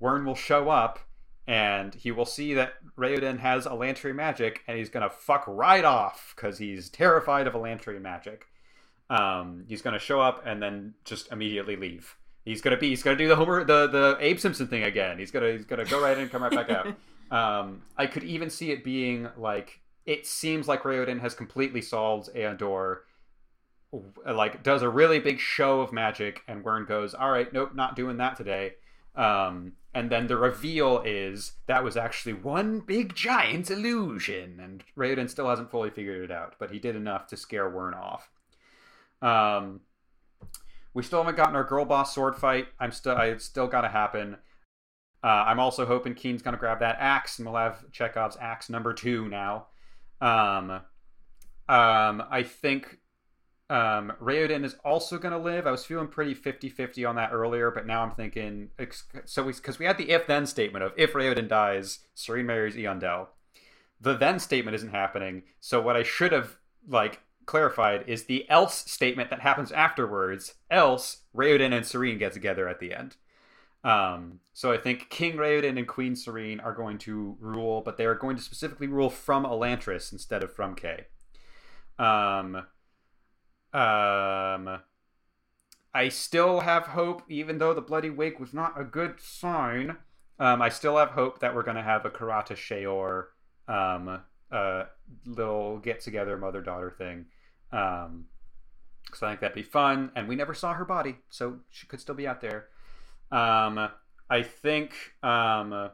Wyrn will show up and he will see that Raoden has Elantrian magic, and he's going to fuck right off because he's terrified of Elantrian magic. Um, he's going to show up and then just immediately leave. He's gonna be. He's gonna do the Homer, the the Abe Simpson thing again. He's gonna he's gonna go right in and come right back out. <laughs> Um, I could even see it being like it seems like Raoden has completely solved AonDor. Like does a really big show of magic, and Wyrn goes, "All right, nope, not doing that today." Um, and then the reveal is that was actually one big giant illusion, and Raoden still hasn't fully figured it out, but he did enough to scare Wyrn off. Um, we still haven't gotten our girl boss sword fight. I'm still, it's still got to happen. Uh, I'm also hoping Kiin's gonna grab that axe, and we'll have Chekhov's axe number two now. Um, um, I think um, Raoden is also going to live. I was feeling pretty 50-50 on that earlier, but now I'm thinking so because we, we, had the if then statement of if Raoden dies, Sarene marries Eondel. The then statement isn't happening. So what I should have like clarified is the else statement that happens afterwards. Else Raoden and Sarene get together at the end. Um, so I think King Raoden and Queen Sarene are going to rule, but they are going to specifically rule from Elantris instead of from Kae. Um, um, I still have hope, even though the Bloody Wake was not a good sign. Um, I still have hope that we're going to have a Karata Shaor um, uh, little get together mother daughter thing. Um, so I think that'd be fun. And we never saw her body, so she could still be out there. Um, I think um,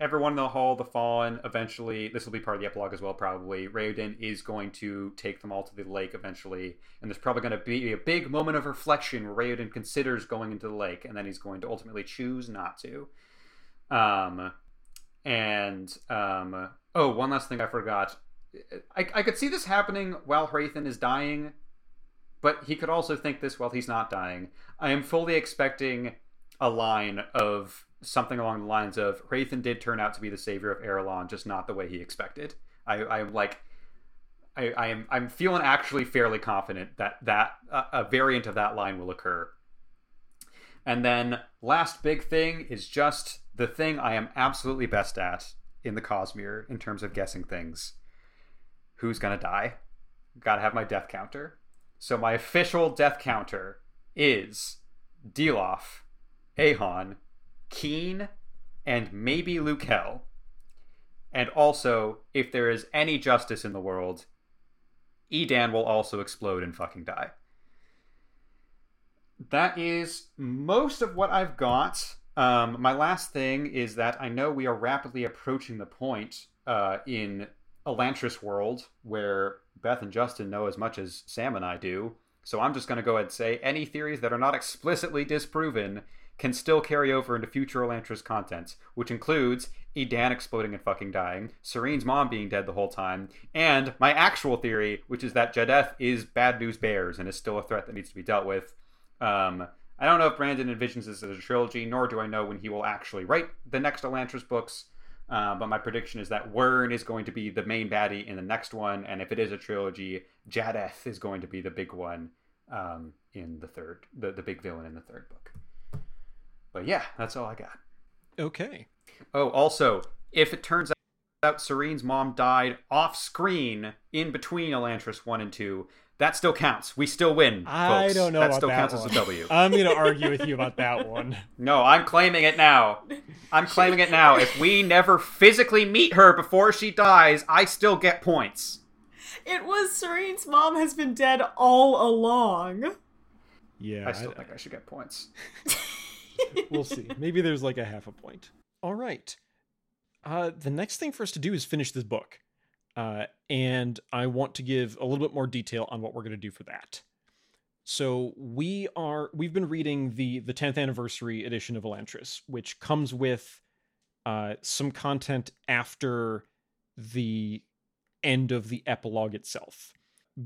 everyone in the Hall, the Fallen, eventually, this will be part of the epilogue as well, probably. Raoden is going to take them all to the lake eventually, and there's probably going to be a big moment of reflection where Raoden considers going into the lake, and then he's going to ultimately choose not to. Um, and, um, oh, one last thing I forgot. I, I could see this happening while Hrathen is dying, but he could also think this while he's not dying. I am fully expecting a line of something along the lines of Hrathen did turn out to be the savior of Arelon, just not the way he expected. I, I'm like, I, I am I'm feeling actually fairly confident that that uh, a variant of that line will occur. And then last big thing is just the thing I am absolutely best at in the Cosmere in terms of guessing things. Who's gonna die? Gotta have my death counter. So my official death counter is Dilaf, Ahan, Kiin, and maybe Lukel. And also, if there is any justice in the world, Edan will also explode and fucking die. That is most of what I've got. Um, my last thing is that I know we are rapidly approaching the point uh, in Elantris world where Beth and Justin know as much as Sam and I do. So I'm just going to go ahead and say any theories that are not explicitly disproven can still carry over into future Elantris contents, which includes Edan exploding and fucking dying, Sarene's mom being dead the whole time, and my actual theory, which is that Jaddeth is bad news bears and is still a threat that needs to be dealt with. Um, I don't know if Brandon envisions this as a trilogy, nor do I know when he will actually write the next Elantris books. Uh, but my prediction is that Wyrn is going to be the main baddie in the next one, and if it is a trilogy, Jaddeth is going to be the big one um, in the third, the, the big villain in the third book. But yeah, that's all I got. Okay. Oh, also, if it turns out Sarene's mom died off screen in between Elantris 1 and 2, that still counts. We still win. Folks. I don't know. That still that counts one. as a W. <laughs> I'm going to argue with you about that one. <laughs> No, I'm claiming it now. I'm claiming it now. If we never physically meet her before she dies, I still get points. It was Sarene's mom has been dead all along. Yeah. I still think I should get points. <laughs> <laughs> we'll see. Maybe there's like a half a point. All right. Uh, the next thing for us to do is finish this book. Uh, and I want to give a little bit more detail on what we're going to do for that. So we are we've been reading the the 10th anniversary edition of Elantris, which comes with uh, some content after the end of the epilogue itself.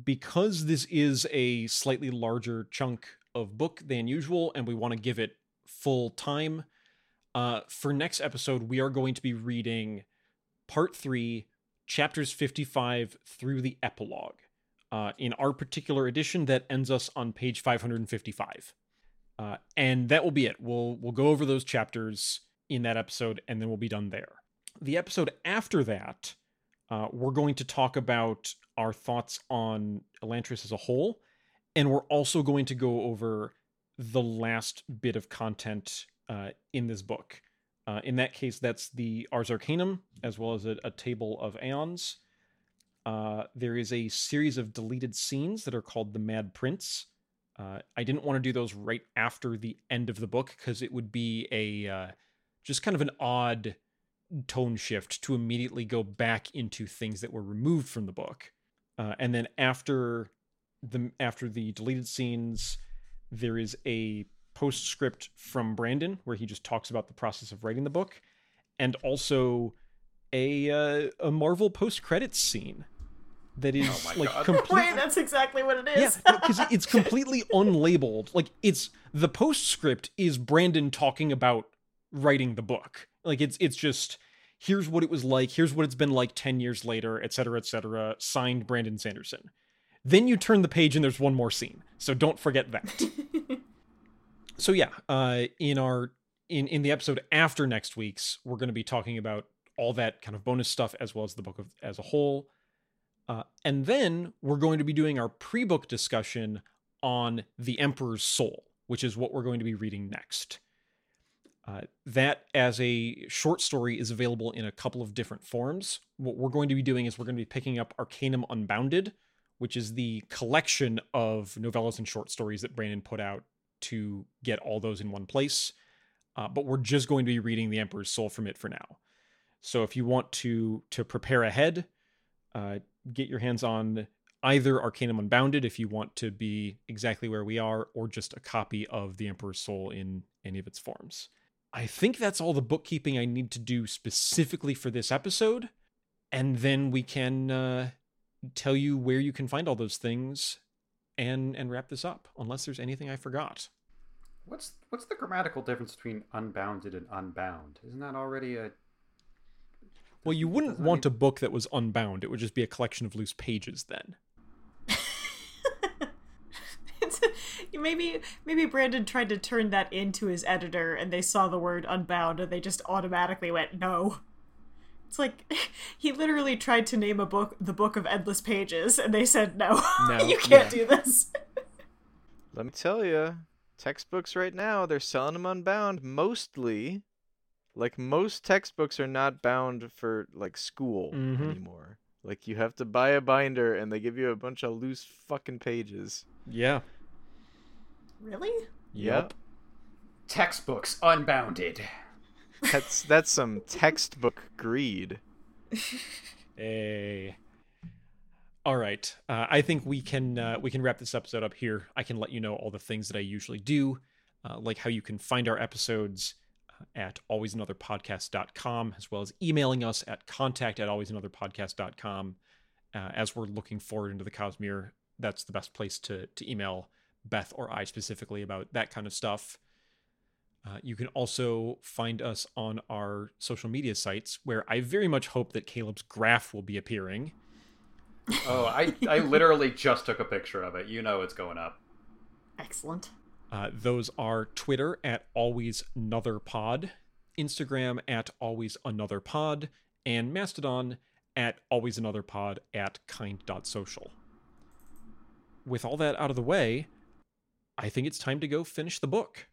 Because this is a slightly larger chunk of book than usual, and we want to give it full time, uh, for next episode, we are going to be reading part three, chapters 55 through the epilogue. Uh, in our particular edition, that ends us on page 555. Uh, and that will be it. We'll we'll go over those chapters in that episode, and then we'll be done there. The episode after that, uh, we're going to talk about our thoughts on Elantris as a whole, and we're also going to go over the last bit of content uh, in this book. Uh, in that case, that's the Ars Arcanum, as well as a, a table of aeons. Uh, there is a series of deleted scenes that are called the Mad Prince. Uh, I didn't want to do those right after the end of the book because it would be a uh, just kind of an odd tone shift to immediately go back into things that were removed from the book. Uh, and then after the after the deleted scenes, there is a postscript from Brandon where he just talks about the process of writing the book, and also a uh, a Marvel post credits scene that is Oh like God. complete. Wait, that's exactly what it is. Yeah, because it's completely <laughs> unlabeled. Like it's the postscript is Brandon talking about writing the book. Like it's it's just here's what it was like, here's what it's been like 10 years later, et cetera, et cetera, signed Brandon Sanderson. Then you turn the page and there's one more scene. So don't forget that. <laughs> so yeah, uh in our in in the episode after next week's, we're going to be talking about all that kind of bonus stuff as well as the book of, as a whole. Uh, and then we're going to be doing our pre-book discussion on the Emperor's Soul, which is what we're going to be reading next. Uh, that, as a short story, is available in a couple of different forms. What we're going to be doing is we're going to be picking up Arcanum Unbounded, which is the collection of novellas and short stories that Brandon put out to get all those in one place. Uh, but we're just going to be reading the Emperor's Soul from it for now. So if you want to to prepare ahead, uh, get your hands on either Arcanum Unbounded if you want to be exactly where we are, or just a copy of The Emperor's Soul in any of its forms. I think that's all the bookkeeping I need to do specifically for this episode, and then we can uh, tell you where you can find all those things and and wrap this up. Unless there's anything I forgot. What's what's the grammatical difference between unbounded and unbound? Isn't that already a Well, you wouldn't want need- a book that was unbound. It would just be a collection of loose pages then. It's, <laughs> maybe maybe Brandon tried to turn that into his editor, and they saw the word unbound, and they just automatically went no. It's like <laughs> he literally tried to name a book the Book of Endless Pages, and they said no. No, <laughs> you can't yeah. do this. Let me tell you, textbooks right now, they're selling them unbound mostly. Like most textbooks are not bound for like school Mhm. anymore. Like you have to buy a binder and they give you a bunch of loose fucking pages. Yeah. Really? Yep. textbooks unbounded? That's that's some textbook greed. Hey. <laughs> All right. Uh, I think we can uh, we can wrap this episode up here. I can let you know all the things that I usually do, uh, like how you can find our episodes uh, at alwaysanotherpodcast.com, as well as emailing us at contact at alwaysanotherpodcast.com. Uh, as we're looking forward into the Cosmere, that's the best place to to email Beth or I specifically about that kind of stuff. Uh, you can also find us on our social media sites, where I very much hope that Caleb's graph will be appearing. Oh, I I literally just took a picture of it. You know it's going up. Excellent. Uh, those are Twitter at always another pod, Instagram at always another pod, and Mastodon at always another pod at kind.social. With all that out of the way, I think it's time to go finish the book.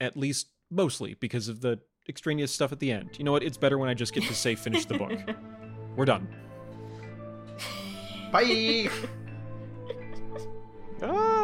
At least mostly because of the extraneous stuff at the end. You know what? It's better when I just get to say finish the book. <laughs> We're done. Bye. <laughs> Ah!